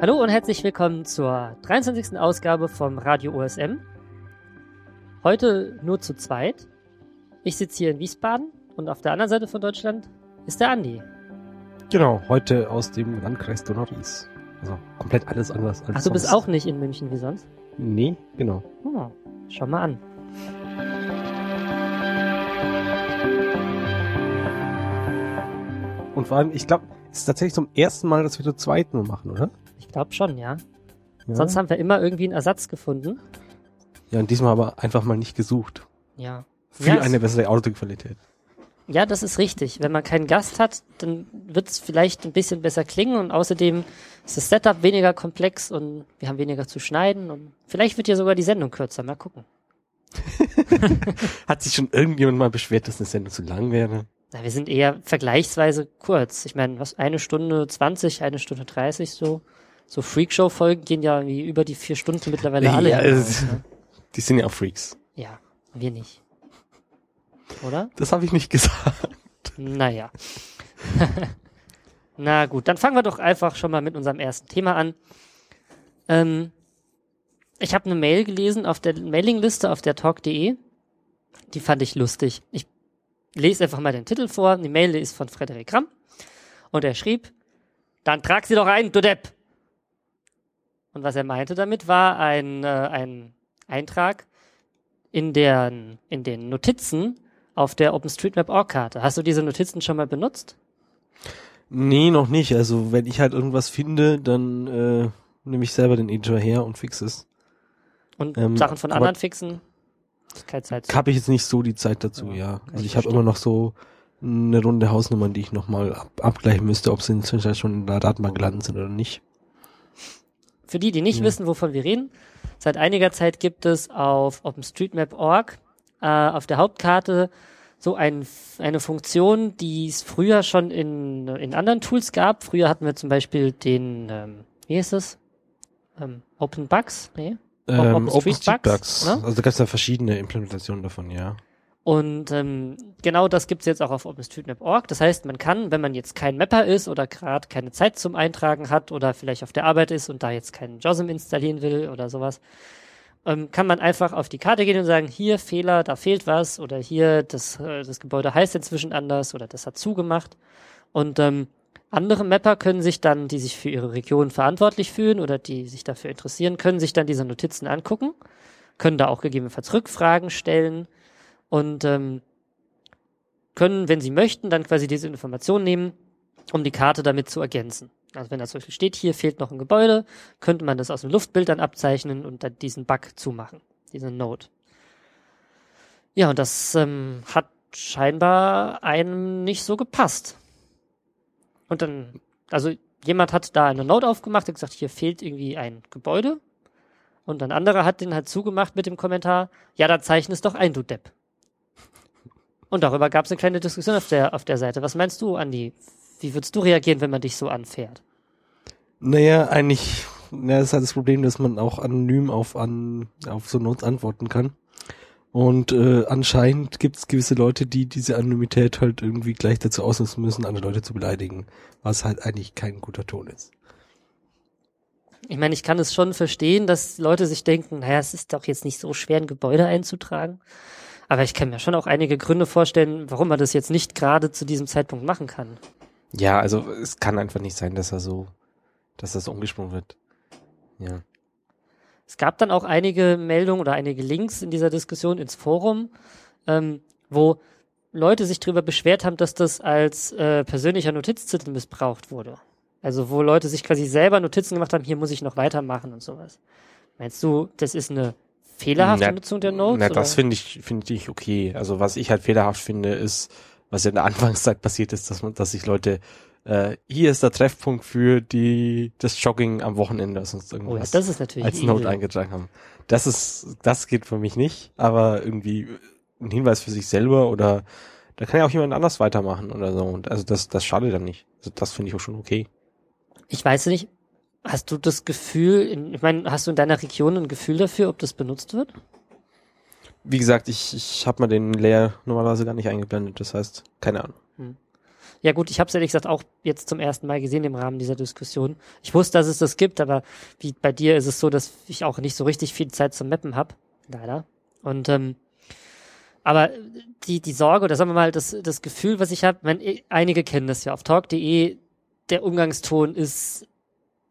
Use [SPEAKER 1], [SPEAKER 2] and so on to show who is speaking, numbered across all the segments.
[SPEAKER 1] Hallo und herzlich willkommen zur 23. Ausgabe vom Radio OSM. Heute nur zu zweit. Ich sitze hier in Wiesbaden und auf der anderen Seite von Deutschland ist der Andi.
[SPEAKER 2] Genau, heute aus dem Landkreis Donau-Ries. Also komplett alles anders als
[SPEAKER 1] Ach, du bist
[SPEAKER 2] sonst.
[SPEAKER 1] auch nicht in München wie sonst?
[SPEAKER 2] Nee, genau.
[SPEAKER 1] Oh, schau mal an.
[SPEAKER 2] Und vor allem, ich glaube, es ist tatsächlich zum ersten Mal, dass wir zu zweit nur machen, oder?
[SPEAKER 1] Ich glaube schon, ja.
[SPEAKER 2] Ja.
[SPEAKER 1] Sonst haben wir immer irgendwie einen Ersatz gefunden.
[SPEAKER 2] ja, und diesmal aber einfach mal nicht gesucht.
[SPEAKER 1] Ja.
[SPEAKER 2] Für
[SPEAKER 1] Ja,
[SPEAKER 2] eine bessere Audioqualität.
[SPEAKER 1] Ja, das ist richtig. Wenn man keinen Gast hat, dann wird es vielleicht ein bisschen besser klingen und außerdem ist das Setup weniger komplex und wir haben weniger zu schneiden und vielleicht wird ja sogar die Sendung kürzer. Mal gucken.
[SPEAKER 2] Hat sich schon irgendjemand mal beschwert, dass eine Sendung zu lang wäre?
[SPEAKER 1] Na, wir sind eher vergleichsweise kurz. Ich meine, was, eine Stunde 20, eine Stunde 30 so. So Freakshow-Folgen gehen ja wie über die vier Stunden mittlerweile alle.
[SPEAKER 2] Ja,
[SPEAKER 1] hinaus,
[SPEAKER 2] es-
[SPEAKER 1] ne?
[SPEAKER 2] Die sind ja auch Freaks.
[SPEAKER 1] ja, wir nicht. Oder?
[SPEAKER 2] Das habe ich nicht gesagt.
[SPEAKER 1] Naja. Na gut, dann fangen wir doch einfach schon mal mit unserem ersten Thema an. Ähm, ich habe eine Mail gelesen auf der Mailingliste auf der talk.de. Die fand ich lustig. Ich lese einfach mal den Titel vor. Die Mail ist von Frederik Ramm. Und er schrieb, dann trag sie doch ein, du Depp. Und was er meinte damit war ein, äh, ein Eintrag in, der, in den Notizen auf der OpenStreetMap.org-Karte. Hast du diese Notizen schon mal benutzt?
[SPEAKER 2] Nee, noch nicht. Also wenn ich halt irgendwas finde, dann äh, nehme ich selber den Editor her und fixe es.
[SPEAKER 1] Und
[SPEAKER 2] Ähm,
[SPEAKER 1] Sachen von anderen fixen? Keine Zeit.
[SPEAKER 2] Habe ich jetzt nicht so die Zeit dazu,
[SPEAKER 1] Ja,
[SPEAKER 2] ja. Also
[SPEAKER 1] ich
[SPEAKER 2] habe immer noch so eine Runde Hausnummern, die ich nochmal ab abgleichen müsste, ob sie inzwischen schon in der Datenbank gelandet sind oder nicht.
[SPEAKER 1] Für die, die nicht
[SPEAKER 2] Ja.
[SPEAKER 1] wissen, wovon wir reden, seit einiger Zeit gibt es auf OpenStreetMap.org äh, auf der Hauptkarte so ein, eine Funktion, die es früher schon in, in anderen Tools gab. Früher hatten wir zum Beispiel den, ähm, wie heißt es? Ähm, OpenBugs? Nee.
[SPEAKER 2] Ähm,
[SPEAKER 1] OpenStreetBugs,
[SPEAKER 2] OpenStreetBugs.
[SPEAKER 1] ne?
[SPEAKER 2] Also da gab es ja verschiedene Implementationen davon, ja.
[SPEAKER 1] Und ähm, genau das gibt's jetzt auch auf OpenStreetMap.org. Das heißt, man kann, wenn man jetzt kein Mapper ist oder gerade keine Zeit zum Eintragen hat oder vielleicht auf der Arbeit ist und da jetzt keinen JOSM installieren will oder sowas, ähm, kann man einfach auf die Karte gehen und sagen, hier Fehler, da fehlt was oder hier das, äh, das Gebäude heißt inzwischen anders oder das hat zugemacht. Und ähm, andere Mapper können sich dann, die sich für ihre Region verantwortlich fühlen oder die sich dafür interessieren, können sich dann diese Notizen angucken, können da auch gegebenenfalls Rückfragen stellen und ähm, können, wenn sie möchten, dann quasi diese Information nehmen, um die Karte damit zu ergänzen. Also wenn da zum Beispiel steht, hier fehlt noch ein Gebäude, könnte man das aus dem Luftbild dann abzeichnen und dann diesen Bug zumachen, diesen Node. Ja, und das ähm, hat scheinbar einem nicht so gepasst. Und dann, also jemand hat da eine Node aufgemacht und gesagt, hier fehlt irgendwie ein Gebäude. Und ein anderer hat den halt zugemacht mit dem Kommentar, ja, dann zeichne es doch ein, du Depp. Und darüber gab es eine kleine Diskussion auf der, auf der Seite. Was meinst du, Andi? Wie würdest du reagieren, wenn man dich so anfährt?
[SPEAKER 2] Naja, eigentlich, das ist halt das Problem, dass man auch anonym auf, an, auf so Notes antworten kann. Und äh, anscheinend gibt es gewisse Leute, die diese Anonymität halt irgendwie gleich dazu ausnutzen müssen, andere Leute zu beleidigen, was halt eigentlich kein guter Ton ist.
[SPEAKER 1] Ich meine, ich kann es schon verstehen, dass Leute sich denken, naja, es ist doch jetzt nicht so schwer, ein Gebäude einzutragen. Aber ich kann mir schon auch einige Gründe vorstellen, warum man das jetzt nicht gerade zu diesem Zeitpunkt machen kann.
[SPEAKER 2] Ja, also es kann einfach nicht sein, dass er so, dass das umgesprungen wird. Ja.
[SPEAKER 1] Es gab dann auch einige Meldungen oder einige Links in dieser Diskussion ins Forum, ähm, wo Leute sich darüber beschwert haben, dass das als äh, persönlicher Notizzettel missbraucht wurde. Also wo Leute sich quasi selber Notizen gemacht haben, hier muss ich noch weitermachen und sowas. Meinst du, das ist eine fehlerhafte
[SPEAKER 2] Na-
[SPEAKER 1] Nutzung der Notes?
[SPEAKER 2] Na, das finde ich, finde ich okay. Also was ich halt fehlerhaft finde, ist, was ja in der Anfangszeit passiert ist, dass man, dass sich Leute, äh, hier ist der Treffpunkt für die, das Jogging am Wochenende, sonst
[SPEAKER 1] oh
[SPEAKER 2] irgendwas
[SPEAKER 1] das ist natürlich
[SPEAKER 2] als. Note eingetragen haben. Das ist, das geht für mich nicht, aber irgendwie ein Hinweis für sich selber oder da kann ja auch jemand anders weitermachen oder so. Und also das, das schadet dann nicht. Also das finde ich auch schon okay.
[SPEAKER 1] Ich weiß nicht, hast du das Gefühl, in, ich meine, hast du in deiner Region ein Gefühl dafür, ob das benutzt wird?
[SPEAKER 2] Wie gesagt, ich, ich habe mal den Layer normalerweise gar nicht eingeblendet, das heißt, keine Ahnung.
[SPEAKER 1] Ja gut, ich habe es ehrlich gesagt auch jetzt zum ersten Mal gesehen im Rahmen dieser Diskussion. Ich wusste, dass es das gibt, aber wie bei dir ist es so, dass ich auch nicht so richtig viel Zeit zum Mappen habe, leider. Und ähm, aber die die Sorge oder sagen wir mal das das Gefühl, was ich habe, wenn einige kennen das ja auf talk.de, der Umgangston ist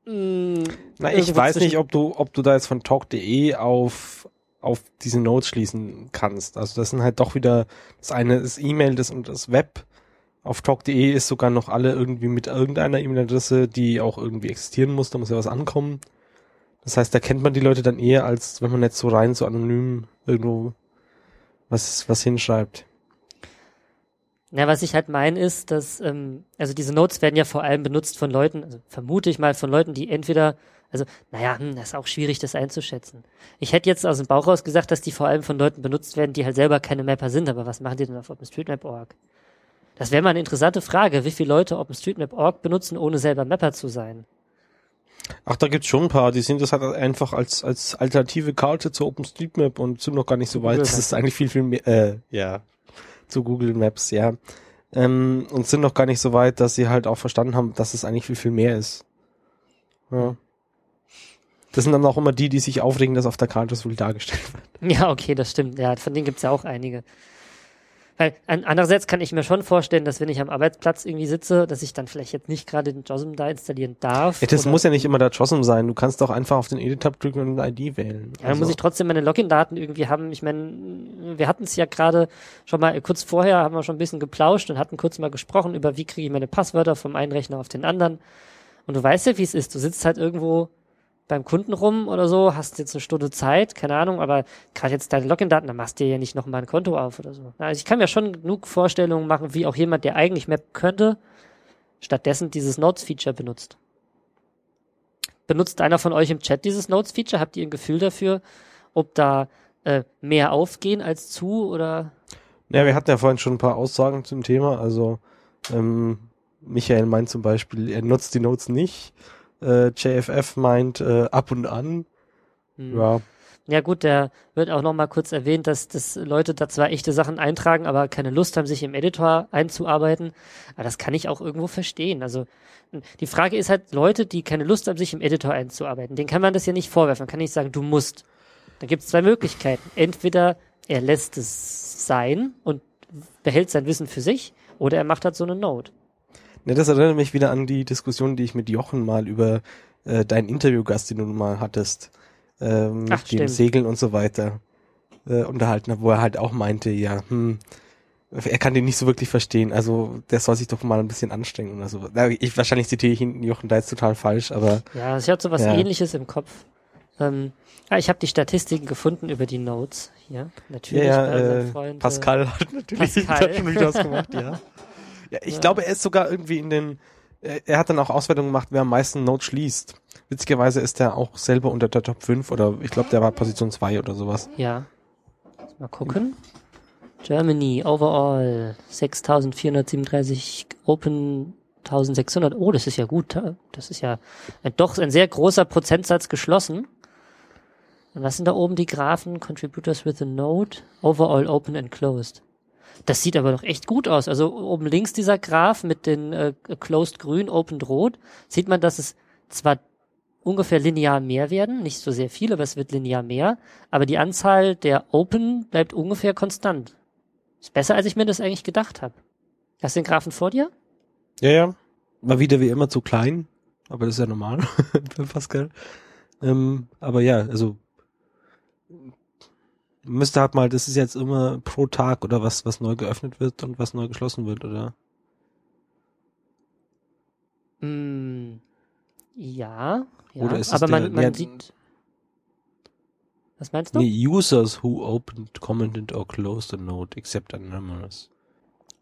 [SPEAKER 2] mh, Na, ich weiß nicht, ob du ob du da jetzt von talk.de auf auf diese Notes schließen kannst. Also das sind halt doch wieder das eine ist E-Mail, das und das Web auf talk.de ist sogar noch alle irgendwie mit irgendeiner E-Mail-Adresse, die auch irgendwie existieren muss, da muss ja was ankommen. Das heißt, da kennt man die Leute dann eher, als wenn man jetzt so rein, so anonym irgendwo was, was hinschreibt.
[SPEAKER 1] Ja, was ich halt meine ist, dass, ähm, also diese Notes werden ja vor allem benutzt von Leuten, also vermute ich mal von Leuten, die entweder, also, naja, hm, das ist auch schwierig, das einzuschätzen. Ich hätte jetzt aus dem Bauch raus gesagt, dass die vor allem von Leuten benutzt werden, die halt selber keine Mapper sind, aber was machen die denn auf OpenStreetMap.org? Das wäre mal eine interessante Frage, wie viele Leute OpenStreetMap.org benutzen, ohne selber Mapper zu sein.
[SPEAKER 2] Ach, da gibt's schon ein paar, die sind das halt einfach als, als alternative Karte zu OpenStreetMap und sind noch gar nicht so weit. Das ist eigentlich viel, viel mehr, äh, ja, zu Google Maps, ja. Ähm, und sind noch gar nicht so weit, dass sie halt auch verstanden haben, dass es eigentlich viel, viel mehr ist. Ja. Das sind dann auch immer die, die sich aufregen, dass auf der Karte so viel dargestellt
[SPEAKER 1] wird. Ja, okay, das stimmt. Ja, von denen gibt's ja auch einige. Weil andererseits kann ich mir schon vorstellen, dass wenn ich am Arbeitsplatz irgendwie sitze, dass ich dann vielleicht jetzt nicht gerade den JOSM da installieren darf.
[SPEAKER 2] Ja, das muss ja nicht immer der JOSM sein. Du kannst doch einfach auf den Edit-Tab drücken und eine ID wählen.
[SPEAKER 1] Ja, dann also. muss ich trotzdem meine Login-Daten irgendwie haben. Ich meine, wir hatten es ja gerade schon mal kurz vorher, haben wir schon ein bisschen geplauscht und hatten kurz mal gesprochen über, wie kriege ich meine Passwörter vom einen Rechner auf den anderen. Und du weißt ja, wie es ist. Du sitzt halt irgendwo beim Kunden rum oder so, hast jetzt eine Stunde Zeit, keine Ahnung, aber gerade jetzt deine Login-Daten, dann machst du dir ja nicht nochmal ein Konto auf oder so. Also ich kann mir schon genug Vorstellungen machen, wie auch jemand, der eigentlich Map könnte, stattdessen dieses Notes-Feature benutzt. Benutzt einer von euch im Chat dieses Notes-Feature? Habt ihr ein Gefühl dafür, ob da äh, mehr aufgehen als zu oder?
[SPEAKER 2] Ja, wir hatten ja vorhin schon ein paar Aussagen zum Thema. Also ähm, Michael meint zum Beispiel, er nutzt die Notes nicht. Äh, JFF meint äh, ab und an.
[SPEAKER 1] Hm. Ja. Ja gut, der wird auch noch mal kurz erwähnt, dass, dass Leute da zwar echte Sachen eintragen, aber keine Lust haben, sich im Editor einzuarbeiten. Aber das kann ich auch irgendwo verstehen. Also die Frage ist halt, Leute, die keine Lust haben, sich im Editor einzuarbeiten, denen kann man das ja nicht vorwerfen. Man kann nicht sagen, du musst. Da gibt es zwei Möglichkeiten. Entweder er lässt es sein und behält sein Wissen für sich, oder er macht halt so eine Note.
[SPEAKER 2] Ja, das erinnert mich wieder an die Diskussion, die ich mit Jochen mal über äh, deinen Interviewgast, den du mal hattest, äh, mit Ach, dem stimmt. Segeln und so weiter, äh, unterhalten habe, wo er halt auch meinte, ja, hm, er kann den nicht so wirklich verstehen. Also der soll sich doch mal ein bisschen anstrengen oder so. Ich, wahrscheinlich zitiere ich ihn Jochen da jetzt total falsch, aber.
[SPEAKER 1] Ja, ich hatte so was ja. ähnliches im Kopf. Ähm, ja, ich habe die Statistiken gefunden über die Notes hier.
[SPEAKER 2] Natürlich. Ja, ja äh, Freund, Pascal hat natürlich Pascal. schon wieder was gemacht, ja. Ja, ich ja. glaube, er ist sogar irgendwie in den, er hat dann auch Auswertungen gemacht, wer am meisten Notes schließt. Witzigerweise ist er auch selber unter der Top 5 oder ich glaube, der war Position 2 oder sowas.
[SPEAKER 1] Ja. Mal gucken. Germany, overall 6437 Open 1600. Oh, das ist ja gut. Das ist ja ein, doch ein sehr großer Prozentsatz geschlossen. Und was sind da oben die Graphen? Contributors with a Node, overall open and closed. Das sieht aber doch echt gut aus. Also oben links dieser Graph mit den äh, closed grün, open rot, sieht man, dass es zwar ungefähr linear mehr werden, nicht so sehr viel, aber es wird linear mehr, aber die Anzahl der Open bleibt ungefähr konstant. Ist besser, als ich mir das eigentlich gedacht habe. Hast du den Graphen vor dir?
[SPEAKER 2] Ja, ja. War wieder wie immer zu klein, aber das ist ja normal für Pascal. Ähm, aber ja, also müsste halt mal, das ist jetzt immer pro Tag oder was, was neu geöffnet wird und was neu geschlossen wird, oder?
[SPEAKER 1] Mm, ja, ja. Oder ist aber man, der, man ja, sieht. Was meinst du?
[SPEAKER 2] Nee, users who opened, commented or closed a note except anonymous.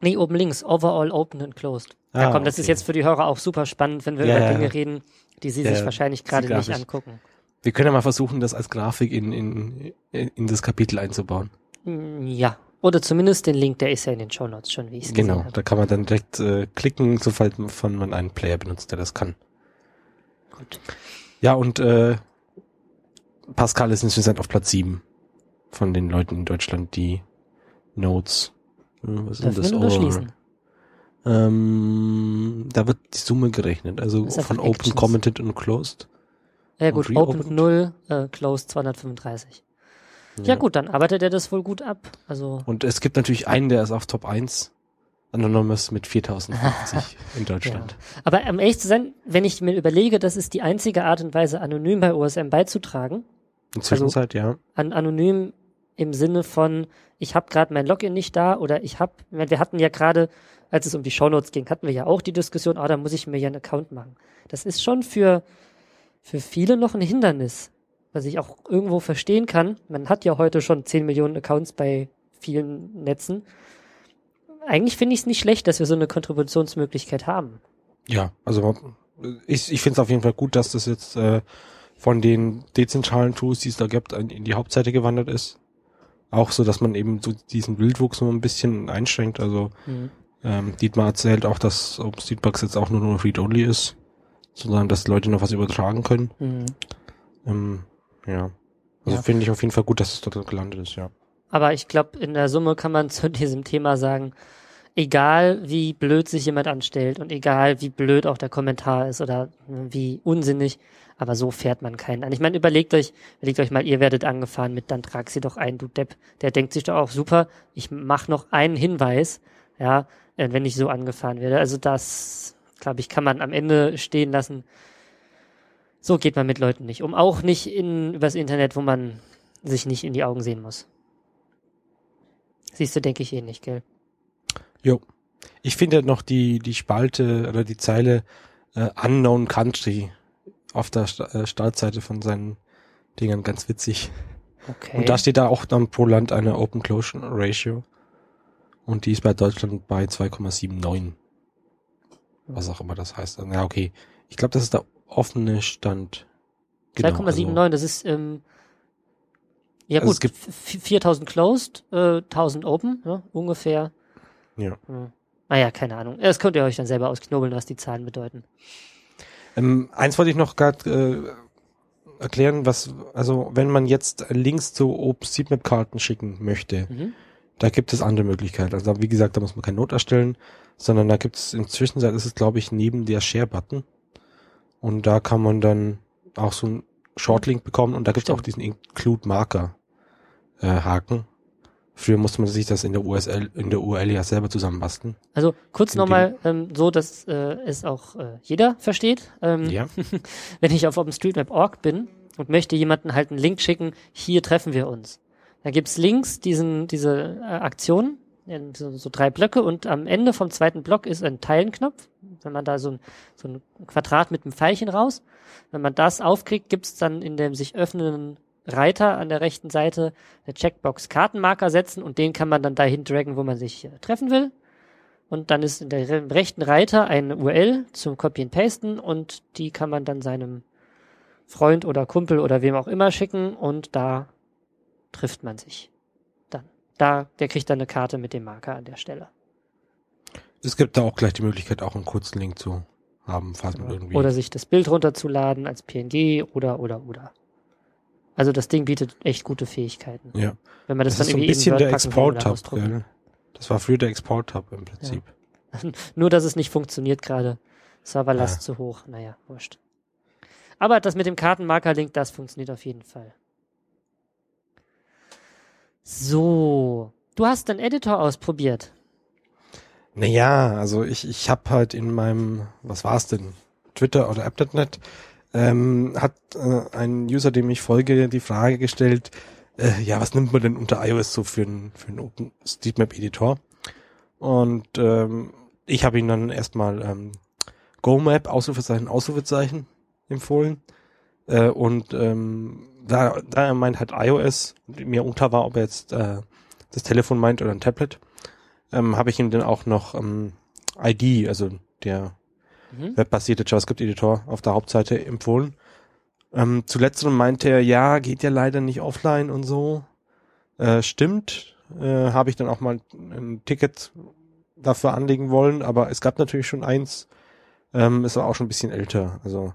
[SPEAKER 1] Nee, oben links, overall open and closed. Ah, ja, komm, das okay. ist jetzt für die Hörer auch super spannend, wenn wir ja, über Dinge reden, die sie sich wahrscheinlich gerade nicht angucken.
[SPEAKER 2] Wir können ja mal versuchen, das als Grafik in, in, in das Kapitel einzubauen.
[SPEAKER 1] Mm, ja. Oder zumindest den Link, der ist ja in den Show Notes schon, wie ich es
[SPEAKER 2] Genau, da kann man dann direkt äh, klicken, sobald man einen Player benutzt, der das kann. Gut. Ja, und äh, Pascal ist insgesamt auf Platz 7 von den Leuten in Deutschland, die Notes.
[SPEAKER 1] Äh, was sind das? Over,
[SPEAKER 2] Ähm, da wird die Summe gerechnet, also
[SPEAKER 1] ist
[SPEAKER 2] von Open,
[SPEAKER 1] Actions.
[SPEAKER 2] Commented und Closed.
[SPEAKER 1] Ja gut? Open 0, äh, Closed 235. Ja. gut, dann arbeitet er das wohl gut ab. Also
[SPEAKER 2] Und es gibt natürlich einen, der ist auf Top 1. Anonymous mit 4050 in Deutschland.
[SPEAKER 1] Aber um ehrlich zu sein, wenn ich mir überlege, das ist die einzige Art und Weise, anonym bei OSM beizutragen,
[SPEAKER 2] In Zwischenzeit, ja.
[SPEAKER 1] an anonym im Sinne von, ich habe gerade mein Login nicht da oder ich habe, wir hatten ja gerade, als es um die Shownotes ging, hatten wir ja auch die Diskussion, ah, da muss ich mir ja einen Account machen. Das ist schon für, für viele noch ein Hindernis, was ich auch irgendwo verstehen kann. Man hat ja heute schon 10 Millionen Accounts bei vielen Netzen. Eigentlich finde ich es nicht schlecht, dass wir so eine Kontributionsmöglichkeit haben.
[SPEAKER 2] Ja, also ich, ich finde es auf jeden Fall gut, dass das jetzt äh, von den dezentralen Tools, die es da gibt, in in die Hauptseite gewandert ist. Auch so, dass man eben so diesen Wildwuchs so ein bisschen einschränkt. Also
[SPEAKER 1] Mhm.
[SPEAKER 2] ähm, Dietmar erzählt auch, dass OpenStreetBugs jetzt auch nur noch Read-Only ist. Sozusagen, dass Leute noch was übertragen können.
[SPEAKER 1] Mhm.
[SPEAKER 2] Ähm, ja. Also
[SPEAKER 1] Ja.
[SPEAKER 2] finde ich auf jeden Fall gut, dass es dort gelandet ist, ja.
[SPEAKER 1] Aber ich glaube, in der Summe kann man zu diesem Thema sagen, egal wie blöd sich jemand anstellt und egal wie blöd auch der Kommentar ist oder wie unsinnig, aber so fährt man keinen an. Ich meine, überlegt euch, überlegt euch mal, ihr werdet angefahren mit, dann trag sie doch ein, du Depp. Der denkt sich doch auch, super, ich mach noch einen Hinweis, ja, äh, wenn ich so angefahren werde. Also das, glaube ich, kann man am Ende stehen lassen. So geht man mit Leuten nicht um. Auch nicht in, übers Internet, wo man sich nicht in die Augen sehen muss. Siehst du, denke ich eh nicht, gell?
[SPEAKER 2] Jo. Ich finde noch die, die Spalte oder die Zeile äh, Unknown Country auf der Sta äh, Startseite von seinen Dingern ganz witzig.
[SPEAKER 1] Okay.
[SPEAKER 2] Und da steht da auch dann pro Land eine Open Closure Ratio. Und die ist bei Deutschland bei 2,79. Was auch immer das heißt. Ja, okay. Ich glaube, das ist der offene Stand. Genau,
[SPEAKER 1] 2,79, das ist, ähm, ja
[SPEAKER 2] Also es
[SPEAKER 1] gut,
[SPEAKER 2] gibt-
[SPEAKER 1] f- 4000 closed, äh, 1000 open, ja, ungefähr.
[SPEAKER 2] Ja.
[SPEAKER 1] Hm. Naja, keine Ahnung. Das könnt ihr euch dann selber ausknobeln, was die Zahlen bedeuten.
[SPEAKER 2] Ähm, eins wollte ich noch gerade äh, erklären, was, also wenn man jetzt Links zu OpenStreetMap-Karten schicken möchte,
[SPEAKER 1] Mhm.
[SPEAKER 2] Da gibt es andere Möglichkeiten. Also wie gesagt, da muss man keine Not erstellen, sondern da gibt es inzwischen, ist es glaube ich neben der Share-Button und da kann man dann auch so einen Shortlink bekommen und da gibt es auch diesen Include-Marker äh. Früher musste man sich das in der USL, in der URL ja selber zusammenbasteln.
[SPEAKER 1] Also kurz nochmal, ähm, so dass äh, es auch äh, jeder versteht. Ähm,
[SPEAKER 2] Ja.
[SPEAKER 1] wenn ich auf OpenStreetMap.org bin und möchte jemanden halt einen Link schicken, hier treffen wir uns. Da gibt's links diesen, diese äh, Aktion, so, so drei Blöcke und am Ende vom zweiten Block ist ein Teilenknopf. Wenn man da so ein, so ein Quadrat mit einem Pfeilchen raus, wenn man das aufkriegt, gibt's dann in dem sich öffnenden Reiter an der rechten Seite eine Checkbox Kartenmarker setzen und den kann man dann dahin draggen, wo man sich äh, treffen will. Und dann ist in der re- rechten Reiter eine URL zum Copy and Pasten und die kann man dann seinem Freund oder Kumpel oder wem auch immer schicken und da trifft man sich. Dann. Da, der kriegt dann eine Karte mit dem Marker an der Stelle.
[SPEAKER 2] Es gibt da auch gleich die Möglichkeit, auch einen kurzen Link zu haben, falls man irgendwie.
[SPEAKER 1] Oder sich das Bild runterzuladen als PNG oder, oder, oder. Also das Ding bietet echt gute Fähigkeiten.
[SPEAKER 2] ja.
[SPEAKER 1] Wenn man das,
[SPEAKER 2] Das, ist so
[SPEAKER 1] dann
[SPEAKER 2] ein
[SPEAKER 1] irgendwie
[SPEAKER 2] bisschen der gell? Das war früher der Export-Hub im Prinzip.
[SPEAKER 1] Nur, dass es nicht funktioniert gerade. Serverlast
[SPEAKER 2] Ah.
[SPEAKER 1] zu hoch. Naja, wurscht. Aber das mit dem Kartenmarker-Link, das funktioniert auf jeden Fall. So. Du hast den Editor ausprobiert.
[SPEAKER 2] Naja, also ich, ich habe halt in meinem, was war's denn, Twitter oder App.net, ähm, hat äh, ein User, dem ich folge, die Frage gestellt, äh, ja, was nimmt man denn unter iOS so für einen für einen OpenStreetMap-Editor? Und ähm, ich habe ihm dann erstmal ähm, GoMap, Ausrufezeichen, Ausrufezeichen empfohlen. Äh, und ähm, da, da er meint halt iOS, mir unklar war, ob er jetzt äh, das Telefon meint oder ein Tablet, ähm, habe ich ihm dann auch noch ähm, ID, also der
[SPEAKER 1] Mhm.
[SPEAKER 2] webbasierte JavaScript-Editor auf der Hauptseite empfohlen. Ähm, zuletzt meinte er, ja, geht ja leider nicht offline und so. Äh, stimmt, äh, habe ich dann auch mal ein Ticket dafür anlegen wollen, aber es gab natürlich schon eins, ähm, ist aber auch schon ein bisschen älter. Also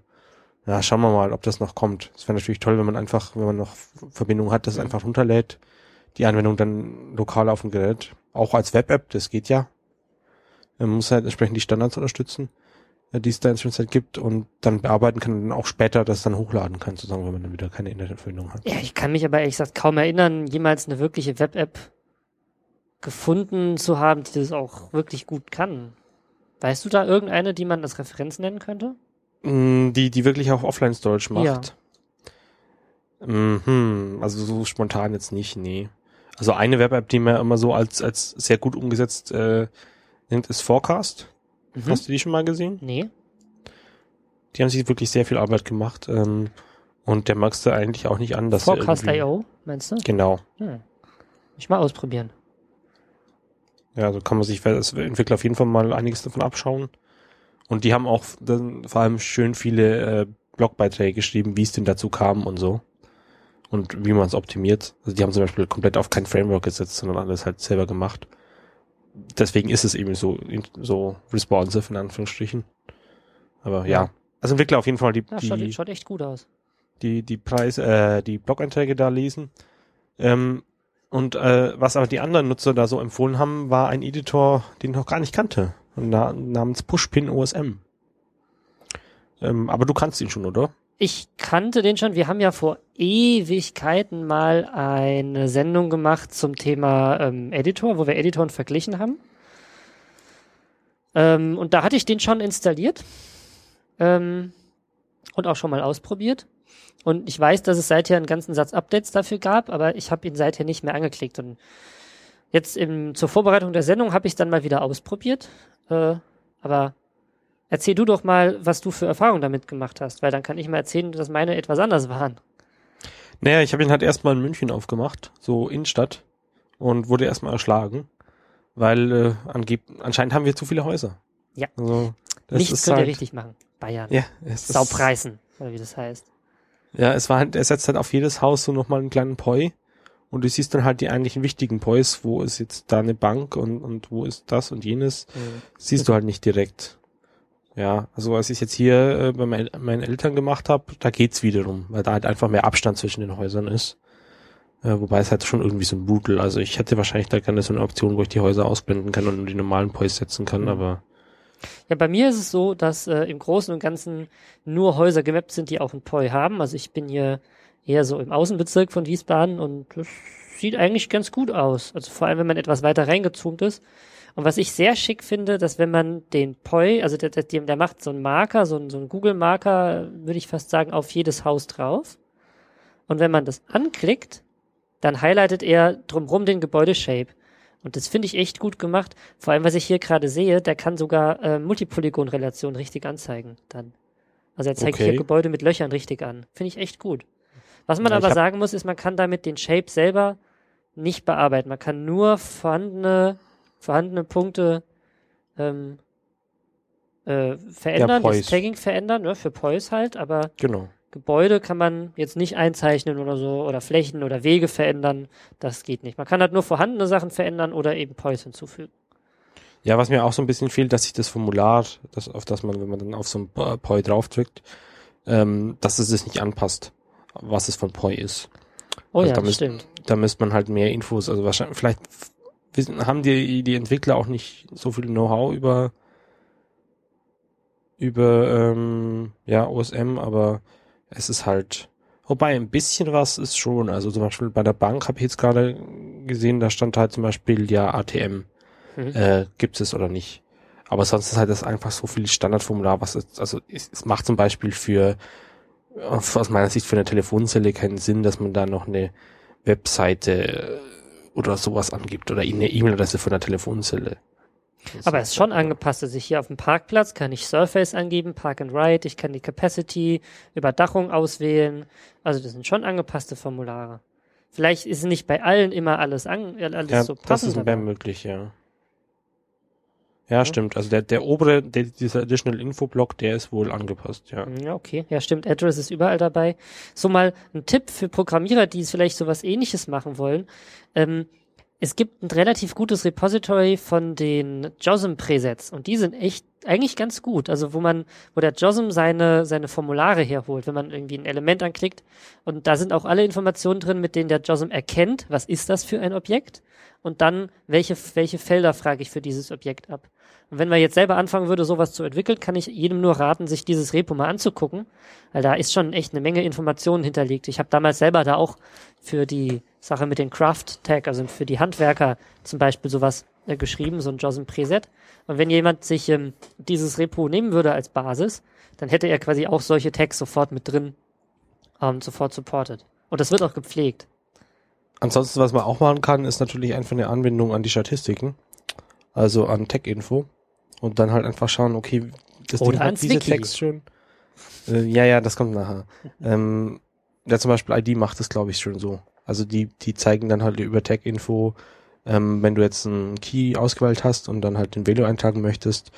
[SPEAKER 2] ja, schauen wir mal, ob das noch kommt. Es wäre natürlich toll, wenn man einfach, wenn man noch Verbindung hat, das
[SPEAKER 1] Mhm.
[SPEAKER 2] einfach runterlädt, die Anwendung dann lokal auf dem Gerät, auch als Web-App, das geht ja. Man muss halt entsprechend die Standards unterstützen, äh, die es da inzwischen halt gibt und dann bearbeiten kann und dann auch später das dann hochladen kann, sozusagen, wenn man dann wieder keine Internetverbindung hat.
[SPEAKER 1] Ja, ich kann mich aber ehrlich gesagt kaum erinnern, jemals eine wirkliche Web-App gefunden zu haben, die das auch wirklich gut kann. Weißt du da irgendeine, die man als Referenz nennen könnte?
[SPEAKER 2] Mm, Die, die wirklich auch Offline-Storage macht. Mhm, also so spontan jetzt nicht, nee. Also eine Web-App, die man immer so als, als sehr gut umgesetzt äh, nennt, ist Forecast.
[SPEAKER 1] Mhm.
[SPEAKER 2] Hast du die schon mal gesehen?
[SPEAKER 1] Nee.
[SPEAKER 2] Die haben sich wirklich sehr viel Arbeit gemacht. Ähm, und der magst du eigentlich auch nicht an, dass er irgendwie-
[SPEAKER 1] Forecast.io, meinst du?
[SPEAKER 2] Genau.
[SPEAKER 1] Hm. Ich mal ausprobieren.
[SPEAKER 2] Ja, also kann man sich als Entwickler auf jeden Fall mal einiges davon abschauen. Und die haben auch dann vor allem schön viele äh, Blogbeiträge geschrieben, wie es denn dazu kam und so. Und wie man es optimiert. Also die haben zum Beispiel komplett auf kein Framework gesetzt, sondern alles halt selber gemacht. Deswegen ist es eben so, so responsive in Anführungsstrichen. Aber ja. Also Entwickler auf jeden Fall die,
[SPEAKER 1] Ja,
[SPEAKER 2] die,
[SPEAKER 1] schaut, schaut echt gut aus.
[SPEAKER 2] die, die Preis, äh, die Blog-Einträge da lesen. Ähm, und äh, was aber die anderen Nutzer da so empfohlen haben, war ein Editor, den ich noch gar nicht kannte, na, namens Pushpin OSM. Ähm, aber du kannst ihn schon, oder?
[SPEAKER 1] Ich kannte den schon. Wir haben ja vor Ewigkeiten mal eine Sendung gemacht zum Thema ähm, Editor, wo wir Editoren verglichen haben. Ähm, und da hatte ich den schon installiert ähm, und auch schon mal ausprobiert. Und ich weiß, dass es seither einen ganzen Satz Updates dafür gab, aber ich habe ihn seither nicht mehr angeklickt. Und jetzt im, zur Vorbereitung der Sendung habe ich es dann mal wieder ausprobiert. Äh, aber Erzähl du doch mal, was du für Erfahrungen damit gemacht hast, weil dann kann ich mal erzählen, dass meine etwas anders waren.
[SPEAKER 2] Naja, ich habe ihn halt erstmal in München aufgemacht, so Innenstadt, und wurde erstmal erschlagen, weil äh, angeb anscheinend haben wir zu viele Häuser.
[SPEAKER 1] Ja.
[SPEAKER 2] Also, das
[SPEAKER 1] Nichts
[SPEAKER 2] ist
[SPEAKER 1] könnt ihr
[SPEAKER 2] halt,
[SPEAKER 1] richtig machen. Bayern.
[SPEAKER 2] Ja, es ist,
[SPEAKER 1] Saupreisen, oder wie das heißt.
[SPEAKER 2] Ja, es war halt, er setzt halt auf jedes Haus so nochmal einen kleinen Poi. Und du siehst dann halt die eigentlichen wichtigen Pois, wo ist jetzt da eine Bank und, und wo ist das und jenes,
[SPEAKER 1] Mhm.
[SPEAKER 2] siehst du halt nicht direkt. Ja, also als ich jetzt hier äh, bei mein, meinen Eltern gemacht habe, da geht's wiederum, weil da halt einfach mehr Abstand zwischen den Häusern ist. Äh, wobei es halt schon irgendwie so ein Bootel, also ich hätte wahrscheinlich da gerne so eine Option, wo ich die Häuser ausblenden kann und nur die normalen Pois setzen kann,
[SPEAKER 1] Mhm.
[SPEAKER 2] aber
[SPEAKER 1] Ja, bei mir ist es so, dass äh, im Großen und Ganzen nur Häuser gemappt sind, die auch ein POI haben. Also ich bin hier eher so im Außenbezirk von Wiesbaden und das sieht eigentlich ganz gut aus. Also vor allem, wenn man etwas weiter reingezoomt ist. Und was ich sehr schick finde, dass wenn man den POI, also der, der, der macht so einen Marker, so einen, so einen Google-Marker, würde ich fast sagen, auf jedes Haus drauf. Und wenn man das anklickt, dann highlightet er drumrum den Gebäudeshape. Und das finde ich echt gut gemacht. Vor allem, was ich hier gerade sehe, der kann sogar äh, Multipolygon-Relationen richtig anzeigen dann. Also er zeigt
[SPEAKER 2] Okay.
[SPEAKER 1] hier Gebäude mit Löchern richtig an. Finde ich echt gut. Was man
[SPEAKER 2] Ja,
[SPEAKER 1] aber sagen muss, ist, man kann damit den Shape selber nicht bearbeiten. Man kann nur vorhandene, vorhandene Punkte ähm, äh, verändern,
[SPEAKER 2] Pois.
[SPEAKER 1] das Tagging verändern, ne, für Pois halt, aber
[SPEAKER 2] genau.
[SPEAKER 1] Gebäude kann man jetzt nicht einzeichnen oder so oder Flächen oder Wege verändern. Das geht nicht. Man kann halt nur vorhandene Sachen verändern oder eben Pois hinzufügen.
[SPEAKER 2] Ja, was mir auch so ein bisschen fehlt, dass sich das Formular, das, auf das man, wenn man dann auf so ein Poi draufdrückt, ähm, dass es sich nicht anpasst, was es von Poi ist.
[SPEAKER 1] Oh
[SPEAKER 2] Also
[SPEAKER 1] ja,
[SPEAKER 2] da
[SPEAKER 1] das
[SPEAKER 2] müsst-
[SPEAKER 1] stimmt.
[SPEAKER 2] Da müsste man halt mehr Infos, also wahrscheinlich, vielleicht wissen, haben die, die Entwickler auch nicht so viel Know-how über, über, ähm, ja, OSM, aber es ist halt, wobei ein bisschen was ist schon, also zum Beispiel bei der Bank habe ich jetzt gerade gesehen, da stand halt zum Beispiel ja ATM
[SPEAKER 1] Mhm.
[SPEAKER 2] äh, gibt es oder nicht. Aber sonst ist halt das einfach so viel Standardformular, was es, also es, es macht zum Beispiel für, aus meiner Sicht für eine Telefonzelle keinen Sinn, dass man da noch eine Webseite äh, oder sowas angibt oder eine E-Mail-Adresse von der Telefonzelle. Das
[SPEAKER 1] Aber es ist schon angepasst. Also ich hier auf dem Parkplatz kann ich Surface angeben, Park and Ride, ich kann die Capacity, Überdachung auswählen. Also das sind schon angepasste Formulare. Vielleicht ist nicht bei allen immer alles, an, äh, alles
[SPEAKER 2] Ja,
[SPEAKER 1] so
[SPEAKER 2] das
[SPEAKER 1] passend.
[SPEAKER 2] ist
[SPEAKER 1] aber-
[SPEAKER 2] mehr möglich, ja. Ja, stimmt. Also der, der obere, der, dieser Additional Info Block, der ist wohl angepasst, ja.
[SPEAKER 1] Ja, okay. Ja, stimmt. Address ist überall dabei. So mal ein Tipp für Programmierer, die es vielleicht sowas ähnliches machen wollen. Ähm, es gibt ein relativ gutes Repository von den JOSM Presets und die sind echt eigentlich ganz gut. Also wo man, wo der JOSM seine, seine Formulare herholt, wenn man irgendwie ein Element anklickt. Und da sind auch alle Informationen drin, mit denen der JOSM erkennt, was ist das für ein Objekt. Und dann, welche, welche Felder frage ich für dieses Objekt ab. Und wenn man jetzt selber anfangen würde, sowas zu entwickeln, kann ich jedem nur raten, sich dieses Repo mal anzugucken, weil da ist schon echt eine Menge Informationen hinterlegt. Ich habe damals selber da auch für die Sache mit den Craft Tag, also für die Handwerker zum Beispiel sowas äh, geschrieben, so ein JOSM Preset. Und wenn jemand sich ähm, dieses Repo nehmen würde als Basis, dann hätte er quasi auch solche Tags sofort mit drin, ähm, sofort supported. Und das wird auch gepflegt.
[SPEAKER 2] Ansonsten, was man auch machen kann, ist natürlich einfach eine Anbindung an die Statistiken, also an Tech-Info und dann halt einfach schauen, okay, das
[SPEAKER 1] Oder
[SPEAKER 2] Ding hat diese
[SPEAKER 1] Wiki.
[SPEAKER 2] Text schon. Äh, ja, ja, das kommt nachher. ähm, ja, zum Beispiel ID macht das, glaube ich, schon so. Also die, die zeigen dann halt über Tech-Info, ähm, wenn du jetzt einen Key ausgewählt hast und dann halt den Value eintragen möchtest,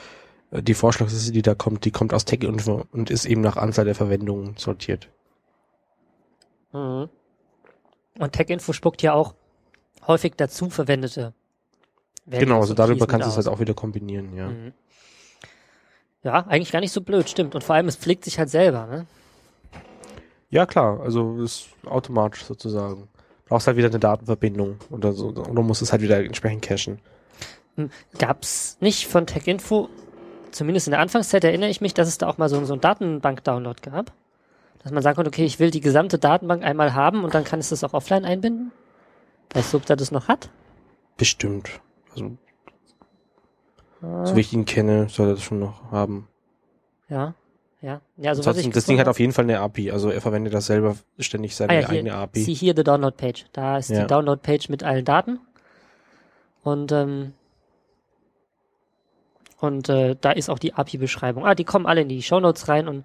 [SPEAKER 2] äh, die Vorschlagsliste, die da kommt, die kommt aus Tech-Info und ist eben nach Anzahl der Verwendungen sortiert.
[SPEAKER 1] Mhm. Und TechInfo spuckt ja auch häufig dazu verwendete
[SPEAKER 2] genau, also darüber kannst du es halt auch wieder kombinieren, ja.
[SPEAKER 1] Mhm. Ja, eigentlich gar nicht so blöd, stimmt. Und vor allem, es pflegt sich halt selber, ne?
[SPEAKER 2] Ja, klar, also ist automatisch sozusagen. Brauchst halt wieder eine Datenverbindung oder so, oder musst es halt wieder entsprechend cachen.
[SPEAKER 1] Gab's nicht von TechInfo, zumindest in der Anfangszeit erinnere ich mich, dass es da auch mal so, so einen Datenbank-Download gab. Dass man sagen konnte, okay, ich will die gesamte Datenbank einmal haben und dann kann es das auch offline einbinden. Weißt du, ob der das noch hat?
[SPEAKER 2] Bestimmt. Also,
[SPEAKER 1] Ah,
[SPEAKER 2] so wie ich ihn kenne, soll er das schon noch haben.
[SPEAKER 1] Ja, ja. Ja, also was ich
[SPEAKER 2] das Ding hat auf jeden Fall eine API, also er verwendet das selber ständig seine
[SPEAKER 1] Ah ja,
[SPEAKER 2] eigene
[SPEAKER 1] hier,
[SPEAKER 2] API.
[SPEAKER 1] sieh hier die Download-Page. Da ist
[SPEAKER 2] Ja.
[SPEAKER 1] die Download-Page mit allen Daten. Und, ähm, und äh, da ist auch die API-Beschreibung. Ah, die kommen alle in die Shownotes rein und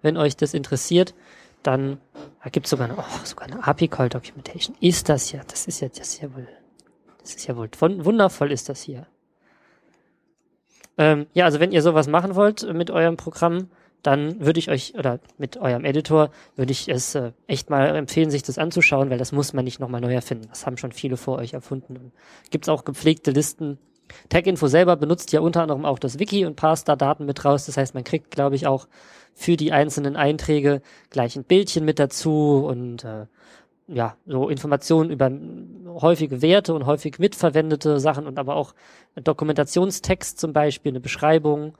[SPEAKER 1] wenn euch das interessiert, dann da gibt's sogar, eine, oh, sogar eine API-Call-Documentation. Ist das ja, das ist ja, das ist ja wohl, das ist ja wohl, wun- wundervoll ist das hier. Ähm, ja, also wenn ihr sowas machen wollt mit eurem Programm, dann würde ich euch, oder mit eurem Editor, würde ich es äh, echt mal empfehlen, sich das anzuschauen, weil das muss man nicht nochmal neu erfinden. Das haben schon viele vor euch erfunden. Und gibt's auch gepflegte Listen. TagInfo selber benutzt ja unter anderem auch das Wiki und parst da Daten mit raus. Das heißt, man kriegt, glaube ich, auch für die einzelnen Einträge gleich ein Bildchen mit dazu und äh, ja, so Informationen über häufige Werte und häufig mitverwendete Sachen und aber auch Dokumentationstext zum Beispiel, eine Beschreibung.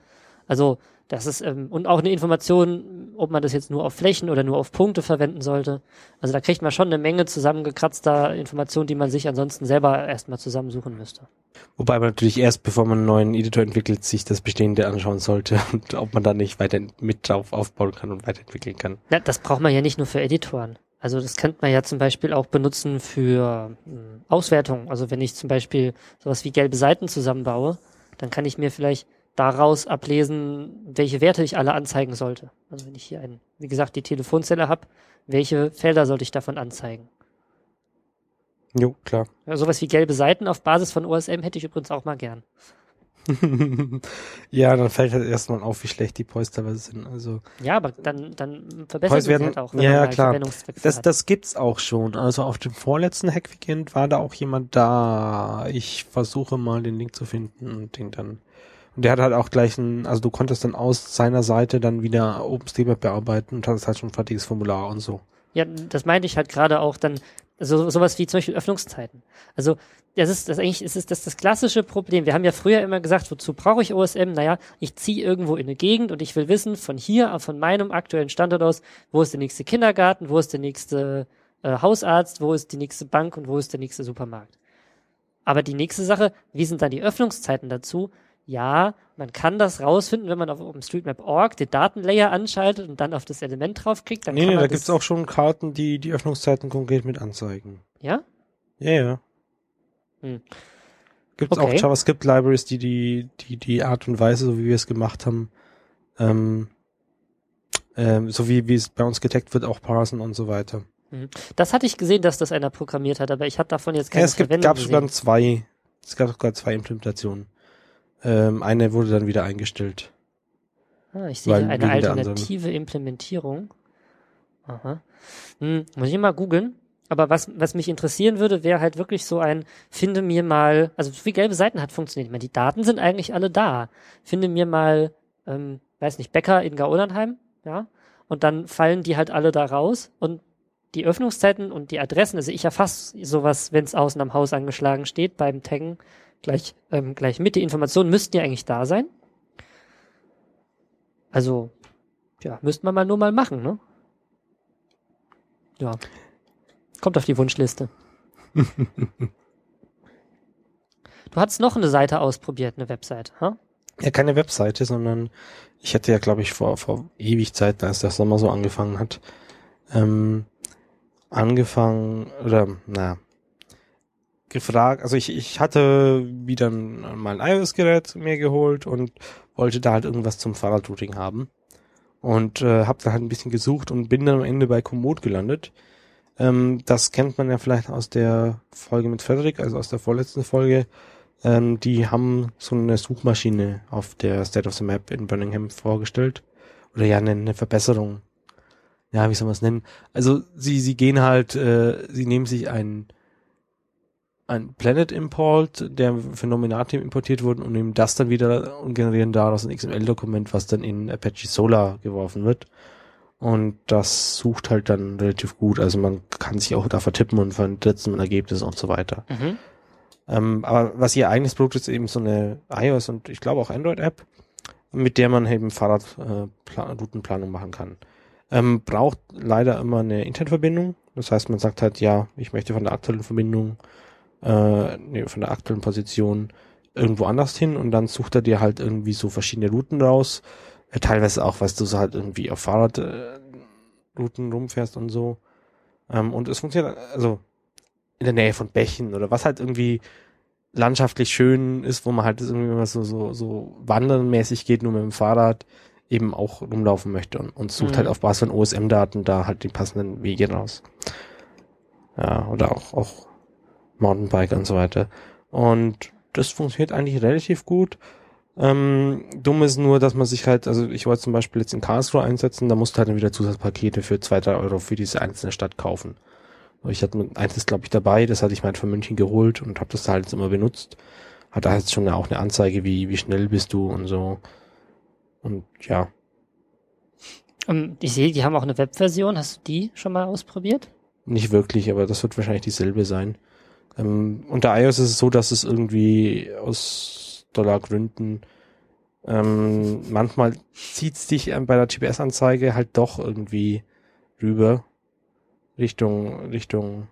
[SPEAKER 1] Also das ist ähm, und auch eine Information, ob man das jetzt nur auf Flächen oder nur auf Punkte verwenden sollte. Also da kriegt man schon eine Menge zusammengekratzter Informationen, die man sich ansonsten selber erstmal zusammensuchen müsste.
[SPEAKER 2] Wobei man natürlich erst, bevor man einen neuen Editor entwickelt, sich das Bestehende anschauen sollte und ob man da nicht weiter mit drauf aufbauen kann und weiterentwickeln kann.
[SPEAKER 1] Na, das braucht man ja nicht nur für Editoren. Also das könnte man ja zum Beispiel auch benutzen für mh, Auswertung. Also wenn ich zum Beispiel sowas wie gelbe Seiten zusammenbaue, dann kann ich mir vielleicht daraus ablesen, welche Werte ich alle anzeigen sollte. Also wenn ich hier ein, wie gesagt, die Telefonzelle habe, welche Felder sollte ich davon anzeigen?
[SPEAKER 2] Jo, klar.
[SPEAKER 1] Ja, sowas wie gelbe Seiten auf Basis von OSM hätte ich übrigens auch mal gern.
[SPEAKER 2] ja, dann fällt halt erstmal auf, wie schlecht die Poys teilweise sind. Also
[SPEAKER 1] Ja, aber dann, dann verbessern
[SPEAKER 2] Poys werden,
[SPEAKER 1] halt auch, wenn
[SPEAKER 2] ja,
[SPEAKER 1] man
[SPEAKER 2] ja
[SPEAKER 1] mal
[SPEAKER 2] klar. Das, das gibt's auch schon. Also auf dem vorletzten Hackweekend war da auch jemand da. Ich versuche mal den Link zu finden und den dann. Und der hat halt auch gleich ein, also du konntest dann aus seiner Seite dann wieder OpenStreetMap bearbeiten und hattest halt schon ein fertiges Formular und so.
[SPEAKER 1] Ja, das meinte ich halt gerade auch dann, so, sowas wie zum Beispiel Öffnungszeiten. Also, das ist das eigentlich, ist es das, das klassische Problem. Wir haben ja früher immer gesagt, wozu brauche ich OSM? Naja, ich ziehe irgendwo in eine Gegend und ich will wissen, von hier, von meinem aktuellen Standort aus, wo ist der nächste Kindergarten, wo ist der nächste äh, Hausarzt, wo ist die nächste Bank und wo ist der nächste Supermarkt. Aber die nächste Sache, wie sind dann die Öffnungszeiten dazu? Ja, man kann das rausfinden, wenn man auf OpenStreetMap.org den Datenlayer anschaltet und dann auf das Element draufklickt. Dann
[SPEAKER 2] nee, nee, da
[SPEAKER 1] das,
[SPEAKER 2] gibt's auch schon Karten, die die Öffnungszeiten konkret mit anzeigen.
[SPEAKER 1] Ja?
[SPEAKER 2] Ja, ja.
[SPEAKER 1] Hm.
[SPEAKER 2] Gibt's
[SPEAKER 1] Okay.
[SPEAKER 2] auch JavaScript-Libraries, die, die, die, die Art und Weise, so wie wir es gemacht haben, ähm, ähm, so wie, wie es bei uns getaggt wird, auch parsen und so weiter.
[SPEAKER 1] Das hatte ich gesehen, dass das einer programmiert hat, aber ich hatte davon jetzt
[SPEAKER 2] Ja,
[SPEAKER 1] keine
[SPEAKER 2] es gibt,
[SPEAKER 1] Verwendung
[SPEAKER 2] gab sogar zwei, es gab sogar zwei Implementationen. Ähm, eine wurde dann wieder eingestellt.
[SPEAKER 1] Ah, ich sehe
[SPEAKER 2] weil
[SPEAKER 1] eine alternative Implementierung. Aha. Hm, muss ich mal googeln. Aber was, was mich interessieren würde, wäre halt wirklich so ein, finde mir mal, also wie gelbe Seiten hat funktioniert. Ich meine, die Daten sind eigentlich alle da. Finde mir mal, ähm, weiß nicht, Bäcker in Gauernheim, ja, und dann fallen die halt alle da raus und die Öffnungszeiten und die Adressen, also ich erfasse sowas, wenn es außen am Haus angeschlagen steht, beim Taggen gleich, ähm, gleich mit. Die Informationen müssten ja eigentlich da sein. Also, ja, müsste man mal nur mal machen, ne? Ja. Kommt auf die Wunschliste. du hast noch eine Seite ausprobiert, eine Webseite, ha?
[SPEAKER 2] Ja, keine Webseite, sondern ich hatte ja, glaube ich, vor, vor ewig Zeit, als der Sommer so angefangen hat, ähm, angefangen, oder, na, gefragt, also ich, ich hatte wieder mal ein iOS-Gerät mir geholt und wollte da halt irgendwas zum Fahrradrouting haben. Und äh, habe da halt ein bisschen gesucht und bin dann am Ende bei Komoot gelandet. Ähm, das kennt man ja vielleicht aus der Folge mit Frederik, also aus der vorletzten Folge. Ähm, die haben so eine Suchmaschine auf der State of the Map in Birmingham vorgestellt. Oder ja, eine, eine Verbesserung. Ja, wie soll man es nennen? Also sie, sie gehen halt, äh, sie nehmen sich ein ein Planet Import, der für Nominatim importiert wurde und nehmen das dann wieder und generieren daraus ein XML-Dokument, was dann in Apache Solar geworfen wird. Und das sucht halt dann relativ gut. Also man kann sich auch da vertippen und versetzen ein Ergebnis und so weiter. Mhm. Ähm, aber was ihr eigenes Produkt ist, eben so eine iOS und ich glaube auch Android-App, mit der man eben Fahrradroutenplanung äh, machen kann. Ähm, braucht leider immer eine Internetverbindung. Das heißt, man sagt halt, ja, ich möchte von der aktuellen Verbindung äh, nee, von der aktuellen Position irgendwo anders hin und dann sucht er dir halt irgendwie so verschiedene Routen raus. Äh, teilweise auch, weißt du, so halt irgendwie auf Fahrradrouten äh, rumfährst und so. Ähm, und es funktioniert, also in der Nähe von Bächen oder was halt irgendwie landschaftlich schön ist, wo man halt irgendwie mal so, so, so wandernmäßig geht, nur mit dem Fahrrad eben auch rumlaufen möchte und, und sucht mhm. halt auf Basis von OSM-Daten da halt die passenden Wege raus. Ja, oder auch, auch Mountainbike und so weiter. Und das funktioniert eigentlich relativ gut. Ähm, dumm ist nur, dass man sich halt, also ich wollte zum Beispiel jetzt in Karlsruhe einsetzen, da musste halt dann wieder Zusatzpakete für zwei, drei Euro für diese einzelne Stadt kaufen. Ich hatte eins ist glaube ich dabei, das hatte ich mal von München geholt und habe das da halt jetzt immer benutzt. Hat da jetzt schon auch eine Anzeige, wie, wie schnell bist du und so. Und ja.
[SPEAKER 1] Um, ähm, ich sehe, die haben auch eine Webversion. Hast du die schon mal ausprobiert?
[SPEAKER 2] Nicht wirklich, aber das wird wahrscheinlich dieselbe sein. Ähm, unter iOS ist es so, dass es irgendwie aus Dollargründen ähm, manchmal zieht es dich bei der GPS-Anzeige halt doch irgendwie rüber Richtung Richtung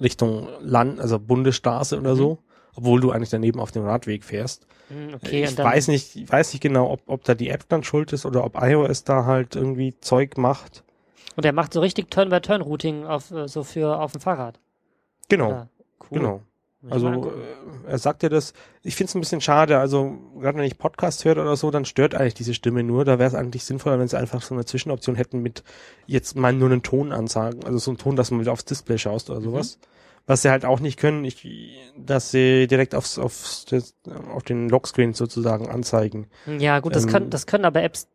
[SPEAKER 2] Richtung Land, also Bundesstraße oder mhm. so, obwohl du eigentlich daneben auf dem Radweg fährst. Mhm, okay, ich weiß nicht, ich weiß nicht genau, ob, ob da die App dann schuld ist oder ob iOS da halt irgendwie Zeug macht.
[SPEAKER 1] Und er macht so richtig Turn-by-Turn-Routing auf äh, so für auf dem Fahrrad.
[SPEAKER 2] Genau. Ja, cool. Genau. Also äh, er sagt ja das, ich finde es ein bisschen schade, also gerade wenn ich Podcast höre oder so, dann stört eigentlich diese Stimme nur. Da wäre es eigentlich sinnvoller, wenn sie einfach so eine Zwischenoption hätten mit jetzt mal nur einen Ton ansagen, also so einen Ton, dass man wieder aufs Display schaust oder sowas. Mhm. Was sie halt auch nicht können, ich, dass sie direkt aufs, aufs auf den Lockscreen sozusagen anzeigen.
[SPEAKER 1] Ja, gut, das ähm, können das können aber Apps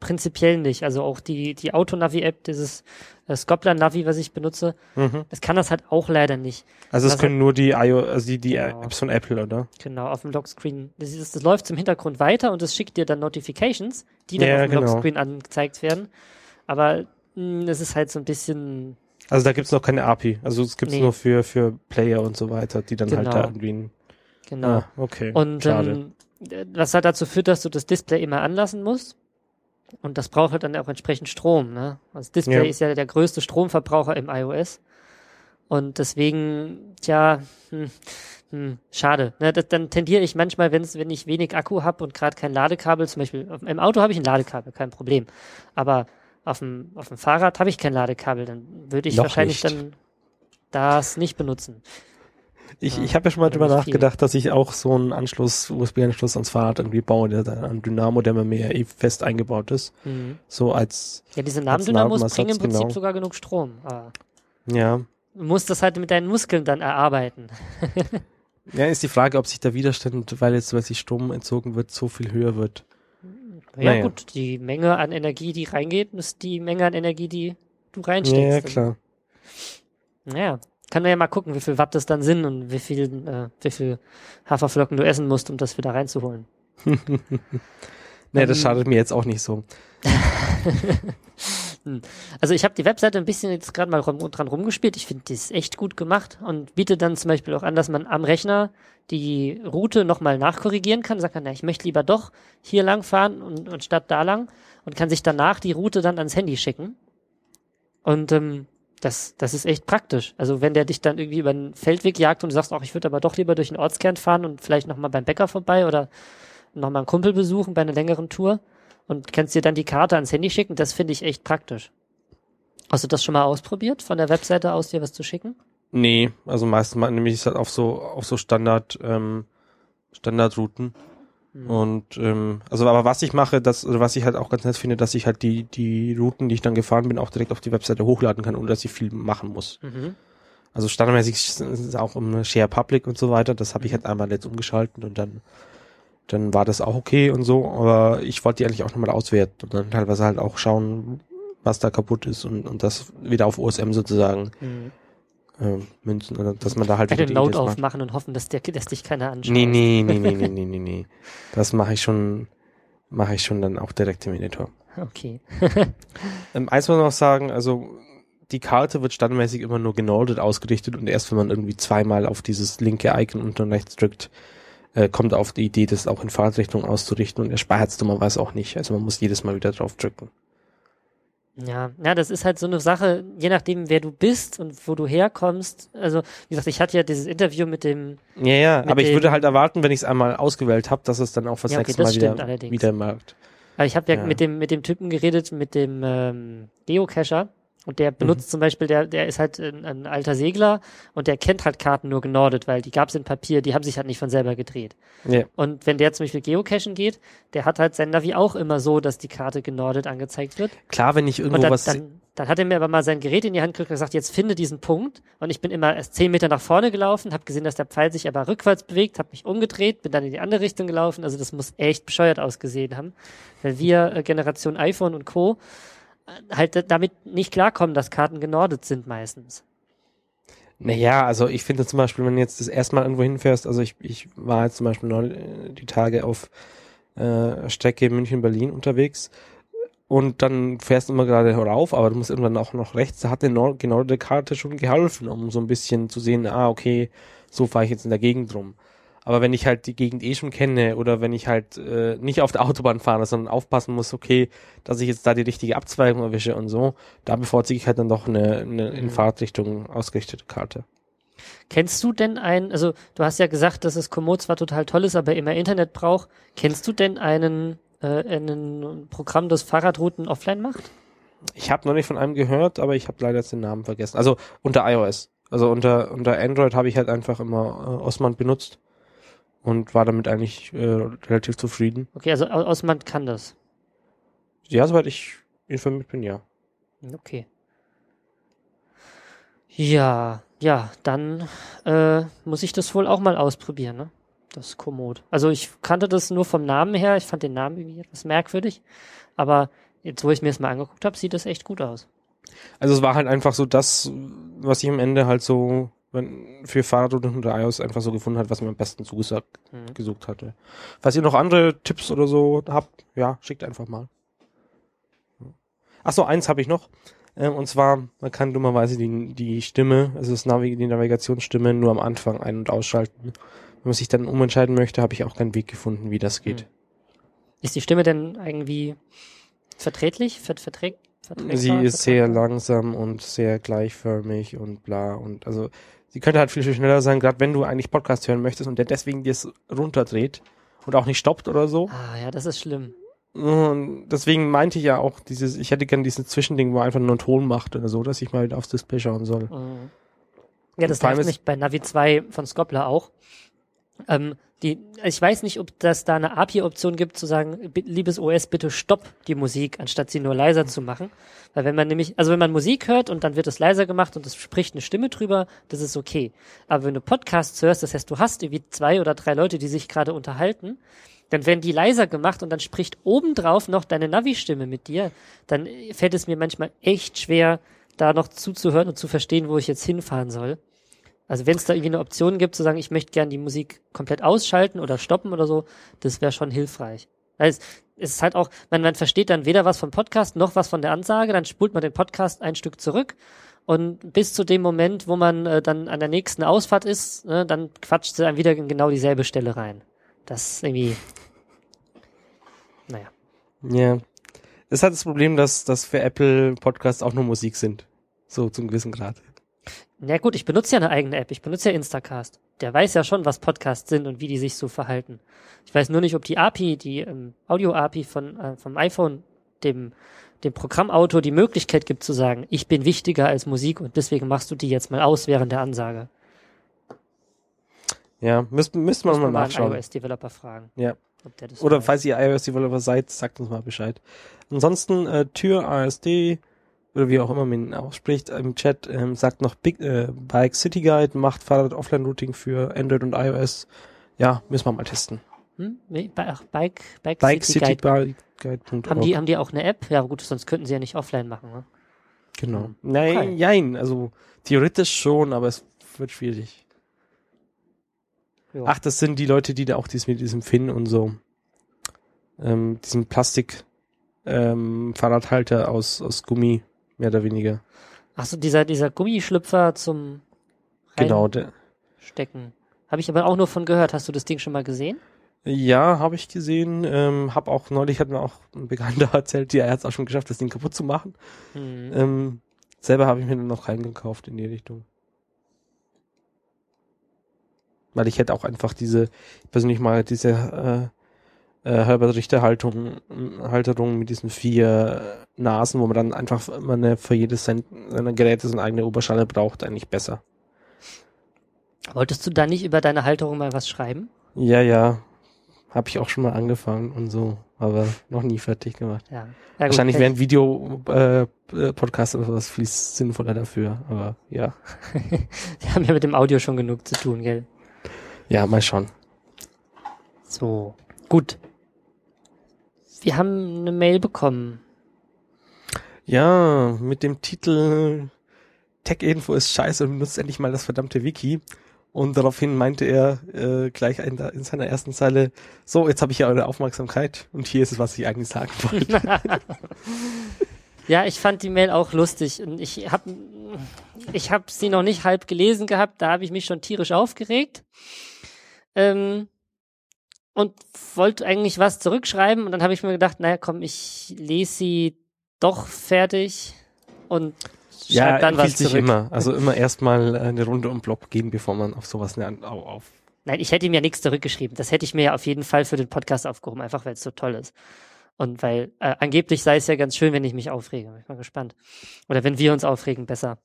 [SPEAKER 1] prinzipiell nicht. Also auch die, die Autonavi-App, dieses äh, Scopler-Navi, was ich benutze, mhm. das kann das halt auch leider nicht.
[SPEAKER 2] Also es können halt, nur die IO, also die, die genau. Apps von Apple, oder?
[SPEAKER 1] Genau, auf dem Lockscreen. Das, das, das läuft im Hintergrund weiter und es schickt dir dann Notifications, die dann ja, auf dem genau. Lockscreen angezeigt werden. Aber mh, es ist halt so ein bisschen.
[SPEAKER 2] Also da gibt's noch keine API. Also es gibt's nee. nur für, für Player und so weiter, die dann genau. halt da genau. irgendwie
[SPEAKER 1] Genau. Ah, okay. Und ähm, was halt dazu führt, dass du das Display immer anlassen musst. Und das braucht halt dann auch entsprechend Strom. Ne? Also das Display ja. ist ja der größte Stromverbraucher im iOS. Und deswegen, tja, hm, hm, schade. Ne? Das, dann tendiere ich manchmal, wenn's, wenn ich wenig Akku habe und gerade kein Ladekabel, zum Beispiel im Auto habe ich ein Ladekabel, kein Problem. Aber auf dem, auf dem Fahrrad habe ich kein Ladekabel, dann würde ich Noch wahrscheinlich nicht. dann das nicht benutzen.
[SPEAKER 2] Ich, ich habe ja schon mal drüber nachgedacht, dass ich auch so einen Anschluss, USB-Anschluss ans Fahrrad irgendwie baue, der dann an Dynamo, der bei mir eh fest eingebaut ist. Mhm. So als.
[SPEAKER 1] Ja, diese Nabendynamos bringen im Prinzip genau. sogar genug Strom. Aber
[SPEAKER 2] ja.
[SPEAKER 1] Du musst das halt mit deinen Muskeln dann erarbeiten.
[SPEAKER 2] ja, ist die Frage, ob sich der Widerstand, weil jetzt, weil sich Strom entzogen wird, so viel höher wird.
[SPEAKER 1] Ja, naja. gut, die Menge an Energie, die reingeht, ist die Menge an Energie, die du reinsteckst.
[SPEAKER 2] Ja, klar.
[SPEAKER 1] Naja, kann man ja mal gucken, wie viel Watt das dann sind und wie viel, äh, wie viel Haferflocken du essen musst, um das wieder reinzuholen.
[SPEAKER 2] nee, das schadet mir jetzt auch nicht so.
[SPEAKER 1] Hm. Also ich habe die Webseite ein bisschen jetzt gerade mal rum, dran rumgespielt. Ich finde, die ist echt gut gemacht und bietet dann zum Beispiel auch an, dass man am Rechner die Route nochmal nachkorrigieren kann. Sagt kann, na, ich möchte lieber doch hier lang fahren und, und statt da lang und kann sich danach die Route dann ans Handy schicken. Und ähm, das, das ist echt praktisch. Also wenn der dich dann irgendwie über den Feldweg jagt und du sagst, auch ich würde aber doch lieber durch den Ortskern fahren und vielleicht nochmal beim Bäcker vorbei oder nochmal einen Kumpel besuchen bei einer längeren Tour, und kannst dir dann die Karte ans Handy schicken. Das finde ich echt praktisch. Hast du das schon mal ausprobiert, von der Webseite aus dir was zu schicken?
[SPEAKER 2] Nee, also meistens nehme ich es halt auf so auf so Standard ähm, Standardrouten. Mhm. Und ähm, also aber was ich mache, das oder was ich halt auch ganz nett finde, dass ich halt die die Routen, die ich dann gefahren bin, auch direkt auf die Webseite hochladen kann, ohne dass ich viel machen muss. Mhm. Also standardmäßig ist es auch um Share Public und so weiter. Das habe ich halt einmal jetzt umgeschalten und dann dann war das auch okay und so, aber ich wollte die eigentlich auch nochmal auswerten und dann teilweise halt auch schauen, was da kaputt ist und, und das wieder auf OSM sozusagen mhm. Äh, münzen, oder dass man da halt
[SPEAKER 1] wieder Note aufmachen und hoffen, dass, der, dass dich keiner anschaut.
[SPEAKER 2] Nee, nee, nee, nee, nee, nee, nee, nee. Das mache ich schon, mache ich schon dann auch direkt im Editor.
[SPEAKER 1] Okay.
[SPEAKER 2] ähm, eins muss man noch sagen, also die Karte wird standardmäßig immer nur genordet ausgerichtet und erst wenn man irgendwie zweimal auf dieses linke Icon unten rechts drückt, äh, kommt auf die Idee, das auch in Fahrtrichtung auszurichten und er speichert es dummerweise auch nicht. Also man muss jedes Mal wieder drauf drücken.
[SPEAKER 1] Ja, ja, das ist halt so eine Sache, je nachdem, wer du bist und wo du herkommst. Also, wie gesagt, ich hatte ja dieses Interview mit dem.
[SPEAKER 2] Ja, ja, aber ich würde halt erwarten, wenn ich es einmal ausgewählt habe, dass es dann auch fürs ja, okay, nächste Mal wieder, wieder merkt.
[SPEAKER 1] Aber ich habe ja, ja, mit dem mit dem Typen geredet, mit dem ähm, Geocacher, und der benutzt mhm. zum Beispiel, der, der ist halt ein, ein, alter Segler und der kennt halt Karten nur genordet, weil die gab es in Papier, die haben sich halt nicht von selber gedreht. Ja. Und wenn der zum Beispiel Geocachen geht, der hat halt sein Navi auch immer so, dass die Karte genordet angezeigt wird.
[SPEAKER 2] Klar, wenn ich irgendwo
[SPEAKER 1] dann,
[SPEAKER 2] was...
[SPEAKER 1] Dann, dann hat er mir aber mal sein Gerät in die Hand gekriegt und gesagt, jetzt finde diesen Punkt. Und ich bin immer erst zehn Meter nach vorne gelaufen, habe gesehen, dass der Pfeil sich aber rückwärts bewegt, habe mich umgedreht, bin dann in die andere Richtung gelaufen. Also das muss echt bescheuert ausgesehen haben, weil wir äh, Generation iPhone und Co halt damit nicht klarkommen, dass Karten genordet sind meistens.
[SPEAKER 2] Naja, also ich finde zum Beispiel, wenn du jetzt das erste Mal irgendwo hinfährst, also ich, ich war jetzt zum Beispiel neulich, äh, die Tage auf äh, Strecke München-Berlin unterwegs und dann fährst du immer gerade rauf, aber du musst irgendwann auch noch rechts, da hat eine genordet Karte schon geholfen, um so ein bisschen zu sehen, ah, okay, so fahre ich jetzt in der Gegend rum. Aber wenn ich halt die Gegend eh schon kenne oder wenn ich halt äh, nicht auf der Autobahn fahre, sondern aufpassen muss, okay, dass ich jetzt da die richtige Abzweigung erwische und so, da bevorzuge ich halt dann doch eine, eine in mhm. Fahrtrichtung ausgerichtete Karte.
[SPEAKER 1] Kennst du denn ein, also du hast ja gesagt, dass das Komoot zwar total toll ist, aber immer Internet braucht. Kennst du denn einen, äh, einen Programm, das Fahrradrouten offline macht?
[SPEAKER 2] Ich habe noch nicht von einem gehört, aber ich habe leider jetzt den Namen vergessen. Also unter iOS. Also unter, unter Android habe ich halt einfach immer äh, Osman benutzt und war damit eigentlich äh, relativ zufrieden.
[SPEAKER 1] Okay, also Osman kann das.
[SPEAKER 2] Ja, soweit ich informiert bin, ja.
[SPEAKER 1] Okay. Ja, ja, dann äh, muss ich das wohl auch mal ausprobieren, ne? Das Komoot. Also ich kannte das nur vom Namen her, ich fand den Namen irgendwie etwas merkwürdig, aber jetzt, wo ich mir das mal angeguckt habe, sieht das echt gut aus.
[SPEAKER 2] Also es war halt einfach so das, was ich am Ende halt so wenn für Fahrradrouten unter iOS einfach so gefunden hat, was mir am besten zugesagt, mhm. gesucht hatte. Falls ihr noch andere Tipps oder so habt, ja, schickt einfach mal. Ach so, eins habe ich noch. Ähm, und zwar, man kann dummerweise die, die Stimme, also das Navi die Navigationsstimme nur am Anfang ein- und ausschalten. Wenn man sich dann umentscheiden möchte, habe ich auch keinen Weg gefunden, wie das geht. Mhm.
[SPEAKER 1] Ist die Stimme denn irgendwie verträglich? Vert verträgt?
[SPEAKER 2] Sie ist sehr langsam und sehr gleichförmig und bla und also sie könnte halt viel, viel schneller sein, gerade wenn du eigentlich Podcast hören möchtest und der deswegen dir es runterdreht und auch nicht stoppt oder so.
[SPEAKER 1] Ah, ja, das ist schlimm.
[SPEAKER 2] Und deswegen meinte ich ja auch dieses, ich hätte gern dieses Zwischending, wo einfach nur einen Ton macht oder so, dass ich mal aufs Display schauen soll. Mhm.
[SPEAKER 1] Ja, das nervt mich bei Navi 2 von Scopler auch. Ähm, die, ich weiß nicht, ob das da eine API-Option gibt, zu sagen, liebes OS, bitte stopp die Musik, anstatt sie nur leiser zu machen. Weil wenn man nämlich, also wenn man Musik hört und dann wird es leiser gemacht und es spricht eine Stimme drüber, das ist okay. Aber wenn du Podcasts hörst, das heißt, du hast irgendwie zwei oder drei Leute, die sich gerade unterhalten, dann werden die leiser gemacht und dann spricht obendrauf noch deine Navi-Stimme mit dir, dann fällt es mir manchmal echt schwer, da noch zuzuhören und zu verstehen, wo ich jetzt hinfahren soll. Also wenn es da irgendwie eine Option gibt, zu sagen, ich möchte gern die Musik komplett ausschalten oder stoppen oder so, das wäre schon hilfreich. Also es ist halt auch, man, man versteht dann weder was vom Podcast noch was von der Ansage, dann spult man den Podcast ein Stück zurück und bis zu dem Moment, wo man äh, dann an der nächsten Ausfahrt ist, ne, dann quatscht sie dann wieder in genau dieselbe Stelle rein. Das ist irgendwie, naja.
[SPEAKER 2] Ja. Es hat das Problem, dass, dass für Apple Podcasts auch nur Musik sind. So zum gewissen Grad.
[SPEAKER 1] Ja gut, ich benutze ja eine eigene App. Ich benutze ja Instacast. Der weiß ja schon, was Podcasts sind und wie die sich so verhalten. Ich weiß nur nicht, ob die API, die ähm, Audio-API von äh, vom iPhone, dem dem Programmautor die Möglichkeit gibt zu sagen, ich bin wichtiger als Musik und deswegen machst du die jetzt mal aus während der Ansage.
[SPEAKER 2] Ja, müsste man
[SPEAKER 1] Muss
[SPEAKER 2] mal
[SPEAKER 1] mal
[SPEAKER 2] nachschauen.
[SPEAKER 1] einen iOS-Developer fragen.
[SPEAKER 2] Ja.
[SPEAKER 1] Ob der das
[SPEAKER 2] Oder
[SPEAKER 1] weiß.
[SPEAKER 2] falls ihr iOS-Developer seid, sagt uns mal Bescheid. Ansonsten äh, Tür ASD oder wie auch immer man ihn ausspricht im Chat ähm, sagt noch Big äh, Bike City Guide macht Fahrrad Offline Routing für Android und iOS. Ja, müssen wir mal testen.
[SPEAKER 1] Hm? Bike, Bike,
[SPEAKER 2] Bike
[SPEAKER 1] City
[SPEAKER 2] City
[SPEAKER 1] Guide.
[SPEAKER 2] Guide.
[SPEAKER 1] Haben die, haben die auch eine App? Ja gut, sonst könnten sie ja nicht offline machen. Ne?
[SPEAKER 2] Genau.
[SPEAKER 1] Hm.
[SPEAKER 2] Nein,
[SPEAKER 1] Okay.
[SPEAKER 2] jein, also theoretisch schon, aber es wird schwierig.
[SPEAKER 1] Jo.
[SPEAKER 2] Ach, das sind die Leute, die da auch dies mit diesem Finn und so, ähm, diesem Plastik ähm, Fahrradhalter aus, aus Gummi, mehr oder weniger.
[SPEAKER 1] Ach so, dieser, dieser Gummischlüpfer zum
[SPEAKER 2] Genau. Der,
[SPEAKER 1] Reinstecken. Habe ich aber auch nur von gehört. Hast du das Ding schon mal gesehen?
[SPEAKER 2] ja, habe ich gesehen. Ähm, hab auch neulich hat mir auch ein Bekannter erzählt, ja, er hat es auch schon geschafft, das Ding kaputt zu machen.
[SPEAKER 1] Hm.
[SPEAKER 2] Ähm, selber habe ich mir dann noch keinen gekauft in die Richtung. Weil ich hätte auch einfach diese, persönlich mal diese äh, Herbert Richter Haltung, Halterung mit diesen vier Nasen, wo man dann einfach immer eine, für jedes sein- seiner Geräte so eine eigene Oberschale braucht, eigentlich besser.
[SPEAKER 1] Wolltest du da nicht über deine Halterung mal was schreiben?
[SPEAKER 2] Ja, ja. Habe ich auch schon mal angefangen und so, aber noch nie fertig gemacht.
[SPEAKER 1] Ja. ja
[SPEAKER 2] Wahrscheinlich wäre ein Video äh, äh, oder sowas viel sinnvoller dafür, aber ja.
[SPEAKER 1] Die haben ja mit dem Audio schon genug zu tun, gell?
[SPEAKER 2] Ja, mal schauen.
[SPEAKER 1] So, gut. Wir haben eine Mail bekommen.
[SPEAKER 2] Ja, mit dem Titel Tech-Info ist scheiße und benutzt endlich mal das verdammte Wiki. Und daraufhin meinte er äh, gleich in, in seiner ersten Zeile, so, jetzt habe ich ja eure Aufmerksamkeit und hier ist es, was ich eigentlich sagen wollte.
[SPEAKER 1] Ja, ich fand die Mail auch lustig und ich hab, ich hab sie noch nicht halb gelesen gehabt, da habe ich mich schon tierisch aufgeregt. Ähm, und wollte eigentlich was zurückschreiben und dann habe ich mir gedacht, naja, komm, ich lese sie doch fertig und schreib dann was zurück.
[SPEAKER 2] immer. Also immer erstmal eine Runde um Block gehen, bevor man auf sowas ne, auf, auf.
[SPEAKER 1] Nein, ich hätte ihm ja nichts zurückgeschrieben. Das hätte ich mir ja auf jeden Fall für den Podcast aufgehoben, einfach weil es so toll ist. Und weil äh, angeblich sei es ja ganz schön, wenn ich mich aufrege. Bin ich mal gespannt. Oder wenn wir uns aufregen, besser.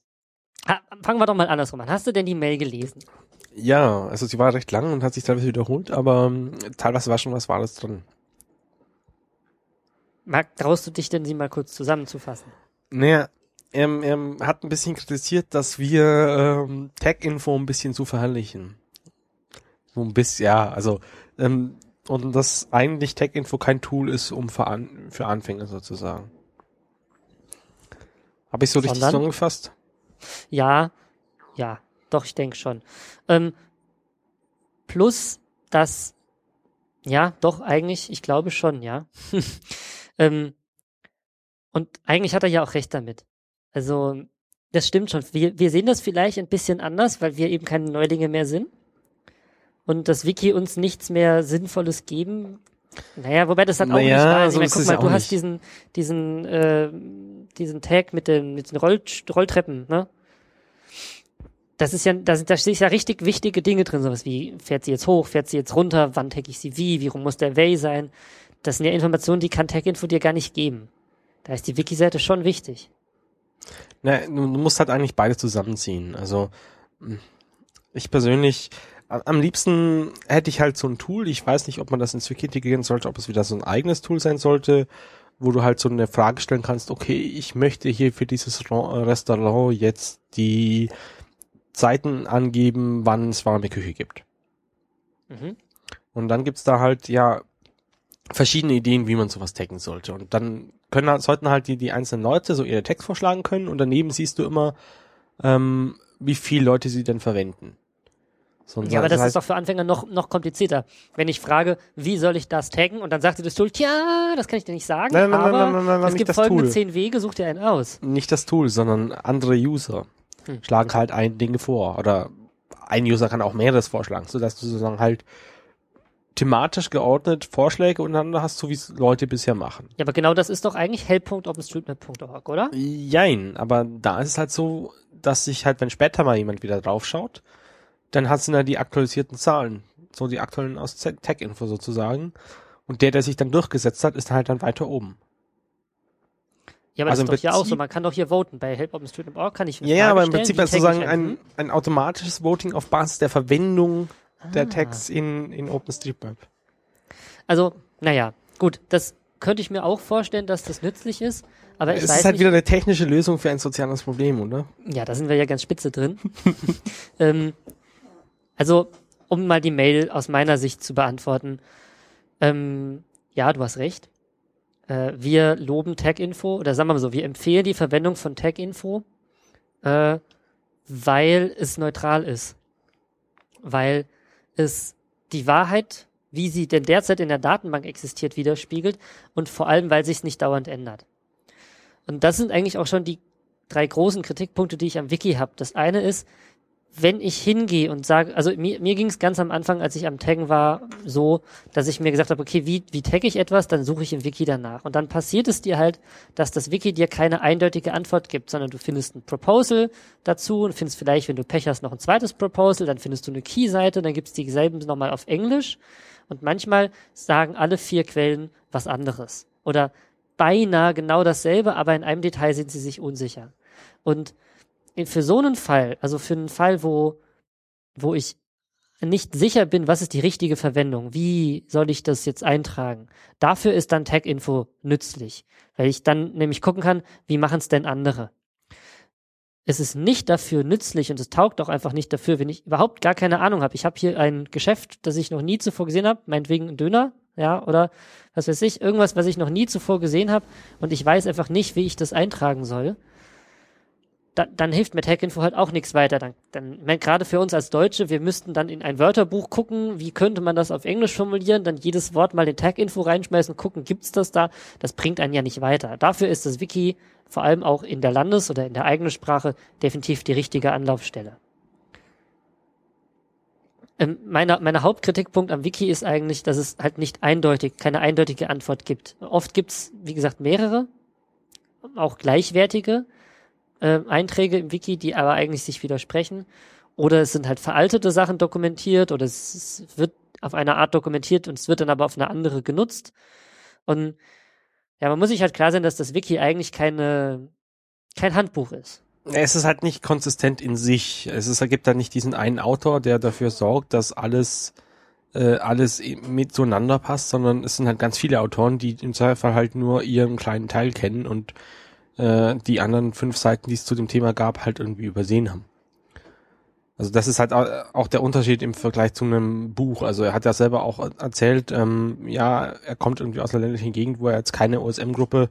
[SPEAKER 1] Ha, fangen wir doch mal andersrum an. Hast du denn die Mail gelesen?
[SPEAKER 2] Ja, also sie war recht lang und hat sich teilweise wiederholt, aber ähm, teilweise war schon was Wahres drin.
[SPEAKER 1] Marc, traust du dich denn, sie mal kurz zusammenzufassen?
[SPEAKER 2] Naja, er, er hat ein bisschen kritisiert, dass wir ähm, Tech-Info ein bisschen zu verherrlichen. So ein bisschen, ja, also ähm, und dass eigentlich Tech-Info kein Tool ist, um für, An für Anfänger sozusagen. Habe ich so richtig
[SPEAKER 1] Sondern?
[SPEAKER 2] zusammengefasst?
[SPEAKER 1] Ja, ja, doch, ich denke schon. Ähm, plus, dass, ja, doch, eigentlich, ich glaube schon, ja. ähm, und eigentlich hat er ja auch recht damit. Also, das stimmt schon. Wir, wir sehen das vielleicht ein bisschen anders, weil wir eben keine Neulinge mehr sind. Und das Wiki uns nichts mehr Sinnvolles geben. Naja, wobei das hat auch
[SPEAKER 2] Naja,
[SPEAKER 1] nicht wahr. Ich
[SPEAKER 2] so
[SPEAKER 1] meine,
[SPEAKER 2] ist
[SPEAKER 1] guck mal, du hast
[SPEAKER 2] nicht.
[SPEAKER 1] diesen, diesen, äh, diesen Tag mit den, mit den Roll, Rolltreppen, ne? Das ist ja, da sind, da stehen ja richtig wichtige Dinge drin, sowas wie, fährt sie jetzt hoch, fährt sie jetzt runter, wann tag ich sie wie, wie rum muss der Way sein. Das sind ja Informationen, die kann Tech-Info dir gar nicht geben. Da ist die Wiki-Seite schon wichtig.
[SPEAKER 2] Na, du, musst halt eigentlich beide zusammenziehen. Also mh, ich persönlich, am liebsten hätte ich halt so ein Tool. Ich weiß nicht, ob man das ins Wiki integrieren sollte, ob es wieder so ein eigenes Tool sein sollte, wo du halt so eine Frage stellen kannst, okay, ich möchte hier für dieses Ra- Restaurant jetzt die Zeiten angeben, wann es warme Küche gibt.
[SPEAKER 1] Mhm.
[SPEAKER 2] Und dann gibt's da halt, ja, verschiedene Ideen, wie man sowas taggen sollte. Und dann können halt, sollten halt die, die einzelnen Leute so ihre Text vorschlagen können und daneben siehst du immer, ähm, wie viele Leute sie denn verwenden.
[SPEAKER 1] So, ja, aber das, heißt, ist doch für Anfänger noch, noch komplizierter. Wenn ich frage, wie soll ich das taggen? Und dann sagt dir das Tool, tja, das kann ich dir nicht sagen, nein, nein, aber nein, nein, nein, nein, es gibt folgende Tool. zehn Wege, such dir einen aus.
[SPEAKER 2] Nicht das Tool, sondern andere User hm. schlagen halt ein Dinge vor. Oder ein User kann auch mehreres vorschlagen, sodass du sozusagen halt thematisch geordnet Vorschläge untereinander hast, so wie es Leute bisher machen.
[SPEAKER 1] Ja, aber genau das ist doch eigentlich help.openstreetmap.org, oder?
[SPEAKER 2] Jein, aber da ist es halt so, dass sich halt, wenn später mal jemand wieder draufschaut, dann hast du da die aktualisierten Zahlen, so die aktuellen aus Tech-Info sozusagen. Und der, der sich dann durchgesetzt hat, ist halt dann weiter oben.
[SPEAKER 1] Ja, aber also das ist doch hier auch so. Man kann doch hier voten. Bei help.openstreetmap.org kann ich
[SPEAKER 2] Ja, ja aber im Prinzip ist sozusagen ein, ein automatisches Voting auf Basis der Verwendung ah. der Tags in, in OpenStreetMap.
[SPEAKER 1] Also, naja, gut. Das könnte ich mir auch vorstellen, dass das nützlich ist. Aber ich
[SPEAKER 2] es
[SPEAKER 1] weiß
[SPEAKER 2] ist halt
[SPEAKER 1] nicht,
[SPEAKER 2] wieder eine technische Lösung für ein soziales Problem, oder?
[SPEAKER 1] Ja, da sind wir ja ganz spitze drin. ähm, also, um mal die Mail aus meiner Sicht zu beantworten. Ähm, ja, du hast recht. Äh, wir loben Tag-Info, oder sagen wir mal so, wir empfehlen die Verwendung von Tag-Info, äh, weil es neutral ist. Weil es die Wahrheit, wie sie denn derzeit in der Datenbank existiert, widerspiegelt und vor allem, weil sich es nicht dauernd ändert. Und das sind eigentlich auch schon die drei großen Kritikpunkte, die ich am Wiki habe. Das eine ist, wenn ich hingehe und sage, also mir, mir ging es ganz am Anfang, als ich am Taggen war, so, dass ich mir gesagt habe, okay, wie, wie tagge ich etwas, dann suche ich im Wiki danach. Und dann passiert es dir halt, dass das Wiki dir keine eindeutige Antwort gibt, sondern du findest ein Proposal dazu und findest vielleicht, wenn du Pech hast, noch ein zweites Proposal, dann findest du eine Key-Seite, dann gibt's dieselben nochmal auf Englisch. Und manchmal sagen alle vier Quellen was anderes. Oder beinahe genau dasselbe, aber in einem Detail sind sie sich unsicher. Und für so einen Fall, also für einen Fall, wo, wo ich nicht sicher bin, was ist die richtige Verwendung, wie soll ich das jetzt eintragen, dafür ist dann Tag-Info nützlich, weil ich dann nämlich gucken kann, wie machen es denn andere. Es ist nicht dafür nützlich und es taugt auch einfach nicht dafür, wenn ich überhaupt gar keine Ahnung habe. Ich habe hier ein Geschäft, das ich noch nie zuvor gesehen habe, meinetwegen ein Döner, ja, oder was weiß ich, irgendwas, was ich noch nie zuvor gesehen habe und ich weiß einfach nicht, wie ich das eintragen soll da, dann hilft mit Hackinfo halt auch nichts weiter. Dann, dann gerade für uns als Deutsche, wir müssten dann in ein Wörterbuch gucken, wie könnte man das auf Englisch formulieren, dann jedes Wort mal den Tag-Info reinschmeißen, gucken, gibt's das da? Das bringt einen ja nicht weiter. Dafür ist das Wiki vor allem auch in der Landes- oder in der eigenen Sprache definitiv die richtige Anlaufstelle. Ähm, meine, meine Hauptkritikpunkt am Wiki ist eigentlich, dass es halt nicht eindeutig, keine eindeutige Antwort gibt. Oft gibt's, wie gesagt, mehrere, auch gleichwertige, äh, Einträge im Wiki, die aber eigentlich sich widersprechen. Oder es sind halt veraltete Sachen dokumentiert oder es, es wird auf eine Art dokumentiert und es wird dann aber auf eine andere genutzt. Und ja, man muss sich halt klar sein, dass das Wiki eigentlich keine, kein Handbuch ist.
[SPEAKER 2] Es ist halt nicht konsistent in sich. Es ist, gibt da nicht diesen einen Autor, der dafür sorgt, dass alles, äh, alles miteinander passt, sondern es sind halt ganz viele Autoren, die im Zweifel halt nur ihren kleinen Teil kennen und äh, die anderen fünf Seiten, die es zu dem Thema gab, halt irgendwie übersehen haben. Also das ist halt auch der Unterschied im Vergleich zu einem Buch. Also er hat ja selber auch erzählt, ähm, ja, er kommt irgendwie aus einer ländlichen Gegend, wo er jetzt keine OSM-Gruppe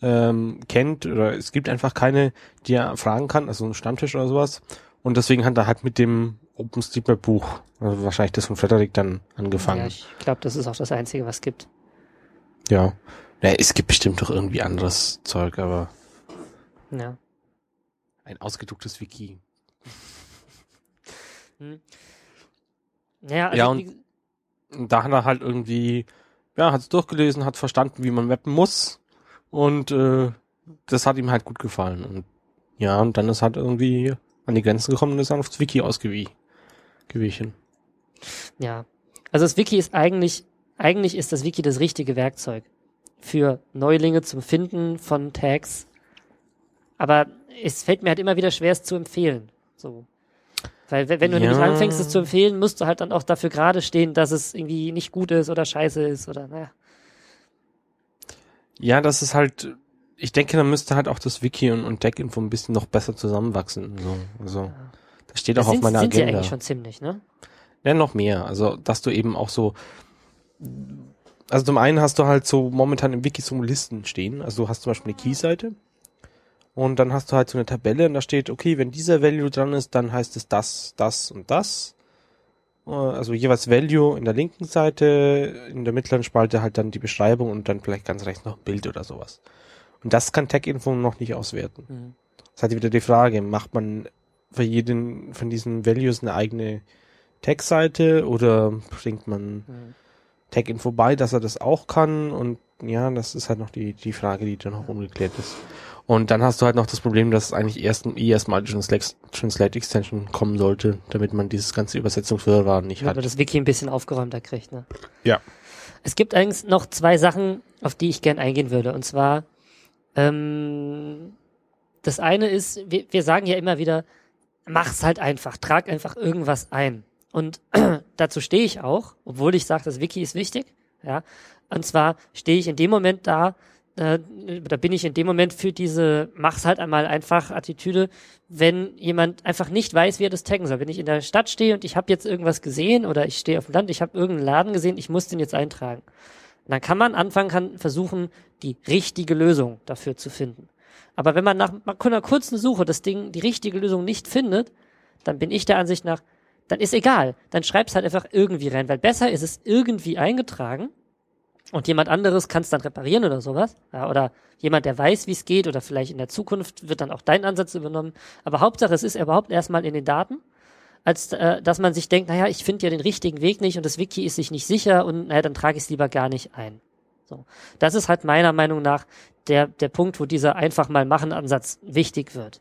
[SPEAKER 2] ähm, kennt oder es gibt einfach keine, die er fragen kann, also ein Stammtisch oder sowas. Und deswegen hat er halt mit dem OpenStreetMap-Buch, also wahrscheinlich das von Frederik dann angefangen. Ja,
[SPEAKER 1] ich glaube, das ist auch das Einzige, was es gibt.
[SPEAKER 2] Ja. Ja, es gibt bestimmt doch irgendwie anderes Zeug, aber.
[SPEAKER 1] Ja.
[SPEAKER 2] Ein ausgedrucktes Wiki.
[SPEAKER 1] Hm. Ja, also
[SPEAKER 2] ja und, und da hat er halt irgendwie, ja, hat es durchgelesen, hat verstanden, wie man mappen muss und äh, das hat ihm halt gut gefallen. Und ja, und dann ist halt irgendwie an die Grenzen gekommen und ist dann aufs Wiki ausgewichen.
[SPEAKER 1] Ja, also das Wiki ist eigentlich, eigentlich ist das Wiki das richtige Werkzeug für Neulinge zum Finden von Tags. Aber es fällt mir halt immer wieder schwer, es zu empfehlen. So. Weil wenn du ja. nämlich anfängst, es zu empfehlen, musst du halt dann auch dafür gerade stehen, dass es irgendwie nicht gut ist oder scheiße ist oder naja.
[SPEAKER 2] Ja, das ist halt, ich denke, da müsste halt auch das Wiki und, und Deck-Info ein bisschen noch besser zusammenwachsen. So, also, das steht auch auf meiner sind Agenda. Sind
[SPEAKER 1] ja eigentlich schon ziemlich, ne?
[SPEAKER 2] Ja, noch mehr. Also, dass du eben auch so also zum einen hast du halt so momentan im Wiki so Listen stehen. Also du hast zum Beispiel eine Key-Seite und dann hast du halt so eine Tabelle und da steht, okay, wenn dieser Value dran ist, dann heißt es das, das und das. Äh, Also jeweils Value in der linken Seite, in der mittleren Spalte halt dann die Beschreibung und dann vielleicht ganz rechts noch ein Bild oder sowas. Und das kann Tech-Info noch nicht auswerten.
[SPEAKER 1] Mhm.
[SPEAKER 2] Das ist halt wieder die Frage, macht man für jeden von diesen Values eine eigene Tech-Seite oder bringt man
[SPEAKER 1] Mhm.
[SPEAKER 2] Tech-Info bei, dass er das auch kann und ja, das ist halt noch die, die Frage, die dann noch ungeklärt ist. Und dann hast du halt noch das Problem, dass eigentlich erst eh erstmal die Translate, Translate Extension kommen sollte, damit man dieses ganze Übersetzungswirrwarr nicht
[SPEAKER 1] Damit
[SPEAKER 2] hat.
[SPEAKER 1] man das Wiki ein bisschen aufgeräumter kriegt, ne?
[SPEAKER 2] Ja.
[SPEAKER 1] Es gibt eigentlich noch zwei Sachen, auf die ich gern eingehen würde. Und zwar, ähm, das eine ist, wir, wir sagen ja immer wieder, mach's halt einfach, trag einfach irgendwas ein. Und dazu stehe ich auch, obwohl ich sage, das Wiki ist wichtig. Ja. Und zwar stehe ich in dem Moment da, äh, da bin ich in dem Moment für diese mach's halt einmal einfach Attitüde, wenn jemand einfach nicht weiß, wie er das taggen soll. Wenn ich in der Stadt stehe und ich habe jetzt irgendwas gesehen oder ich stehe auf dem Land, ich habe irgendeinen Laden gesehen, ich muss den jetzt eintragen. Und dann kann man anfangen, kann versuchen, die richtige Lösung dafür zu finden. Aber wenn man nach einer kurzen Suche das Ding, die richtige Lösung nicht findet, dann bin ich der Ansicht nach, dann ist egal. Dann schreib's halt einfach irgendwie rein, weil besser ist es irgendwie eingetragen und jemand anderes kann es dann reparieren oder sowas. Ja, oder jemand, der weiß, wie es geht, oder vielleicht in der Zukunft wird dann auch dein Ansatz übernommen. Aber Hauptsache, es ist überhaupt erstmal in den Daten, als äh, dass man sich denkt, naja, ich finde ja den richtigen Weg nicht und das Wiki ist sich nicht sicher und naja, dann trage ich es lieber gar nicht ein. So. Das ist halt meiner Meinung nach der, der Punkt, wo dieser einfach mal machen Ansatz wichtig wird.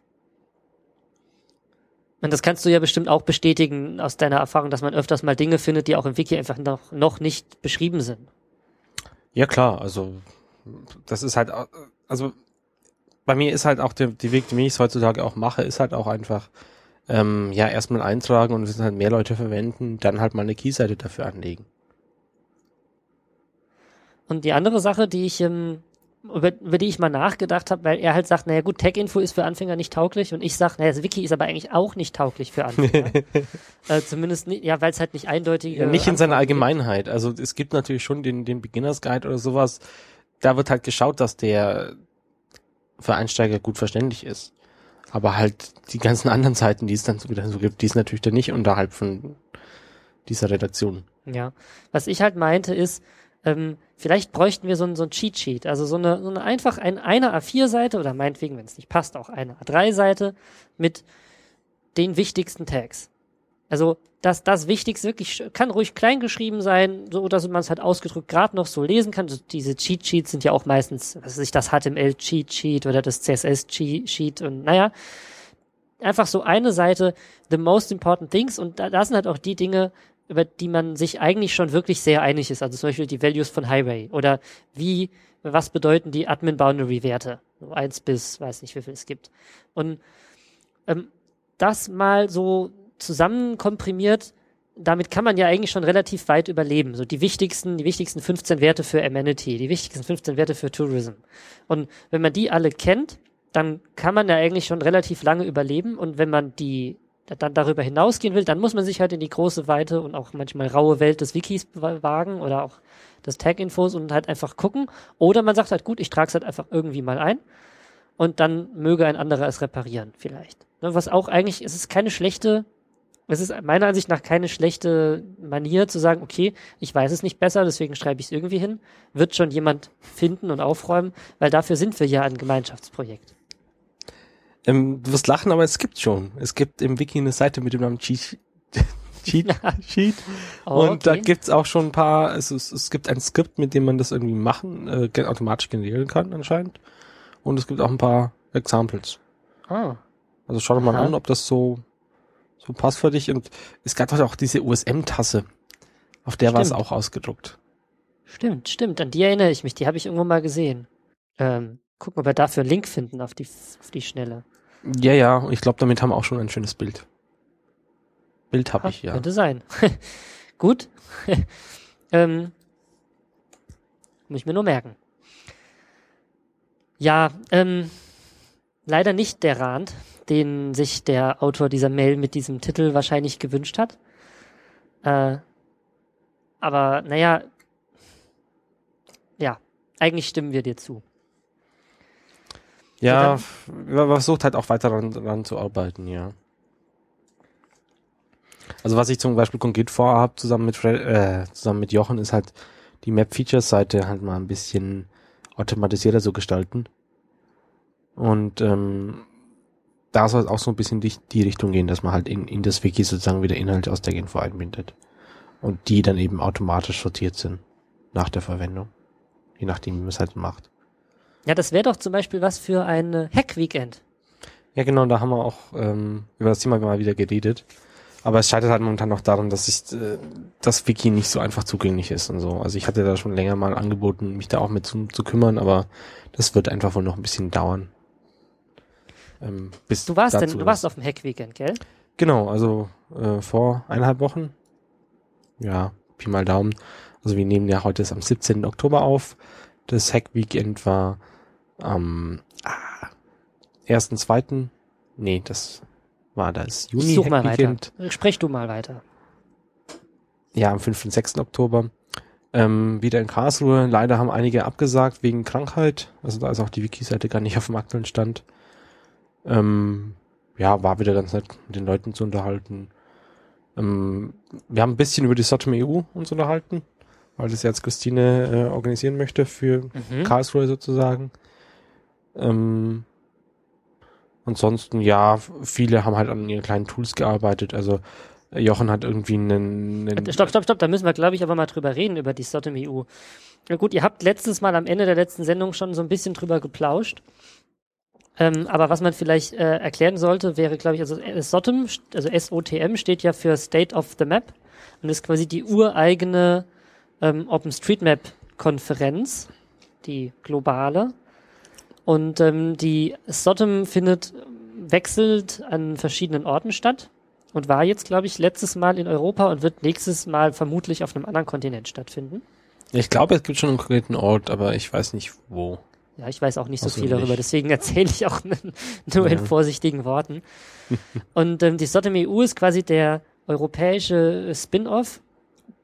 [SPEAKER 1] Und das kannst du ja bestimmt auch bestätigen aus deiner Erfahrung, dass man öfters mal Dinge findet, die auch im Wiki einfach noch, noch nicht beschrieben sind.
[SPEAKER 2] Ja klar, also das ist halt, also bei mir ist halt auch der, die Weg, den ich es heutzutage auch mache, ist halt auch einfach, ähm, ja, erstmal eintragen und wenn halt mehr Leute verwenden, dann halt mal eine Keyseite dafür anlegen.
[SPEAKER 1] Und die andere Sache, die ich, ähm, über, über die ich mal nachgedacht habe, weil er halt sagt, naja gut, Tech-Info ist für Anfänger nicht tauglich und ich sage, naja, das Wiki ist aber eigentlich auch nicht tauglich für Anfänger. äh, zumindest nicht, ja, weil es halt nicht eindeutig
[SPEAKER 2] Ja, nicht in seiner Allgemeinheit. Also es gibt natürlich schon den, den Beginners Guide oder sowas. Da wird halt geschaut, dass der für Einsteiger gut verständlich ist. Aber halt die ganzen anderen Seiten, die es dann so wieder so gibt, die ist natürlich dann nicht unterhalb von dieser Redaktion.
[SPEAKER 1] Ja. Was ich halt meinte ist, ähm, vielleicht bräuchten wir so ein, so ein Cheat Sheet, also so eine, so eine einfach ein, eine A4-Seite oder meinetwegen, wenn es nicht passt, auch eine A3-Seite mit den wichtigsten Tags. Also das, das Wichtigste wirklich kann ruhig klein geschrieben sein, so dass man es halt ausgedrückt gerade noch so lesen kann. So, diese Cheat Sheets sind ja auch meistens, was weiß ich, das HTML Cheat Sheet oder das CSS Cheat und naja, einfach so eine Seite, the most important things und da, da sind halt auch die Dinge, über die man sich eigentlich schon wirklich sehr einig ist. Also zum Beispiel die Values von Highway oder wie, was bedeuten die Admin-Boundary-Werte? So eins bis, weiß nicht, wie viel es gibt. Und ähm, das mal so zusammen komprimiert, damit kann man ja eigentlich schon relativ weit überleben. So die wichtigsten, die wichtigsten 15 Werte für Amenity, die wichtigsten 15 Werte für Tourism. Und wenn man die alle kennt, dann kann man ja eigentlich schon relativ lange überleben. Und wenn man die dann darüber hinausgehen will, dann muss man sich halt in die große, weite und auch manchmal raue Welt des Wikis wagen oder auch des Tag-Infos und halt einfach gucken. Oder man sagt halt, gut, ich trage es halt einfach irgendwie mal ein und dann möge ein anderer es reparieren, vielleicht. Ne, Was auch eigentlich, es ist keine schlechte, es ist meiner Ansicht nach keine schlechte Manier zu sagen, okay, ich weiß es nicht besser, deswegen schreibe ich es irgendwie hin, wird schon jemand finden und aufräumen, weil dafür sind wir ja ein Gemeinschaftsprojekt.
[SPEAKER 2] Ähm, du wirst lachen, aber es gibt schon. Es gibt im Wiki eine Seite mit dem Namen Cheat, Cheat Sheet.
[SPEAKER 1] Oh,
[SPEAKER 2] Und da
[SPEAKER 1] okay.
[SPEAKER 2] gibt's auch schon ein paar, es, es, es gibt ein Skript, mit dem man das irgendwie machen, äh, automatisch generieren kann anscheinend. Und es gibt auch ein paar Examples.
[SPEAKER 1] Ah,
[SPEAKER 2] Also schau doch mal
[SPEAKER 1] Aha.
[SPEAKER 2] an, ob das so, so passt für dich. Und es gab halt auch diese USM-Tasse. Auf der war es auch ausgedruckt.
[SPEAKER 1] stimmt, stimmt, an die erinnere ich mich, die habe ich irgendwo mal gesehen. Ähm, gucken, ob wir dafür einen Link finden auf die, auf die Schnelle.
[SPEAKER 2] Ja, ja, ich glaube, damit haben wir auch schon ein schönes Bild. Bild habe ich, ja.
[SPEAKER 1] Könnte sein. Gut. ähm, muss ich mir nur merken. Ja, ähm, leider nicht der Rand, den sich der Autor dieser Mail mit diesem Titel wahrscheinlich gewünscht hat. Äh, aber naja, ja, eigentlich stimmen wir dir zu.
[SPEAKER 2] Ja, man versucht halt auch weiter daran, daran zu arbeiten, ja. Also was ich zum Beispiel konkret vorhabe, zusammen mit Fred, äh, zusammen mit Jochen, ist halt die Map-Features-Seite halt mal ein bisschen automatisierter zu gestalten. Und ähm, da soll es auch so ein bisschen die, die Richtung gehen, dass man halt in, in das Wiki sozusagen wieder Inhalte aus der GNV einbindet. Und die dann eben automatisch sortiert sind nach der Verwendung. Je nachdem, wie man es halt macht.
[SPEAKER 1] Ja, das wäre doch zum Beispiel was für ein Hack-Weekend.
[SPEAKER 2] Ja, genau, da haben wir auch ähm, über das Thema mal wieder geredet. Aber es scheitert halt momentan noch daran, dass ich äh, das Wiki nicht so einfach zugänglich ist und so. Also ich hatte da schon länger mal angeboten, mich da auch mit zu, zu kümmern, aber das wird einfach wohl noch ein bisschen dauern.
[SPEAKER 1] Ähm, bis du warst denn, du warst auf dem Hack-Weekend, gell?
[SPEAKER 2] Genau, also äh, vor eineinhalb Wochen. Ja, Pi mal Daumen. Also wir nehmen ja heute ist am 17. Oktober auf. Das Hack-Weekend war am ah, 1.2. Nee, das war das
[SPEAKER 1] Juni. Ich such mal weiter. Sprech du mal weiter.
[SPEAKER 2] Ja, am 5. und 6. Oktober. Ähm, wieder in Karlsruhe. Leider haben einige abgesagt wegen Krankheit. Also da ist auch die Wiki-Seite gar nicht auf dem aktuellen Stand. Ähm, ja, war wieder ganz nett, mit den Leuten zu unterhalten. Ähm, wir haben ein bisschen über die Sotom EU uns unterhalten, weil das jetzt Christine äh, organisieren möchte für mhm. Karlsruhe sozusagen. Ähm, ansonsten, ja, viele haben halt an ihren kleinen Tools gearbeitet. Also Jochen hat irgendwie einen, einen
[SPEAKER 1] Stopp, stopp, stopp, da müssen wir, glaube ich, aber mal drüber reden, über die Sotom EU. Na gut, ihr habt letztes Mal am Ende der letzten Sendung schon so ein bisschen drüber geplauscht. Ähm, aber was man vielleicht äh, erklären sollte, wäre, glaube ich, also SOTM, also SOTM steht ja für State of the Map und ist quasi die ureigene ähm, OpenStreetMap-Konferenz, die globale. Und ähm, die SOTM findet wechselt an verschiedenen Orten statt und war jetzt, glaube ich, letztes Mal in Europa und wird nächstes Mal vermutlich auf einem anderen Kontinent stattfinden.
[SPEAKER 2] Ich glaube, es gibt schon einen konkreten Ort, aber ich weiß nicht wo.
[SPEAKER 1] Ja, ich weiß auch nicht so viel darüber, deswegen erzähle ich auch nur ja. in vorsichtigen Worten. Und ähm, die Sotom EU ist quasi der europäische Spin-off,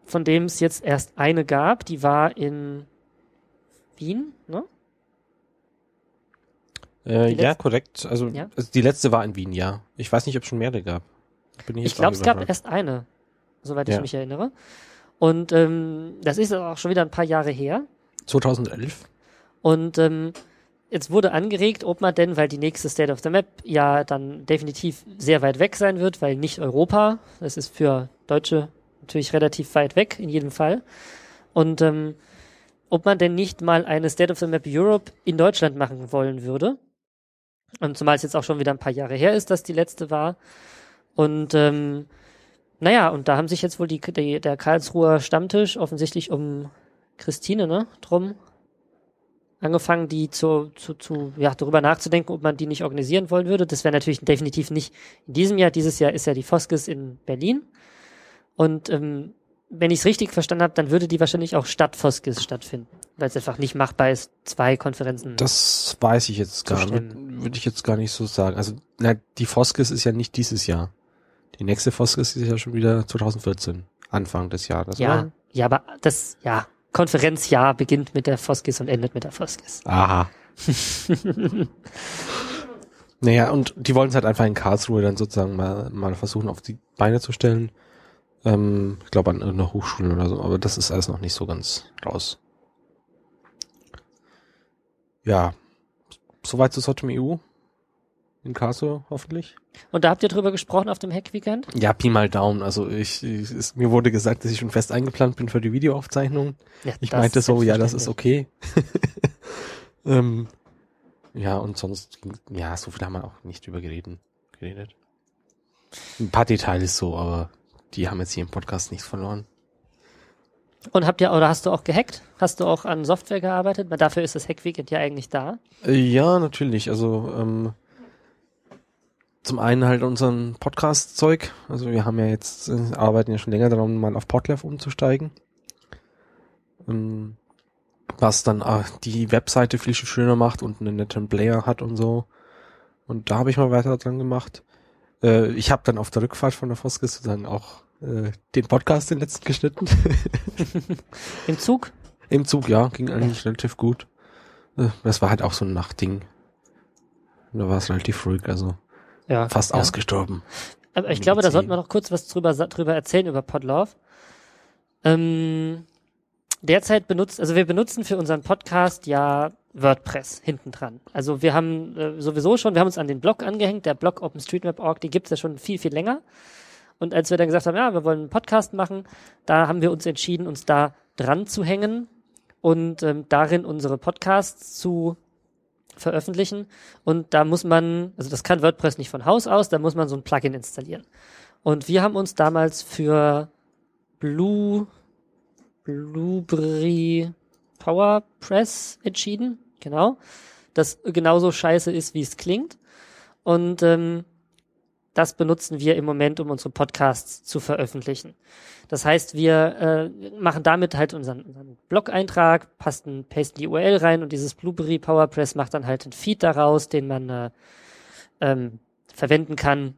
[SPEAKER 1] von dem es jetzt erst eine gab. Die war in Wien, ne?
[SPEAKER 2] Äh, ja, korrekt. Also, ja? also, die letzte war in Wien, ja. Ich weiß nicht, ob es schon mehrere gab.
[SPEAKER 1] Bin ich ich glaube, es gab erst eine, soweit ja. ich mich erinnere. Und ähm, das ist auch schon wieder ein paar Jahre her.
[SPEAKER 2] 2011.
[SPEAKER 1] Und ähm, jetzt wurde angeregt, ob man denn, weil die nächste State of the Map ja dann definitiv sehr weit weg sein wird, weil nicht Europa, das ist für Deutsche natürlich relativ weit weg, in jedem Fall. Und ähm, ob man denn nicht mal eine State of the Map Europe in Deutschland machen wollen würde. Und zumal es jetzt auch schon wieder ein paar Jahre her ist, dass die letzte war. Und ähm, naja, und da haben sich jetzt wohl die, die, der Karlsruher Stammtisch offensichtlich um Christine, ne, drum angefangen, die zu, zu, zu, ja, darüber nachzudenken, ob man die nicht organisieren wollen würde. Das wäre natürlich definitiv nicht in diesem Jahr. Dieses Jahr ist ja die Foskes in Berlin. Und ähm, wenn ich es richtig verstanden habe, dann würde die wahrscheinlich auch statt Foskes stattfinden, weil es einfach nicht machbar ist, zwei Konferenzen.
[SPEAKER 2] Das weiß ich jetzt gar nicht. Würde ich jetzt gar nicht so sagen. Also na, die Foskes ist ja nicht dieses Jahr. Die nächste Foskes ist ja schon wieder 2014, Anfang des Jahres.
[SPEAKER 1] Ja, oder? ja, aber das, ja, Konferenzjahr beginnt mit der Foskis und endet mit der Foskis.
[SPEAKER 2] Aha. naja, und die wollen es halt einfach in Karlsruhe dann sozusagen mal, mal versuchen auf die Beine zu stellen. Ähm, ich glaube an irgendeiner Hochschule oder so, aber das ist alles noch nicht so ganz raus. Ja, soweit zu Sotom EU in Karlsruhe hoffentlich.
[SPEAKER 1] Und da habt ihr drüber gesprochen auf dem Hack-Weekend?
[SPEAKER 2] Ja, Pi mal Daumen. Also ich, ich es, mir wurde gesagt, dass ich schon fest eingeplant bin für die Videoaufzeichnung. Ja, ich meinte so, ja, das ist okay. ähm, ja, und sonst, ja, so viel haben wir auch nicht drüber geredet. geredet. Ein paar Details so, aber die haben jetzt hier im Podcast nichts verloren.
[SPEAKER 1] Und habt ihr, oder hast du auch gehackt? Hast du auch an Software gearbeitet? Weil dafür ist das Hack-Weekend ja eigentlich da.
[SPEAKER 2] Äh, ja, natürlich. Also, ähm, zum einen halt unseren Podcast-Zeug. Also wir haben ja jetzt, äh, arbeiten ja schon länger daran, mal auf Podlove umzusteigen. Ähm, was dann äh, die Webseite viel schöner macht und einen netten Player hat und so. Und da habe ich mal weiter dran gemacht. Äh, ich habe dann auf der Rückfahrt von der Foskis dann auch äh, den Podcast den letzten geschnitten.
[SPEAKER 1] Im Zug?
[SPEAKER 2] Im Zug, ja, ging eigentlich relativ gut. Äh, Das war halt auch so ein Nachtding. Da war es relativ ruhig, also
[SPEAKER 1] Ja.
[SPEAKER 2] fast
[SPEAKER 1] ja.
[SPEAKER 2] ausgestorben.
[SPEAKER 1] Aber ich glaube, da sollten wir noch kurz was drüber, drüber erzählen über Podlove. Ähm, derzeit benutzt, also wir benutzen für unseren Podcast ja WordPress hinten dran. Also wir haben äh, sowieso schon, wir haben uns an den Blog angehängt, der Blog OpenStreetMap.org, die gibt's ja schon viel, viel länger. Und als wir dann gesagt haben, ja, wir wollen einen Podcast machen, da haben wir uns entschieden, uns da dran zu hängen und ähm, darin unsere Podcasts zu veröffentlichen. Und da muss man, also das kann WordPress nicht von Haus aus, da muss man so ein Plugin installieren. Und wir haben uns damals für Blue, Blueberry PowerPress entschieden, genau. Das genauso scheiße ist, wie es klingt. Und ähm, das benutzen wir im Moment, um unsere Podcasts zu veröffentlichen. Das heißt, wir äh, machen damit halt unseren, unseren Blog-Eintrag, pasten, pasten die URL rein und dieses Blueberry PowerPress macht dann halt einen Feed daraus, den man äh, ähm, verwenden kann,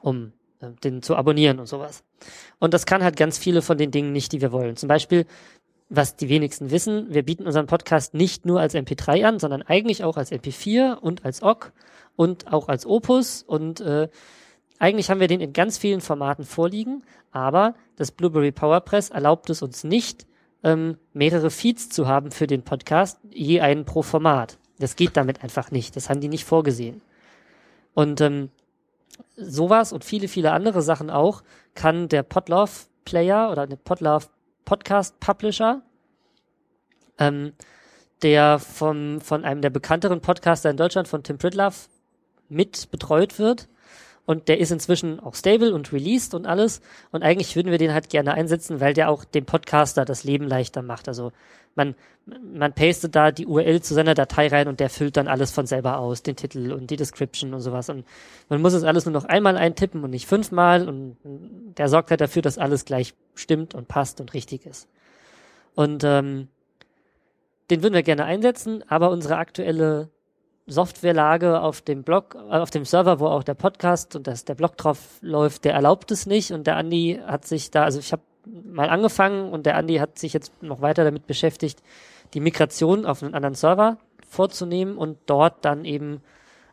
[SPEAKER 1] um äh, den zu abonnieren und sowas. Und das kann halt ganz viele von den Dingen nicht, die wir wollen. Zum Beispiel, was die wenigsten wissen, wir bieten unseren Podcast nicht nur als MP3 an, sondern eigentlich auch als MP4 und als OGG und auch als Opus und äh, eigentlich haben wir den in ganz vielen Formaten vorliegen, aber das Blueberry PowerPress erlaubt es uns nicht, ähm, mehrere Feeds zu haben für den Podcast, je einen pro Format. Das geht damit einfach nicht. Das haben die nicht vorgesehen. Und ähm, sowas und viele, viele andere Sachen auch kann der Podlove Player oder der Podlove Podcast Publisher, ähm, der vom, von einem der bekannteren Podcaster in Deutschland, von Tim Pridlove, mit betreut wird. Und der ist inzwischen auch stable und released und alles. Und eigentlich würden wir den halt gerne einsetzen, weil der auch dem Podcaster das Leben leichter macht. Also man, man pastet da die URL zu seiner Datei rein und der füllt dann alles von selber aus, den Titel und die Description und sowas. Und man muss es alles nur noch einmal eintippen und nicht fünfmal. Und der sorgt halt dafür, dass alles gleich stimmt und passt und richtig ist. Und ähm, den würden wir gerne einsetzen, aber unsere aktuelle Softwarelage auf dem Blog, äh, auf dem Server, wo auch der Podcast und das, der Blog drauf läuft, der erlaubt es nicht. Und der Andi hat sich da, also ich habe mal angefangen und der Andi hat sich jetzt noch weiter damit beschäftigt, die Migration auf einen anderen Server vorzunehmen und dort dann eben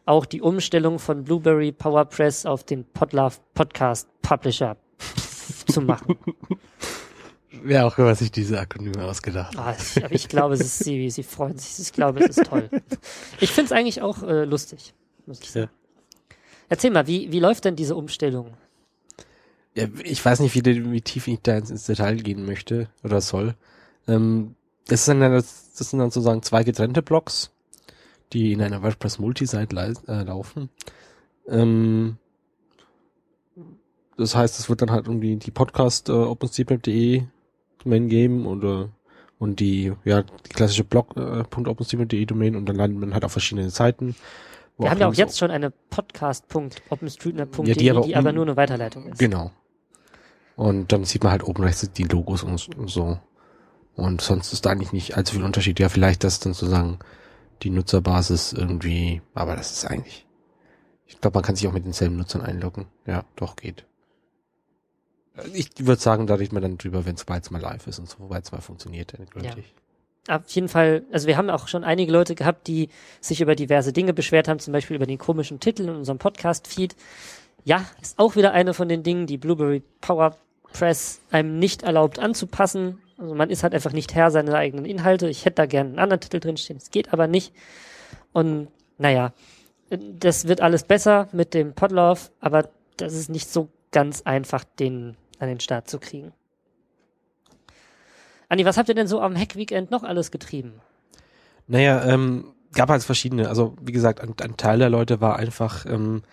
[SPEAKER 1] auch die Umstellung von Blueberry PowerPress auf den Podlove Podcast Publisher zu machen.
[SPEAKER 2] Wer auch immer sich diese Akronyme ausgedacht hat.
[SPEAKER 1] Ah, ich, ich glaube, es ist, sie, sie freuen sich. Ich glaube, es ist toll. Ich finde es eigentlich auch äh, lustig, muss ich sagen. Erzähl mal, wie, wie läuft denn diese Umstellung?
[SPEAKER 2] Ja, ich weiß nicht, wie, wie tief ich da ins, Detail gehen möchte oder soll. Ähm, das, sind dann, das, sind dann sozusagen zwei getrennte Blocks, die in einer WordPress Multisite äh, laufen. Ähm, das heißt, es wird dann halt um die, die Podcast äh, OpenStreetMap.de Domain geben oder und die ja die klassische Blog äh, .openstreetmap.de Domain und dann landet man halt auf verschiedenen Seiten.
[SPEAKER 1] Wir haben ja auch jetzt schon eine podcast.openstreetmap.de,
[SPEAKER 2] Ja,
[SPEAKER 1] die,
[SPEAKER 2] die aber-
[SPEAKER 1] aber nur eine Weiterleitung ist.
[SPEAKER 2] Genau. Und dann sieht man halt oben rechts die Logos und, und so. Und sonst ist da eigentlich nicht allzu viel Unterschied. Ja, vielleicht das dann sozusagen die Nutzerbasis irgendwie, aber das ist eigentlich. Ich glaube, man kann sich auch mit denselben Nutzern einloggen. Ja, doch geht. Ich würde sagen, da reden wir dann drüber, wenn es mal live ist und so, weit es mal funktioniert, endgültig.
[SPEAKER 1] Auf jeden Fall, also wir haben auch schon einige Leute gehabt, die sich über diverse Dinge beschwert haben, zum Beispiel über den komischen Titel in unserem Podcast-Feed. Ja, ist auch wieder eine von den Dingen, die Blueberry PowerPress einem nicht erlaubt anzupassen. Also man ist halt einfach nicht Herr seiner eigenen Inhalte. Ich hätte da gerne einen anderen Titel drinstehen, es geht aber nicht. Und naja, das wird alles besser mit dem Podlove, aber das ist nicht so ganz einfach, den an den Start zu kriegen. Andi, was habt ihr denn so am Hack-Weekend noch alles getrieben?
[SPEAKER 2] Naja, ähm, gab halt verschiedene. Also wie gesagt, ein, ein Teil der Leute war einfach ähm,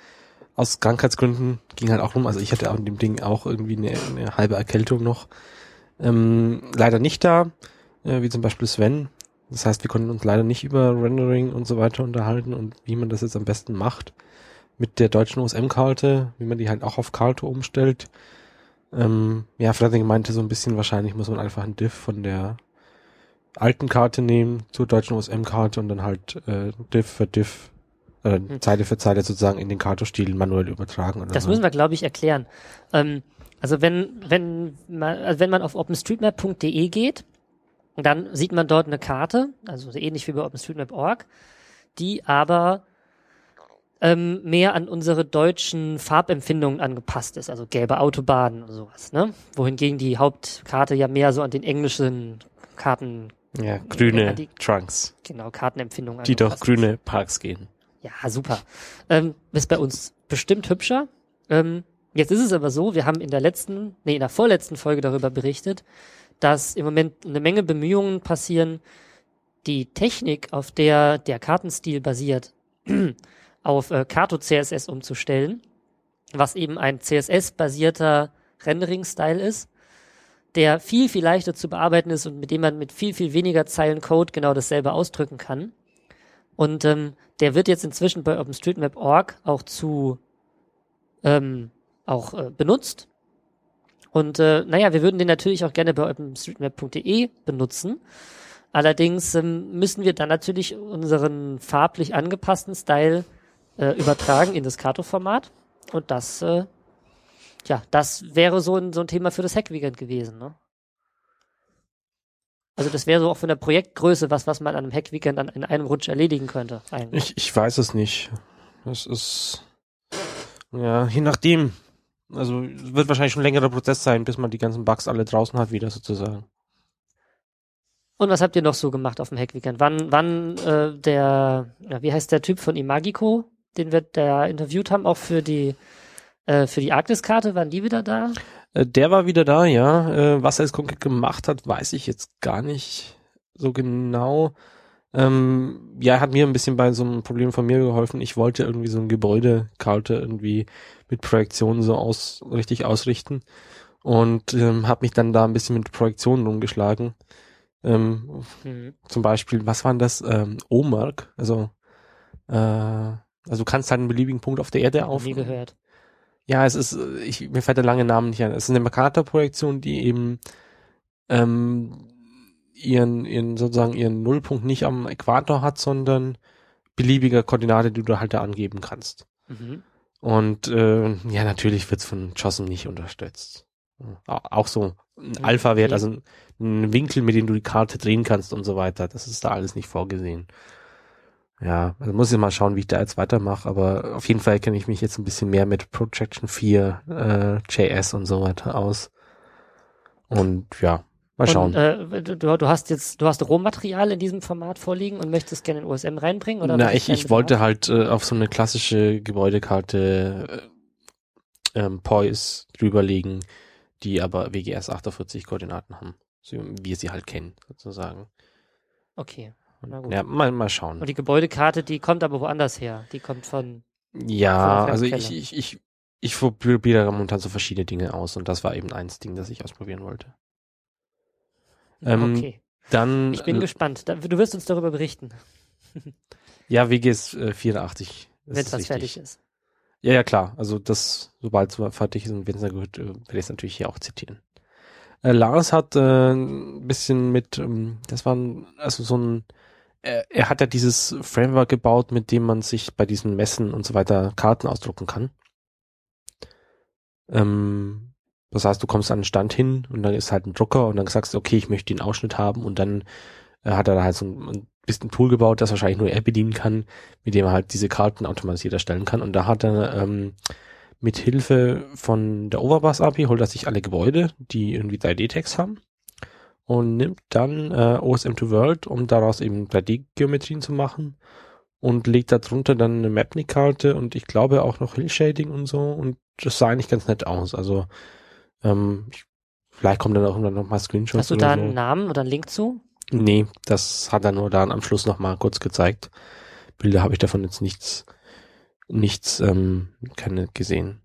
[SPEAKER 2] aus Krankheitsgründen, ging halt auch rum. Also ich hatte an dem Ding auch irgendwie eine, eine halbe Erkältung noch. Ähm, leider nicht da, äh, wie zum Beispiel Sven. Das heißt, wir konnten uns leider nicht über Rendering und so weiter unterhalten und wie man das jetzt am besten macht mit der deutschen OSM-Karte, wie man die halt auch auf Karte umstellt. Ähm, ja, Fredrik meinte so ein bisschen, wahrscheinlich muss man einfach einen Diff von der alten Karte nehmen zur deutschen OSM-Karte und dann halt äh, Diff für Diff, äh,
[SPEAKER 1] Hm.
[SPEAKER 2] Zeile für Zeile sozusagen in den Kartostil manuell übertragen.
[SPEAKER 1] Das
[SPEAKER 2] so.
[SPEAKER 1] müssen wir, glaube ich, erklären. Ähm, also wenn, wenn man, also wenn man auf openstreetmap.de geht dann sieht man dort eine Karte, also so ähnlich wie bei OpenStreetMap.org, die aber ähm, mehr an unsere deutschen Farbempfindungen angepasst ist, also gelbe Autobahnen und sowas, ne? Wohingegen die Hauptkarte ja mehr so an den englischen Karten,
[SPEAKER 2] Ja, grüne
[SPEAKER 1] die-
[SPEAKER 2] Trunks,
[SPEAKER 1] genau, Kartenempfindungen
[SPEAKER 2] die durch grüne Parks gehen.
[SPEAKER 1] Ja, super. Ähm, ist bei uns bestimmt hübscher. Ähm, jetzt ist es aber so, wir haben in der letzten, nee, in der vorletzten Folge darüber berichtet, dass im Moment eine Menge Bemühungen passieren, die Technik, auf der der Kartenstil basiert, auf äh, Kato CSS umzustellen, was eben ein CSS-basierter Rendering-Style ist, der viel, viel leichter zu bearbeiten ist und mit dem man mit viel, viel weniger Zeilen Code genau dasselbe ausdrücken kann. Und ähm, der wird jetzt inzwischen bei OpenStreetMap.org auch zu ähm, auch äh, benutzt. Und äh, naja, wir würden den natürlich auch gerne bei OpenStreetMap.de benutzen. Allerdings ähm, müssen wir dann natürlich unseren farblich angepassten Style äh, übertragen in das Kato-Format. Und das, äh, ja, das wäre so ein, so ein Thema für das Hack-Weekend gewesen. Ne? Also das wäre so auch von der Projektgröße was, was man an einem Hack-Weekend an, in einem Rutsch erledigen könnte. Eigentlich.
[SPEAKER 2] Ich, ich weiß es nicht. Das ist, ja, je nachdem. Also, es wird wahrscheinlich schon ein längerer Prozess sein, bis man die ganzen Bugs alle draußen hat, wieder sozusagen.
[SPEAKER 1] Und was habt ihr noch so gemacht auf dem Hack-Weekend? Wann, wann äh, der, ja, wie heißt der Typ von Imagico, den wir da interviewt haben, auch für die äh, für die Arktis-Karte, waren die wieder da?
[SPEAKER 2] Äh, Der war wieder da, ja. Äh, Was er jetzt konkret gemacht hat, weiß ich jetzt gar nicht so genau. Ähm, ja, er hat mir ein bisschen bei so einem Problem von mir geholfen. Ich wollte irgendwie so ein Gebäudekarte irgendwie mit Projektionen so aus richtig ausrichten und ähm, habe mich dann da ein bisschen mit Projektionen rumgeschlagen. Ähm,
[SPEAKER 1] Mhm.
[SPEAKER 2] zum Beispiel, was waren das? Ähm, O-Mark, also äh, also du kannst halt einen beliebigen Punkt auf der Erde
[SPEAKER 1] Auf nie gehört.
[SPEAKER 2] Ja, es ist, ich, mir fällt der lange Name nicht ein. Es ist eine Mercator-Projektion, die eben ähm, ihren, ihren sozusagen ihren Nullpunkt nicht am Äquator hat, sondern beliebiger Koordinate, die du halt da angeben kannst.
[SPEAKER 1] Mhm.
[SPEAKER 2] Und äh, ja, natürlich wird's von JOSM nicht unterstützt. Au- Auch so ein
[SPEAKER 1] Mhm,
[SPEAKER 2] Alpha-Wert, also ein- ein Winkel, mit dem du die Karte drehen kannst und so weiter. Das ist da alles nicht vorgesehen. Ja, also muss ich mal schauen, wie ich da jetzt weitermache, aber auf jeden Fall kenne ich mich jetzt ein bisschen mehr mit Projection 4, äh, JS und so weiter aus. Und ja, mal schauen.
[SPEAKER 1] Und, äh, du, du hast jetzt, du hast Rohmaterial in diesem Format vorliegen und möchtest gerne in OSM reinbringen? Oder
[SPEAKER 2] Na, ich, ich wollte
[SPEAKER 1] Bedarf?
[SPEAKER 2] halt äh, auf so eine klassische Gebäudekarte äh, ähm, Poise drüberlegen, die aber WGS 48 Koordinaten haben. So wie wir sie halt kennen, sozusagen.
[SPEAKER 1] Okay. Na gut.
[SPEAKER 2] Ja, mal, mal schauen.
[SPEAKER 1] Und die Gebäudekarte, die kommt aber woanders her. Die kommt von.
[SPEAKER 2] Ja,
[SPEAKER 1] Von
[SPEAKER 2] also ich, ich, ich, ich probiere momentan so verschiedene Dinge aus und das war eben eins Ding, das ich ausprobieren wollte. Ähm,
[SPEAKER 1] okay.
[SPEAKER 2] Dann,
[SPEAKER 1] Ich bin
[SPEAKER 2] äh,
[SPEAKER 1] gespannt. Du wirst uns darüber berichten,
[SPEAKER 2] ja, WGS äh, 84. das
[SPEAKER 1] wenn
[SPEAKER 2] wichtig.
[SPEAKER 1] fertig ist.
[SPEAKER 2] Ja, ja, klar. Also das, sobald es fertig ist und wenn es dann gehört, äh, werde ich es natürlich hier auch zitieren. Äh, Lars hat äh, ein bisschen mit, ähm, das war ein, also so ein, er, er hat ja dieses Framework gebaut, mit dem man sich bei diesen Messen und so weiter Karten ausdrucken kann. Ähm, das heißt, du kommst an einen Stand hin und dann ist halt ein Drucker und dann sagst du, okay, ich möchte den Ausschnitt haben und dann äh, hat er da halt so ein, ein bisschen Tool gebaut, das wahrscheinlich nur er bedienen kann, mit dem er halt diese Karten automatisiert erstellen kann. Und da hat er ähm, mit Hilfe von der Overpass API holt er sich alle Gebäude, die irgendwie 3D-Text haben und nimmt dann äh, OSM to World, um daraus eben 3D-Geometrien zu machen und legt darunter dann eine Mapnik-Karte und ich glaube auch noch Hill-Shading und so und das sah eigentlich ganz nett aus. Also ähm, ich, vielleicht kommt dann auch irgendwann noch mal Screenshots
[SPEAKER 1] Hast du da
[SPEAKER 2] so.
[SPEAKER 1] einen Namen oder einen Link zu?
[SPEAKER 2] Nee, das hat er nur dann am Schluss noch mal kurz gezeigt. Bilder habe ich davon jetzt nichts, nichts, ähm, keine gesehen.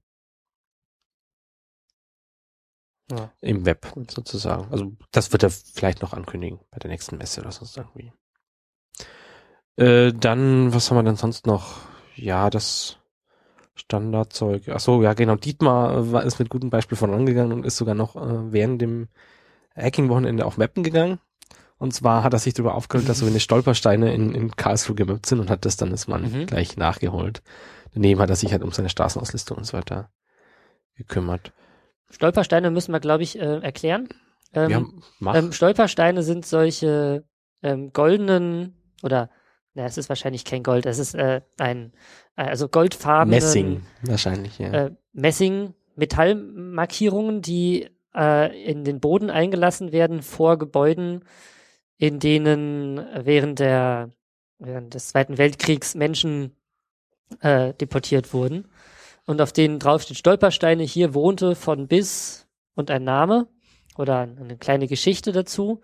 [SPEAKER 1] Ja.
[SPEAKER 2] Im Web
[SPEAKER 1] Gut.
[SPEAKER 2] sozusagen. Also das wird er vielleicht noch ankündigen bei der nächsten Messe oder sonst irgendwie. Äh, dann, was haben wir denn sonst noch? Ja, das Standardzeug. Ach so, ja genau. Dietmar war, ist mit gutem Beispiel vorangegangen und ist sogar noch äh, während dem Hacking-Wochenende auf Mappen gegangen. Und zwar hat er sich darüber aufgehört, dass so eine Stolpersteine in, in Karlsruhe gemappt sind und hat das dann das Mann
[SPEAKER 1] Mhm.
[SPEAKER 2] gleich nachgeholt. Daneben hat er sich halt um seine Straßenauslistung und so weiter gekümmert.
[SPEAKER 1] Stolpersteine müssen wir, glaube ich, äh, erklären. Ähm,
[SPEAKER 2] mach.
[SPEAKER 1] ähm, Stolpersteine sind solche ähm, goldenen oder na, es ist wahrscheinlich kein Gold, es ist äh, ein äh, also goldfarbenen
[SPEAKER 2] Messing wahrscheinlich, ja.
[SPEAKER 1] äh, Messing Metallmarkierungen, die äh, in den Boden eingelassen werden vor Gebäuden, in denen während der während des Zweiten Weltkriegs Menschen äh, deportiert wurden und auf denen draufsteht Stolpersteine hier wohnte von bis und ein Name oder eine kleine Geschichte dazu.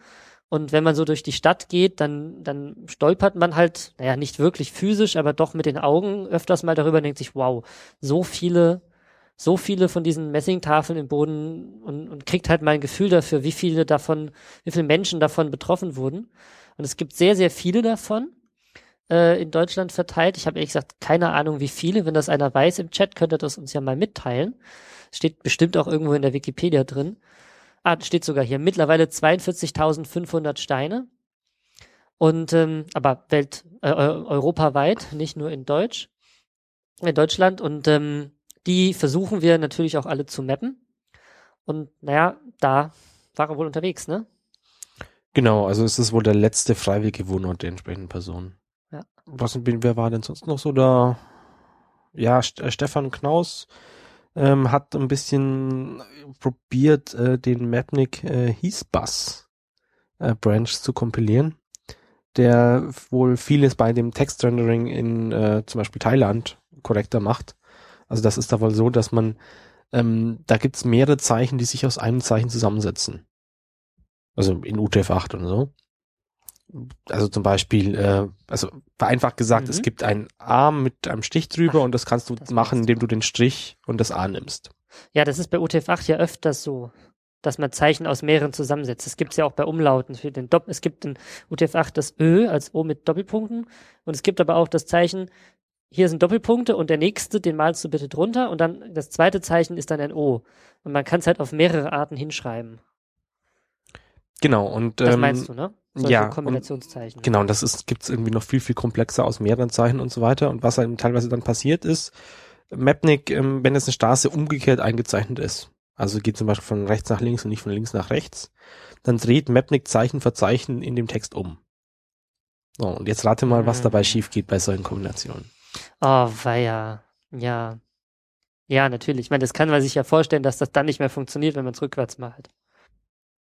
[SPEAKER 1] Und wenn man so durch die Stadt geht, dann, dann stolpert man halt, naja, nicht wirklich physisch, aber doch mit den Augen öfters mal darüber und denkt sich, wow, so viele, so viele von diesen Messingtafeln im Boden und, und kriegt halt mal ein Gefühl dafür, wie viele davon, wie viele Menschen davon betroffen wurden. Und es gibt sehr, sehr viele davon äh, in Deutschland verteilt. Ich habe ehrlich gesagt keine Ahnung, wie viele. Wenn das einer weiß im Chat, könnte das uns ja mal mitteilen. Steht bestimmt auch irgendwo in der Wikipedia drin. Ah, steht sogar hier. Mittlerweile 42.500 Steine. Und ähm, aber welt äh, eu- europaweit, nicht nur in Deutsch, in Deutschland. Und ähm, die versuchen wir natürlich auch alle zu mappen. Und naja, da war er wohl unterwegs, ne?
[SPEAKER 2] Genau, also es ist wohl der letzte freiwillige Wohnort der entsprechenden Person. Was, wer war denn sonst noch so da? Ja, äh, Stefan Knaus ähm, hat ein bisschen probiert, äh, den Mapnik äh, Hiesbus äh, Branch zu kompilieren, der wohl vieles bei dem Textrendering in äh, zum Beispiel Thailand korrekter macht. Also das ist da wohl so, dass man ähm, da gibt's mehrere Zeichen, die sich aus einem Zeichen zusammensetzen. Also in UTF-8 und so. Also zum Beispiel, äh, also vereinfacht gesagt,
[SPEAKER 1] Mhm.
[SPEAKER 2] es gibt einen A mit einem Strich drüber
[SPEAKER 1] Ach,
[SPEAKER 2] und das kannst du
[SPEAKER 1] das
[SPEAKER 2] machen, indem du den Strich und das A nimmst.
[SPEAKER 1] Ja, das ist bei UTF-8 ja öfters so, dass man Zeichen aus mehreren zusammensetzt. Das gibt's ja auch bei Umlauten. Für den Dopp es gibt in UTF-8 das Ö als O mit Doppelpunkten und es gibt aber auch das Zeichen, hier sind Doppelpunkte und der nächste, den malst du bitte drunter und dann das zweite Zeichen ist dann ein O. Und man kann es halt auf mehrere Arten hinschreiben.
[SPEAKER 2] Genau, und
[SPEAKER 1] Das
[SPEAKER 2] ähm,
[SPEAKER 1] meinst du, ne? Solche
[SPEAKER 2] ja, und-
[SPEAKER 1] Kombinationszeichen.
[SPEAKER 2] Genau, und das ist, gibt's irgendwie noch viel, viel komplexer aus mehreren Zeichen und so weiter. Und was halt teilweise dann passiert ist, Mapnik, ähm, wenn jetzt eine Straße umgekehrt eingezeichnet ist, also geht zum Beispiel von rechts nach links und nicht von links nach rechts, dann dreht Mapnik Zeichen für Zeichen in dem Text um. So, und jetzt rate mal, was
[SPEAKER 1] Mhm.
[SPEAKER 2] dabei schief geht bei solchen Kombinationen.
[SPEAKER 1] Oh, weia. Ja. Ja, natürlich. Ich meine, das kann man sich ja vorstellen, dass das dann nicht mehr funktioniert, wenn man es rückwärts malt.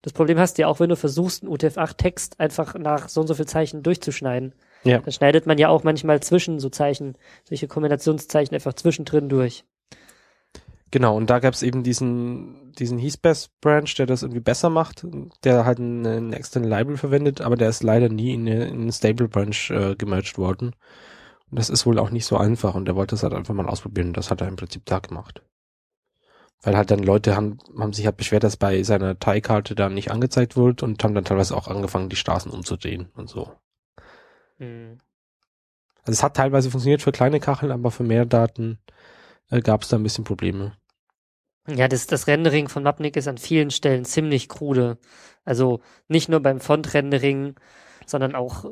[SPEAKER 1] Das Problem hast du ja auch, wenn du versuchst, einen UTF-8-Text einfach nach so und so viel Zeichen durchzuschneiden.
[SPEAKER 2] Ja.
[SPEAKER 1] Da schneidet man ja auch manchmal zwischen so Zeichen, solche Kombinationszeichen einfach zwischendrin durch.
[SPEAKER 2] Genau, und da gab's eben diesen, diesen Heathbest-Branch, der das irgendwie besser macht, der halt einen, externen Library verwendet, aber der ist leider nie in, eine, in Stable-Branch äh, gemerged worden. Und das ist wohl auch nicht so einfach und der wollte das halt einfach mal ausprobieren und das hat er im Prinzip da gemacht. Weil halt dann Leute haben, haben sich halt beschwert, dass bei seiner Thai-Karte dann nicht angezeigt wird und haben dann teilweise auch angefangen, die Straßen umzudrehen und so.
[SPEAKER 1] Hm.
[SPEAKER 2] Also es hat teilweise funktioniert für kleine Kacheln, aber für mehr Daten äh, gab's da ein bisschen Probleme.
[SPEAKER 1] Ja, das, das Rendering von Mapnik ist an vielen Stellen ziemlich krude. Also nicht nur beim Font-Rendering, sondern auch,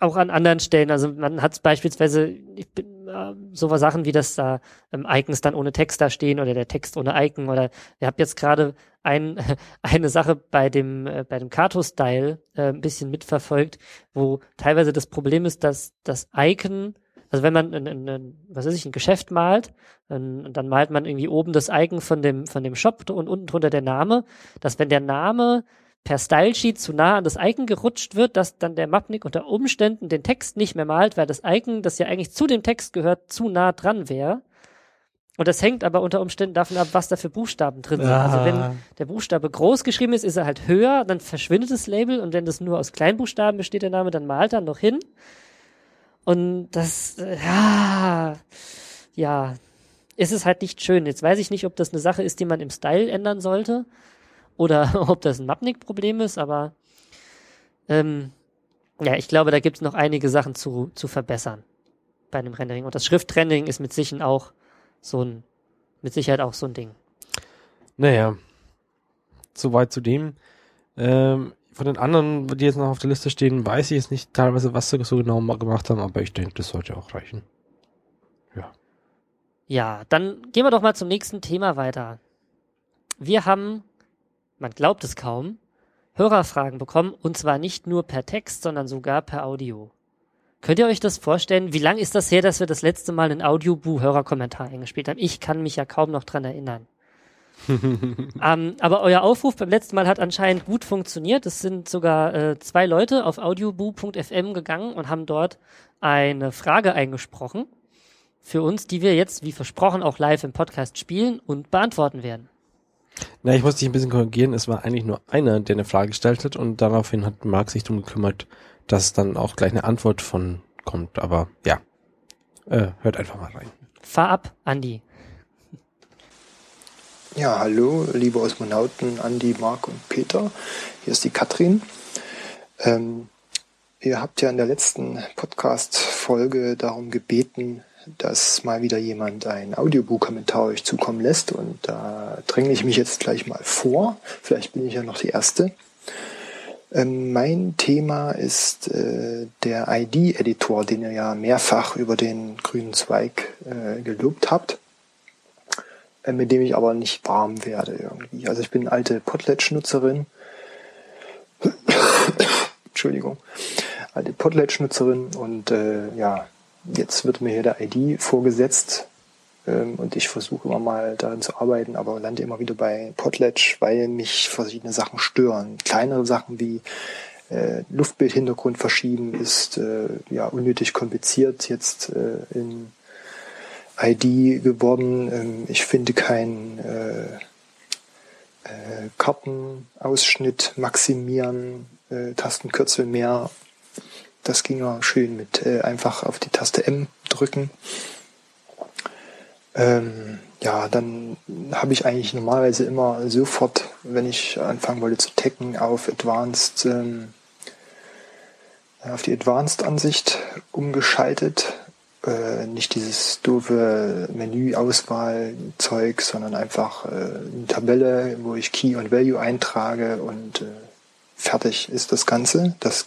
[SPEAKER 1] auch an anderen Stellen. Also man hat beispielsweise ich bin, äh, so Sachen wie das da ähm, Icons dann ohne Text da stehen oder der Text ohne Icon oder ihr habt jetzt gerade ein, eine Sache bei dem äh, bei dem Kato-Style äh, ein bisschen mitverfolgt, wo teilweise das Problem ist, dass das Icon also wenn man ein, ein, ein, was weiß ich, ein Geschäft malt, dann, dann malt man irgendwie oben das Icon von dem, von dem Shop und unten drunter der Name, dass wenn der Name per Stylesheet zu nah an das Icon gerutscht wird, dass dann der Mapnik unter Umständen den Text nicht mehr malt, weil das Icon, das ja eigentlich zu dem Text gehört, zu nah dran wäre. Und das hängt aber unter Umständen davon ab, was da für Buchstaben drin sind. Also wenn der Buchstabe groß geschrieben ist, ist er halt höher, dann verschwindet das Label und wenn das nur aus Kleinbuchstaben besteht, der Name, dann malt er noch hin. Und das, äh, ja, ja, ist es halt nicht schön. Jetzt weiß ich nicht, ob das eine Sache ist, die man im Style ändern sollte oder ob das ein Mapnik-Problem ist, aber ähm, ja, ich glaube, da gibt es noch einige Sachen zu, zu verbessern bei einem Rendering. Und das Schriftrendering ist mit Sicherheit auch so ein, mit Sicherheit auch so ein Ding.
[SPEAKER 2] Naja, soweit zu dem. Ähm, von den anderen, die jetzt noch auf der Liste stehen, weiß ich jetzt nicht teilweise, was sie so genau gemacht haben, aber ich denke, das sollte auch reichen.
[SPEAKER 1] Ja, dann gehen wir doch mal zum nächsten Thema weiter. Wir haben, man glaubt es kaum, Hörerfragen bekommen und zwar nicht nur per Text, sondern sogar per Audio. Könnt ihr euch das vorstellen? Wie lang ist das her, dass wir das letzte Mal einen Audioboo-Hörerkommentar eingespielt haben? Ich kann mich ja kaum noch dran erinnern. ähm, aber euer Aufruf beim letzten Mal hat anscheinend gut funktioniert. Es sind sogar äh, zwei Leute auf audioboo.fm gegangen und haben dort eine Frage eingesprochen für uns, die wir jetzt, wie versprochen, auch live im Podcast spielen und beantworten werden.
[SPEAKER 2] Na, ich muss dich ein bisschen korrigieren. Es war eigentlich nur einer, der eine Frage gestellt hat und daraufhin hat Marc sich darum gekümmert, dass dann auch gleich eine Antwort von kommt. Aber ja, äh, hört einfach mal rein.
[SPEAKER 1] Fahr ab, Andi.
[SPEAKER 3] Ja, hallo, liebe Osmonauten Andi, Marc und Peter. Hier ist die Katrin. Ähm, ihr habt ja in der letzten Podcast-Folge darum gebeten, dass mal wieder jemand ein Audiobuch-Kommentar euch zukommen lässt. Und da dränge ich mich jetzt gleich mal vor. Vielleicht bin ich ja noch die Erste. Ähm, mein Thema ist äh, der ID-Editor, den ihr ja mehrfach über den grünen Zweig äh, gelobt habt, äh, mit dem ich aber nicht warm werde irgendwie. Also ich bin alte Potlatch-Nutzerin. Entschuldigung. Alte Potlatch-Nutzerin und äh, ja, jetzt wird mir hier der ID vorgesetzt ähm, und ich versuche immer mal darin zu arbeiten, aber lande immer wieder bei Potlatch, weil mich verschiedene Sachen stören. Kleinere Sachen wie äh, Luftbildhintergrund verschieben ist äh, ja unnötig kompliziert jetzt äh, in ID geworden. Ähm, ich finde keinen äh, äh, Kartenausschnitt maximieren, äh, Tastenkürzel mehr das ging ja schön mit äh, einfach auf die Taste M drücken. Ähm, ja, dann habe ich eigentlich normalerweise immer sofort, wenn ich anfangen wollte zu tecken, auf Advanced, ähm, auf die Advanced-Ansicht umgeschaltet. Äh, nicht dieses doofe Menü-Auswahl-Zeug, sondern einfach äh, eine Tabelle, wo ich Key und Value eintrage und äh, fertig ist das Ganze. Das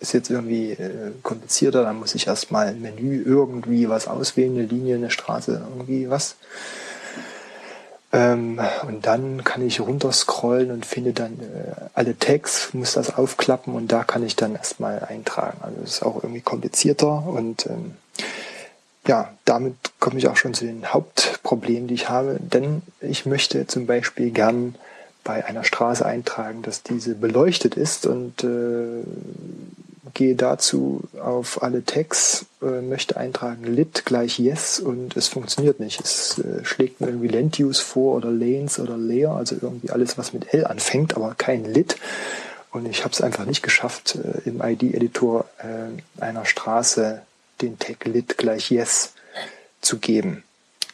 [SPEAKER 3] ist jetzt irgendwie äh, komplizierter, da muss ich erstmal im Menü irgendwie was auswählen, eine Linie, eine Straße, irgendwie was. Ähm, und dann kann ich runterscrollen und finde dann äh, alle Tags, muss das aufklappen und da kann ich dann erstmal eintragen. Also das ist auch irgendwie komplizierter und ähm, ja, damit komme ich auch schon zu den Hauptproblemen, die ich habe, denn ich möchte zum Beispiel gern bei einer Straße eintragen, dass diese beleuchtet ist und äh, gehe dazu auf alle Tags, äh, möchte eintragen lit gleich yes und es funktioniert nicht. Es äh, schlägt mir irgendwie Land Use vor oder Lanes oder Layer, also irgendwie alles, was mit L anfängt, aber kein lit. Und ich habe es einfach nicht geschafft, äh, im ID-Editor äh, einer Straße den Tag lit gleich yes zu geben.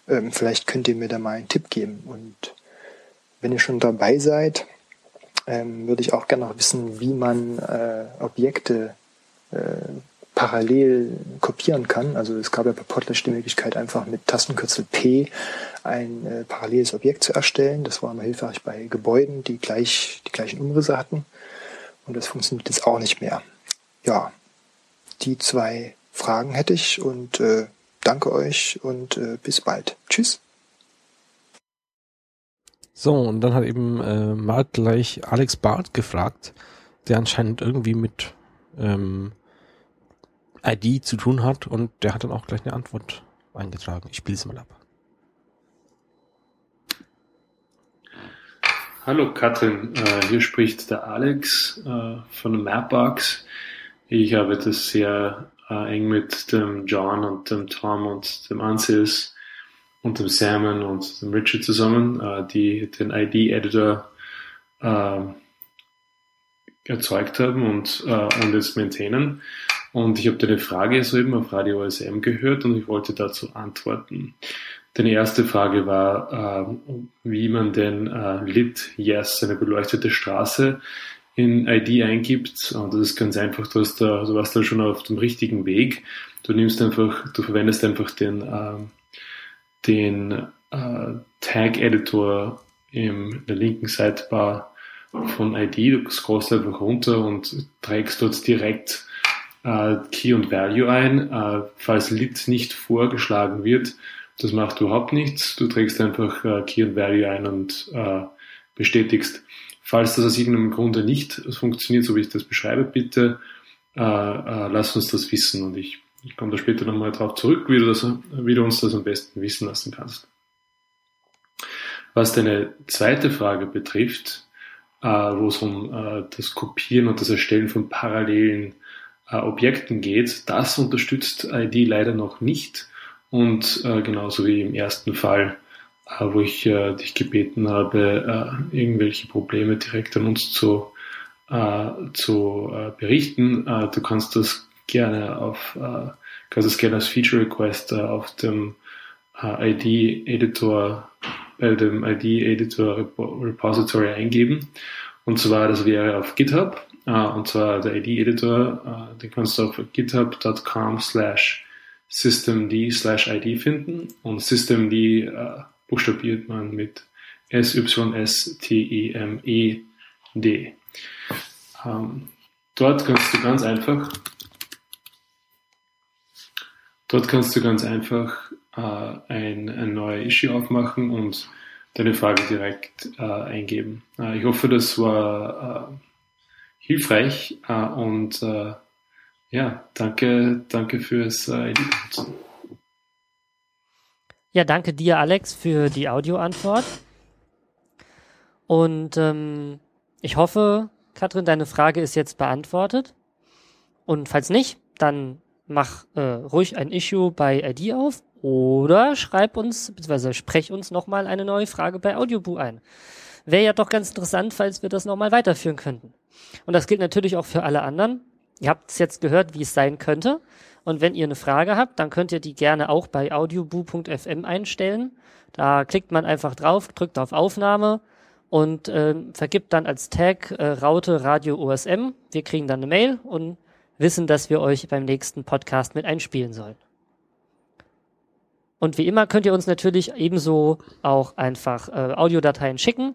[SPEAKER 3] Ähm, vielleicht könnt ihr mir da mal einen Tipp geben und wenn ihr schon dabei seid, ähm, würde ich auch gerne noch wissen, wie man äh, Objekte äh, parallel kopieren kann. Also es gab ja bei Potlatch die Möglichkeit, einfach mit Tastenkürzel P ein äh, paralleles Objekt zu erstellen. Das war immer hilfreich bei Gebäuden, die gleich die gleichen Umrisse hatten. Und das funktioniert jetzt auch nicht mehr. Ja, die zwei Fragen hätte ich und äh, danke euch und äh, bis bald. Tschüss.
[SPEAKER 2] So, und dann hat eben äh, Mark gleich Alex Barth gefragt, der anscheinend irgendwie mit ähm, ID zu tun hat und der hat dann auch gleich eine Antwort eingetragen. Ich spiele es mal ab.
[SPEAKER 4] Hallo Katrin, äh, hier spricht der Alex äh, von Mapbox. Ich arbeite sehr äh, eng mit dem John und dem Tom und dem Ansis und dem Simon und dem Richard zusammen, äh, die den ID-Editor äh, erzeugt haben und, äh, und jetzt maintainen. Und ich habe deine Frage soeben auf Radio OSM gehört und ich wollte dazu antworten. Deine erste Frage war, äh, wie man denn äh, Lit Yes, eine beleuchtete Straße, in ID eingibt. Und das ist ganz einfach, du, hast da, du warst da schon auf dem richtigen Weg. Du nimmst einfach, du verwendest einfach den äh, den äh, Tag-Editor in der linken Sidebar von ID. Du scrollst einfach runter und trägst dort direkt äh, Key und Value ein. Äh, falls Lit nicht vorgeschlagen wird, das macht überhaupt nichts. Du trägst einfach äh, Key und Value ein und äh, bestätigst Falls das aus irgendeinem Grunde nicht funktioniert, so wie ich das beschreibe, bitte äh, äh, lass uns das wissen und ich, ich komme da später nochmal drauf zurück, wie du, das, wie du uns das am besten wissen lassen kannst. Was deine zweite Frage betrifft, äh, wo es um äh, das Kopieren und das Erstellen von parallelen äh, Objekten geht, das unterstützt ID leider noch nicht. Und genauso wie im ersten Fall, wo ich dich gebeten habe, irgendwelche Probleme direkt an uns zu, zu berichten, du kannst das gerne auf, äh, kannst das gerne als Feature Request äh, auf dem äh, ID-Editor, bei dem ID-Editor Repository eingeben. Und zwar, das wäre auf GitHub, äh, und zwar der ID-Editor, äh, den kannst du auf github.com slash systemd slash ID finden. Und systemd äh, buchstabiert man mit S-Y-S-T-E-M-E-D. Ähm, dort kannst du ganz einfach Dort kannst du ganz einfach äh, ein, ein neues Issue aufmachen und deine Frage direkt äh, eingeben. Äh, ich hoffe, das war äh, hilfreich äh, und äh, ja, danke, danke fürs äh.
[SPEAKER 1] Ja, danke dir, Alex, für die Audioantwort. Und ähm, ich hoffe, Katrin, deine Frage ist jetzt beantwortet. Und falls nicht, dann mach äh, ruhig ein Issue bei ID auf oder schreib uns, beziehungsweise sprech uns nochmal eine neue Frage bei Audioboo ein. Wäre ja doch ganz interessant, falls wir das nochmal weiterführen könnten. Und das gilt natürlich auch für alle anderen. Ihr habt es jetzt gehört, wie es sein könnte. Und wenn ihr eine Frage habt, dann könnt ihr die gerne auch bei audioboo.fm einstellen. Da klickt man einfach drauf, drückt auf Aufnahme und äh, vergibt dann als Tag äh, Raute Radio OSM. Wir kriegen dann eine Mail und wissen, dass wir euch beim nächsten Podcast mit einspielen sollen. Und wie immer könnt ihr uns natürlich ebenso auch einfach äh, Audiodateien schicken.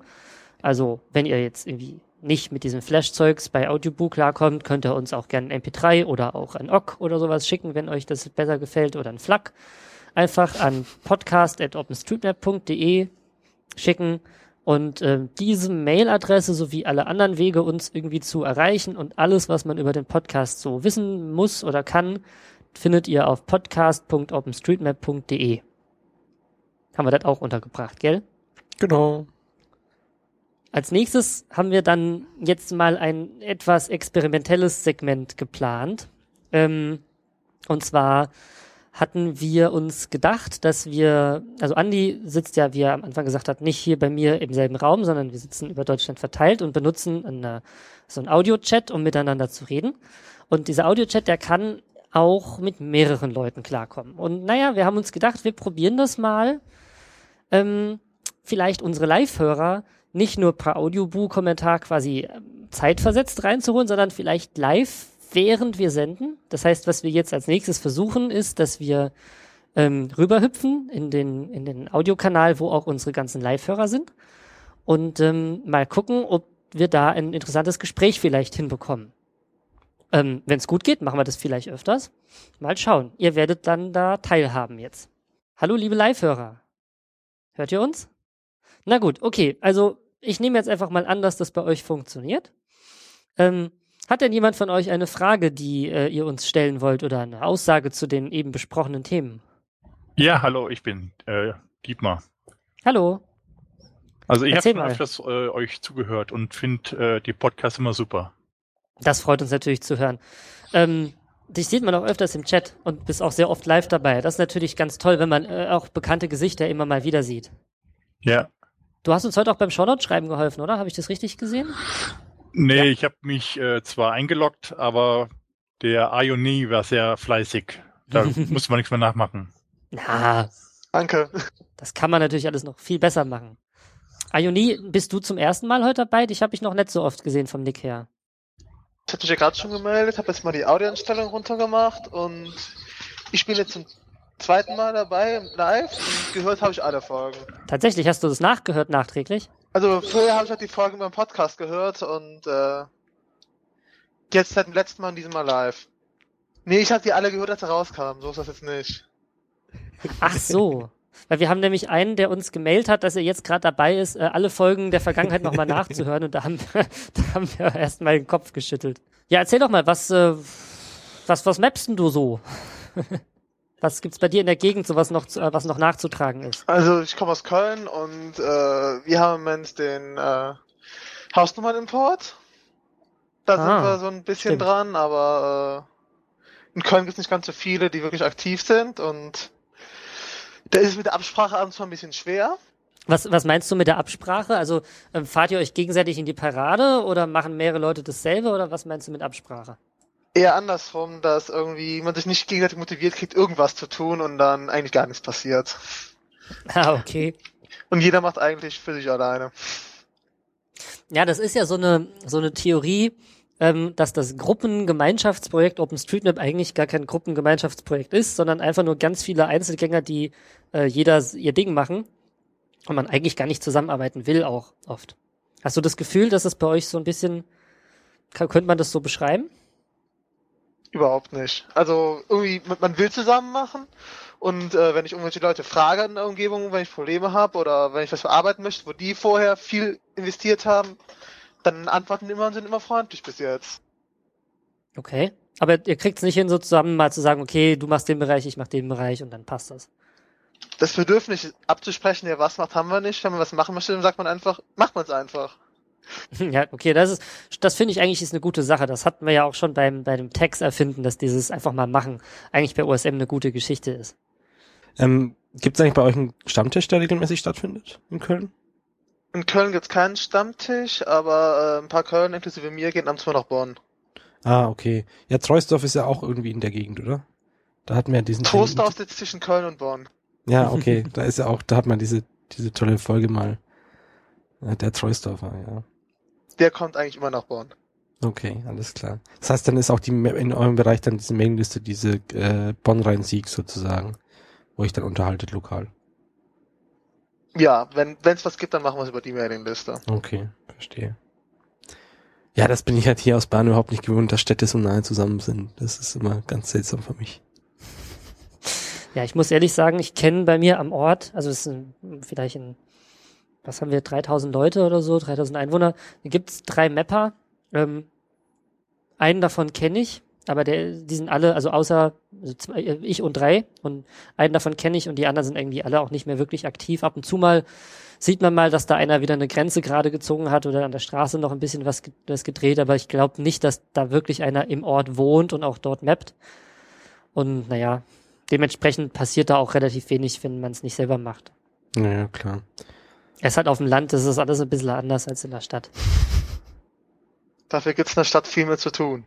[SPEAKER 1] Also wenn ihr jetzt irgendwie nicht mit diesem Flash-Zeugs bei Audiobook klarkommt, könnt ihr uns auch gerne ein MP3 oder auch ein OGG oder sowas schicken, wenn euch das besser gefällt oder ein FLAC. Einfach an podcast.openstreetmap.de schicken und äh, diese Mailadresse sowie alle anderen Wege, uns irgendwie zu erreichen und alles, was man über den Podcast so wissen muss oder kann, findet ihr auf podcast.openstreetmap.de. Haben wir das auch untergebracht, gell?
[SPEAKER 2] Genau.
[SPEAKER 1] Als nächstes haben wir dann jetzt mal ein etwas experimentelles Segment geplant. Ähm, und zwar hatten wir uns gedacht, dass wir, also Andi sitzt ja, wie er am Anfang gesagt hat, nicht hier bei mir im selben Raum, sondern wir sitzen über Deutschland verteilt und benutzen eine, so einen Audio-Chat, um miteinander zu reden. Und dieser Audio-Chat, der kann auch mit mehreren Leuten klarkommen. Und naja, wir haben uns gedacht, wir probieren das mal. Ähm, vielleicht unsere Live-Hörer nicht nur per Audiobu-Kommentar quasi ähm, zeitversetzt reinzuholen, sondern vielleicht live, während wir senden. Das heißt, was wir jetzt als nächstes versuchen, ist, dass wir ähm, rüberhüpfen in den, in den Audiokanal, wo auch unsere ganzen Live-Hörer sind und ähm, mal gucken, ob wir da ein interessantes Gespräch vielleicht hinbekommen. Ähm, Wenn es gut geht, machen wir das vielleicht öfters. Mal schauen. Ihr werdet dann da teilhaben jetzt. Hallo, liebe Live-Hörer. Hört ihr uns? Na gut, okay. Also ich nehme jetzt einfach mal an, dass das bei euch funktioniert. Ähm, hat denn jemand von euch eine Frage, die äh, ihr uns stellen wollt oder eine Aussage zu den eben besprochenen Themen?
[SPEAKER 5] Ja, hallo, ich bin äh, Dietmar.
[SPEAKER 1] Hallo.
[SPEAKER 5] Also ich habe schon öfters äh, euch zugehört und finde äh, die Podcasts immer super.
[SPEAKER 1] Das freut uns natürlich zu hören. Ähm, dich sieht man auch öfters im Chat und bist auch sehr oft live dabei. Das ist natürlich ganz toll, wenn man äh, auch bekannte Gesichter immer mal wieder sieht.
[SPEAKER 5] Ja.
[SPEAKER 1] Du hast uns heute auch beim Shoutout-Schreiben geholfen, oder? Habe ich das richtig gesehen?
[SPEAKER 5] Nee,
[SPEAKER 1] Ja.
[SPEAKER 5] ich habe mich äh, zwar eingeloggt, aber der Ioni war sehr fleißig. Da muss man nichts mehr nachmachen.
[SPEAKER 1] Na,
[SPEAKER 6] Danke.
[SPEAKER 1] das kann man natürlich alles noch viel besser machen. Ioni, bist du zum ersten Mal heute dabei? Dich habe ich noch nicht so oft gesehen vom Nick her.
[SPEAKER 6] Ich habe mich ja gerade schon gemeldet, habe jetzt mal die Audioeinstellung runtergemacht und ich bin jetzt zum zweiten Mal dabei live und gehört habe ich alle Folgen.
[SPEAKER 1] Tatsächlich, hast du das nachgehört nachträglich?
[SPEAKER 6] Also vorher habe ich halt die Folgen beim Podcast gehört und äh, jetzt seit dem letzten Mal und diesem Mal live. Nee, ich habe die alle gehört, als sie rauskamen. So ist das jetzt nicht.
[SPEAKER 1] Ach so. Weil wir haben nämlich einen, der uns gemailt hat, dass er jetzt gerade dabei ist, äh, alle Folgen der Vergangenheit nochmal nachzuhören und da haben, wir, da haben wir erstmal den Kopf geschüttelt. Ja, erzähl doch mal, was, äh, was, was mappst denn du so? was gibt's bei dir in der Gegend, so was noch, äh, was noch nachzutragen ist?
[SPEAKER 6] Also ich komme aus Köln und äh, wir haben im Moment den äh, Hausnummern-Import. Da
[SPEAKER 1] Ah,
[SPEAKER 6] sind wir so ein bisschen
[SPEAKER 1] stimmt.
[SPEAKER 6] dran, aber äh, in Köln gibt es nicht ganz so viele, die wirklich aktiv sind und da ist es mit der Absprache abends mal ein bisschen schwer.
[SPEAKER 1] Was, was meinst du mit der Absprache? Also ähm, fahrt ihr euch gegenseitig in die Parade oder machen mehrere Leute dasselbe oder was meinst du mit Absprache?
[SPEAKER 6] Eher andersrum, dass irgendwie man sich nicht gegenseitig motiviert kriegt, irgendwas zu tun und dann eigentlich gar nichts passiert.
[SPEAKER 1] Ah, okay.
[SPEAKER 6] Und jeder macht eigentlich für sich alleine.
[SPEAKER 1] Ja, das ist ja so eine, so eine Theorie, ähm, dass das Gruppengemeinschaftsprojekt OpenStreetMap eigentlich gar kein Gruppengemeinschaftsprojekt ist, sondern einfach nur ganz viele Einzelgänger, die äh, jeder ihr Ding machen und man eigentlich gar nicht zusammenarbeiten will auch oft. Hast du das Gefühl, dass es bei euch so ein bisschen, kann, könnte man das so beschreiben?
[SPEAKER 6] Überhaupt nicht. Also irgendwie, man- will zusammen machen und äh, wenn ich irgendwelche Leute frage in der Umgebung, wenn ich Probleme habe oder wenn ich was verarbeiten möchte, wo die vorher viel investiert haben, dann antworten immer und sind immer freundlich bis jetzt.
[SPEAKER 1] Okay. Aber ihr kriegt es nicht hin, so zusammen mal zu sagen, okay, du machst den Bereich, ich mach den Bereich und dann passt das.
[SPEAKER 6] Das Bedürfnis abzusprechen, wer was macht, haben wir nicht. Wenn man was machen möchte, dann sagt man einfach, macht man es einfach.
[SPEAKER 1] Ja, okay, das ist, das finde ich eigentlich ist eine gute Sache. Das hatten wir ja auch schon beim, bei dem Text erfinden, dass dieses einfach mal machen eigentlich bei OSM eine gute Geschichte ist.
[SPEAKER 2] Ähm, Gibt es eigentlich bei euch einen Stammtisch, der regelmäßig stattfindet in Köln?
[SPEAKER 6] In Köln gibt's keinen Stammtisch, aber äh, ein paar Köln inklusive mir gehen abends mal nach Bonn.
[SPEAKER 2] Ah, okay. Ja, Treusdorf ist ja auch irgendwie in der Gegend, oder? Da hatten wir ja diesen.
[SPEAKER 6] Trostorf sitzt zwischen Köln und Bonn.
[SPEAKER 2] Ja, okay. Da ist ja auch, da hat man diese, diese tolle Folge mal. Der Treusdorfer, ja.
[SPEAKER 6] Der kommt eigentlich immer nach Bonn.
[SPEAKER 2] Okay, alles klar. Das heißt, dann ist auch die in eurem Bereich dann diese Mailingliste, diese äh, Bonn-Rhein-Sieg sozusagen, wo ich dann unterhaltet lokal.
[SPEAKER 6] Ja, wenn es was gibt, dann machen wir es über die Mailingliste.
[SPEAKER 2] Okay, verstehe. Ja, das bin ich halt hier aus Bahn überhaupt nicht gewohnt, dass Städte so nahe zusammen sind. Das ist immer ganz seltsam für mich.
[SPEAKER 1] Ja, ich muss ehrlich sagen, ich kenne bei mir am Ort, also es sind vielleicht in, was haben wir, 3000 Leute oder so, 3000 Einwohner, da gibt's drei Mapper, ähm, einen davon kenne ich, aber der, die sind alle, also außer also zwei, äh, ich und drei und einen davon kenne ich und die anderen sind irgendwie alle auch nicht mehr wirklich aktiv. Ab und zu mal sieht man mal, dass da einer wieder eine Grenze gerade gezogen hat oder an der Straße noch ein bisschen was, was gedreht, aber ich glaube nicht, dass da wirklich einer im Ort wohnt und auch dort mappt. Und naja, dementsprechend passiert da auch relativ wenig, wenn man es nicht selber macht.
[SPEAKER 2] Naja, klar.
[SPEAKER 1] Es ist halt auf dem Land, das ist alles ein bisschen anders als in der Stadt.
[SPEAKER 6] Dafür gibt's in der Stadt viel mehr zu tun.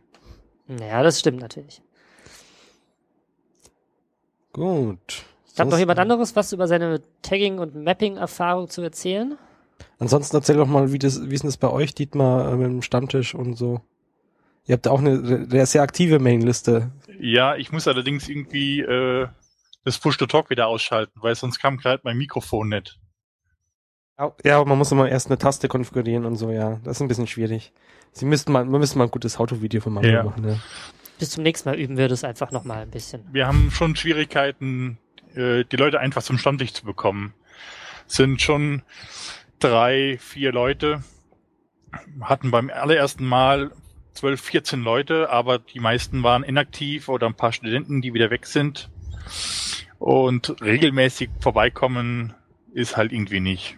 [SPEAKER 1] Naja, das stimmt natürlich.
[SPEAKER 2] Gut.
[SPEAKER 1] Hat noch jemand anderes was über seine Tagging- und Mapping-Erfahrung zu erzählen?
[SPEAKER 2] Ansonsten erzähl doch mal, wie das, wie ist denn das bei euch, Dietmar, äh, mit dem Stammtisch und so? Ihr habt auch eine re- sehr aktive Mainliste.
[SPEAKER 5] Ja, ich muss allerdings irgendwie äh, das Push-to-Talk wieder ausschalten, weil sonst kam gerade mein Mikrofon nicht.
[SPEAKER 2] Ja, aber man muss immer erst eine Taste konfigurieren und so, ja. Das ist ein bisschen schwierig. Sie müssten mal, wir müssen mal ein gutes Autovideo von Mario
[SPEAKER 5] Ja.
[SPEAKER 2] machen, ja.
[SPEAKER 1] Bis zum nächsten Mal üben wir das einfach nochmal ein bisschen.
[SPEAKER 5] Wir haben schon Schwierigkeiten, äh, die Leute einfach zum Stammtisch zu bekommen. Sind schon drei, vier Leute. Hatten beim allerersten Mal 12, 14 Leute, aber die meisten waren inaktiv oder ein paar Studenten, die wieder weg sind. Und regelmäßig vorbeikommen ist halt irgendwie nicht.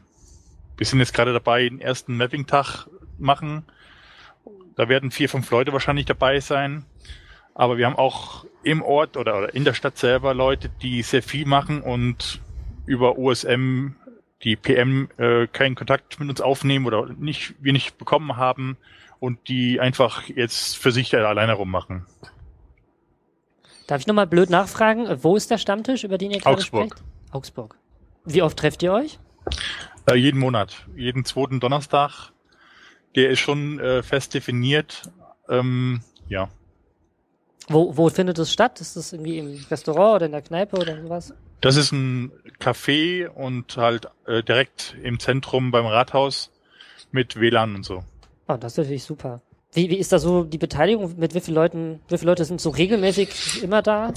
[SPEAKER 5] Wir sind jetzt gerade dabei, den ersten Mapping-Tag machen. Da werden vier, fünf Leute wahrscheinlich dabei sein. Aber wir haben auch im Ort oder, oder in der Stadt selber Leute, die sehr viel machen und über OSM die PM äh, keinen Kontakt mit uns aufnehmen oder nicht, wir nicht bekommen haben und die einfach jetzt für sich da alleine rummachen.
[SPEAKER 1] Darf ich nochmal blöd nachfragen, wo ist der Stammtisch, über den ihr gerade
[SPEAKER 5] Augsburg.
[SPEAKER 1] sprecht? Augsburg. Wie oft trefft ihr euch?
[SPEAKER 5] Äh, jeden Monat, jeden zweiten Donnerstag. Der ist schon äh, fest definiert. Ähm, ja.
[SPEAKER 1] Wo, wo findet es statt? Ist das irgendwie im Restaurant oder in der Kneipe oder sowas?
[SPEAKER 5] Das ist ein Café und halt äh, direkt im Zentrum beim Rathaus mit WLAN und so.
[SPEAKER 1] Oh, das ist natürlich super. Wie, wie ist da so die Beteiligung? Mit wie vielen Leuten, wie viele Leute sind so regelmäßig immer da?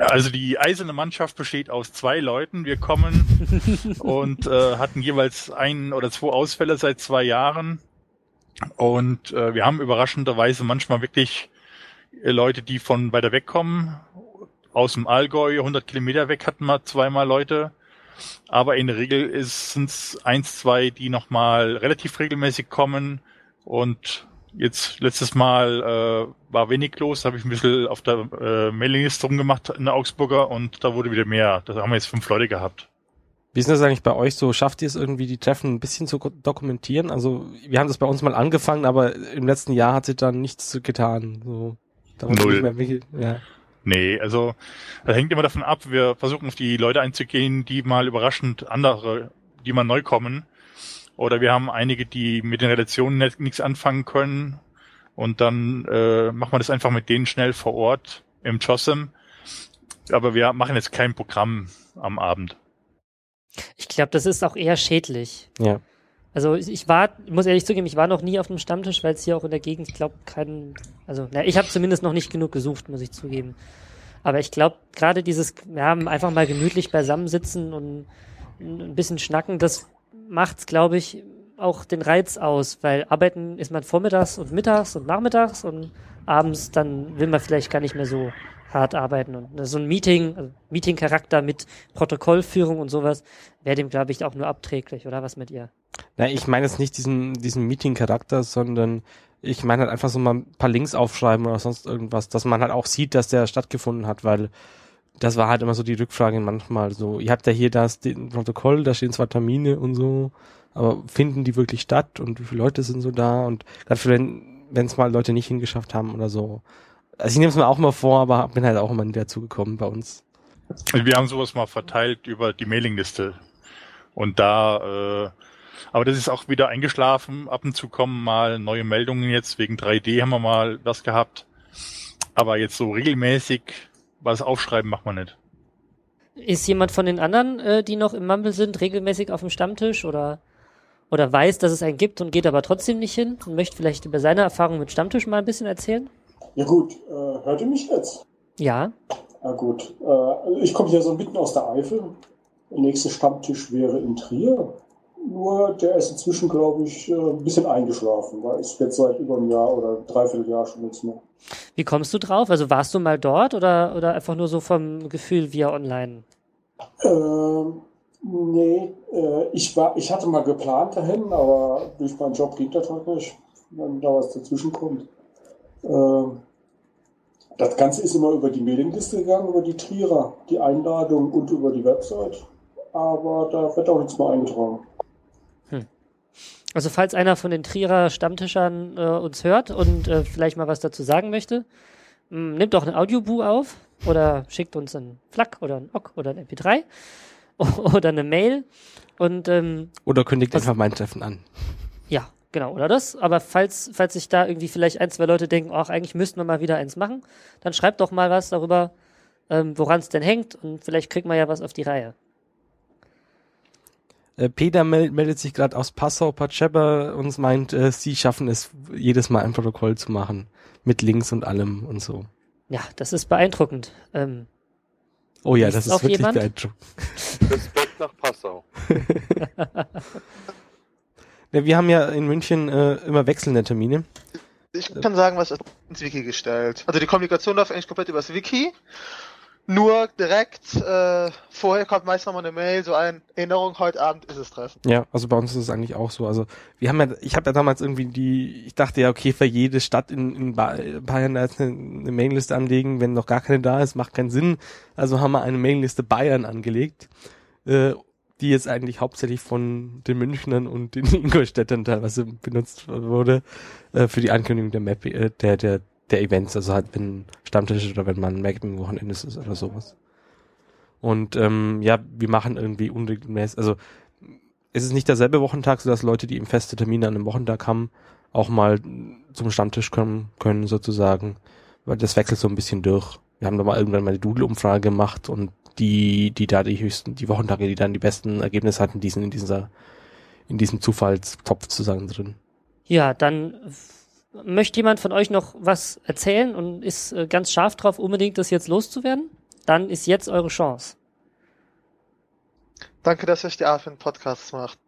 [SPEAKER 5] Also die eiserne Mannschaft besteht aus zwei Leuten. Wir kommen und äh, hatten jeweils ein oder zwei Ausfälle seit zwei Jahren. Und äh, wir haben überraschenderweise manchmal wirklich äh, Leute, die von weiter weg kommen. Aus dem Allgäu, 100 Kilometer weg hatten wir zweimal Leute. Aber in der Regel sind es eins, zwei, die nochmal relativ regelmäßig kommen. Und jetzt letztes Mal äh, war wenig los, habe ich ein bisschen auf der äh, Mailingliste rumgemacht in der Augsburger und da wurde wieder mehr. Da haben wir jetzt fünf Leute gehabt.
[SPEAKER 2] Wie ist das eigentlich bei euch so? Schafft ihr es irgendwie, die Treffen ein bisschen zu dokumentieren? Also, wir haben das bei uns mal angefangen, aber im letzten Jahr hat sich dann nichts getan. So, da
[SPEAKER 5] Null.
[SPEAKER 2] Mehr, ja.
[SPEAKER 5] Nee, also das hängt immer davon ab. Wir versuchen auf die Leute einzugehen, die mal überraschend andere, die mal neu kommen. Oder wir haben einige, die mit den Relationen nichts anfangen können. Und dann äh, machen wir das einfach mit denen schnell vor Ort im JOSM. Aber wir machen jetzt kein Programm am Abend.
[SPEAKER 1] Ich glaube, das ist auch eher schädlich.
[SPEAKER 2] Ja.
[SPEAKER 1] Also ich war, muss ehrlich zugeben, ich war noch nie auf einem Stammtisch, weil es hier auch in der Gegend, ich glaube, keinen, also na, ich habe zumindest noch nicht genug gesucht, muss ich zugeben. Aber ich glaube, gerade dieses, ja, einfach mal gemütlich beisammensitzen und ein bisschen schnacken, das macht's, glaube ich, auch den Reiz aus, weil arbeiten ist man vormittags und mittags und nachmittags und abends dann will man vielleicht gar nicht mehr so hart arbeiten. Und so ein Meeting, also Meeting-Charakter mit Protokollführung und sowas, wäre dem, glaube ich, auch nur abträglich, oder was mit ihr?
[SPEAKER 2] Na, ich meine jetzt nicht diesen, diesen Meeting-Charakter, sondern ich meine halt einfach so mal ein paar Links aufschreiben oder sonst irgendwas, dass man halt auch sieht, dass der stattgefunden hat, weil das war halt immer so die Rückfrage manchmal so, ihr habt ja hier das den Protokoll, da stehen zwar Termine und so, aber finden die wirklich statt und wie viele Leute sind so da und gerade für wenn es mal Leute nicht hingeschafft haben oder so, also ich nehme es mir auch mal vor, aber bin halt auch immer nicht dazu gekommen bei uns.
[SPEAKER 5] Wir haben sowas mal verteilt über die Mailingliste. Und da, äh, aber das ist auch wieder eingeschlafen. Ab und zu kommen mal neue Meldungen jetzt. Wegen 3D haben wir mal was gehabt. Aber jetzt so regelmäßig was aufschreiben macht man nicht.
[SPEAKER 1] Ist jemand von den anderen, äh, die noch im Mumble sind, regelmäßig auf dem Stammtisch oder, oder weiß, dass es einen gibt und geht aber trotzdem nicht hin und möchte vielleicht über seine Erfahrung mit Stammtisch mal ein bisschen erzählen?
[SPEAKER 7] Ja gut, äh, hört ihr mich jetzt?
[SPEAKER 1] Ja.
[SPEAKER 7] Na gut, äh, ich komme hier so mitten aus der Eifel. Der nächste Stammtisch wäre in Trier. Nur der ist inzwischen, glaube ich, äh, ein bisschen eingeschlafen, weil es jetzt seit über einem Jahr oder dreiviertel Jahr schon nichts mehr.
[SPEAKER 1] Wie kommst du drauf? Also warst du mal dort oder, oder einfach nur so vom Gefühl via online?
[SPEAKER 7] Ähm, nee, äh, ich war, ich hatte mal geplant dahin, aber durch meinen Job ging das halt nicht, wenn da was dazwischen kommt. Ähm, das Ganze ist immer über die Mailingliste gegangen, über die Trierer, die Einladung und über die Website. Aber da wird auch nichts mehr eingetragen.
[SPEAKER 1] Also falls einer von den Trierer Stammtischern äh, uns hört und äh, vielleicht mal was dazu sagen möchte, mh, hm, nimmt doch ein Audiobu auf oder schickt uns ein FLAC oder ein OC oder ein MP3 oder eine Mail und ähm,
[SPEAKER 2] oder kündigt einfach mein Treffen an.
[SPEAKER 1] Ja, Genau, oder das. Aber falls, falls sich da irgendwie vielleicht ein, zwei Leute denken, ach, eigentlich müssten wir mal wieder eins machen, dann schreibt doch mal was darüber, ähm, woran es denn hängt und vielleicht kriegt man ja was auf die Reihe.
[SPEAKER 2] Äh, Peter meldet sich gerade aus Passau, Patschepper und meint, äh, sie schaffen es jedes Mal ein Protokoll zu machen. Mit Links und allem und so.
[SPEAKER 1] Ja, das ist beeindruckend. Ähm,
[SPEAKER 2] oh ja, das ist wirklich jemand? beeindruckend.
[SPEAKER 8] Respekt nach Passau.
[SPEAKER 2] Ja, wir haben ja in München äh, immer wechselnde Termine.
[SPEAKER 6] Ich kann sagen, was ins Wiki gestellt. Also die Kommunikation läuft eigentlich komplett übers Wiki. Nur direkt äh, vorher kommt meist nochmal eine Mail, so eine Erinnerung, heute Abend ist es Treffen.
[SPEAKER 2] Ja, also bei uns ist es eigentlich auch so. Also wir haben ja, ich habe ja damals irgendwie die, ich dachte ja, okay, für jede Stadt in, in Bayern da eine, eine Mailingliste anlegen, wenn noch gar keine da ist, macht keinen Sinn. Also haben wir eine Mailingliste Bayern angelegt. Äh, die jetzt eigentlich hauptsächlich von den Münchnern und den Ingolstädtern teilweise benutzt wurde, äh, für die Ankündigung der Map, äh, der, der, der Events, also halt wenn Stammtisch oder wenn man Mapping Wochenendes ist oder sowas. Und ähm, ja, wir machen irgendwie unregelmäßig, also es ist nicht derselbe Wochentag, so dass Leute, die eben feste Termine an einem Wochentag haben, auch mal zum Stammtisch kommen können sozusagen, weil das wechselt so ein bisschen durch. Wir haben da mal irgendwann mal eine Doodle-Umfrage gemacht und die, die da die höchsten, die Wochentage, die dann die besten Ergebnisse hatten, die sind in dieser, in diesem Zufallstopf zusammen drin.
[SPEAKER 1] Ja, dann möchte jemand von euch noch was erzählen und ist äh, ganz scharf drauf, unbedingt das jetzt loszuwerden? dann ist jetzt eure Chance.
[SPEAKER 6] Danke, dass ihr euch die Art für den Podcast macht.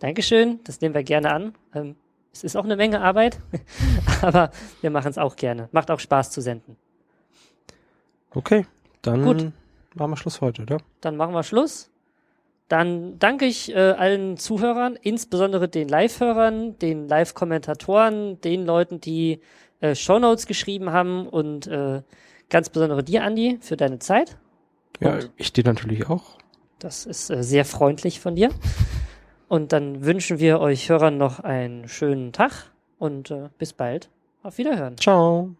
[SPEAKER 1] Dankeschön, das nehmen wir gerne an. Ähm, es ist auch eine Menge Arbeit, aber wir machen es auch gerne. Macht auch Spaß zu senden.
[SPEAKER 2] Okay, dann
[SPEAKER 1] Gut.
[SPEAKER 2] machen wir Schluss heute, oder?
[SPEAKER 1] Dann machen wir Schluss. Dann danke ich äh, allen Zuhörern, insbesondere den Live-Hörern, den Live-Kommentatoren, den Leuten, die äh, Shownotes geschrieben haben und äh, ganz besonders dir, Andi, für deine Zeit.
[SPEAKER 2] Ja,
[SPEAKER 1] Und
[SPEAKER 2] ich dir natürlich auch.
[SPEAKER 1] das ist äh, sehr freundlich von dir. Und dann wünschen wir euch Hörern noch einen schönen Tag und äh, bis bald. Auf Wiederhören.
[SPEAKER 2] Ciao.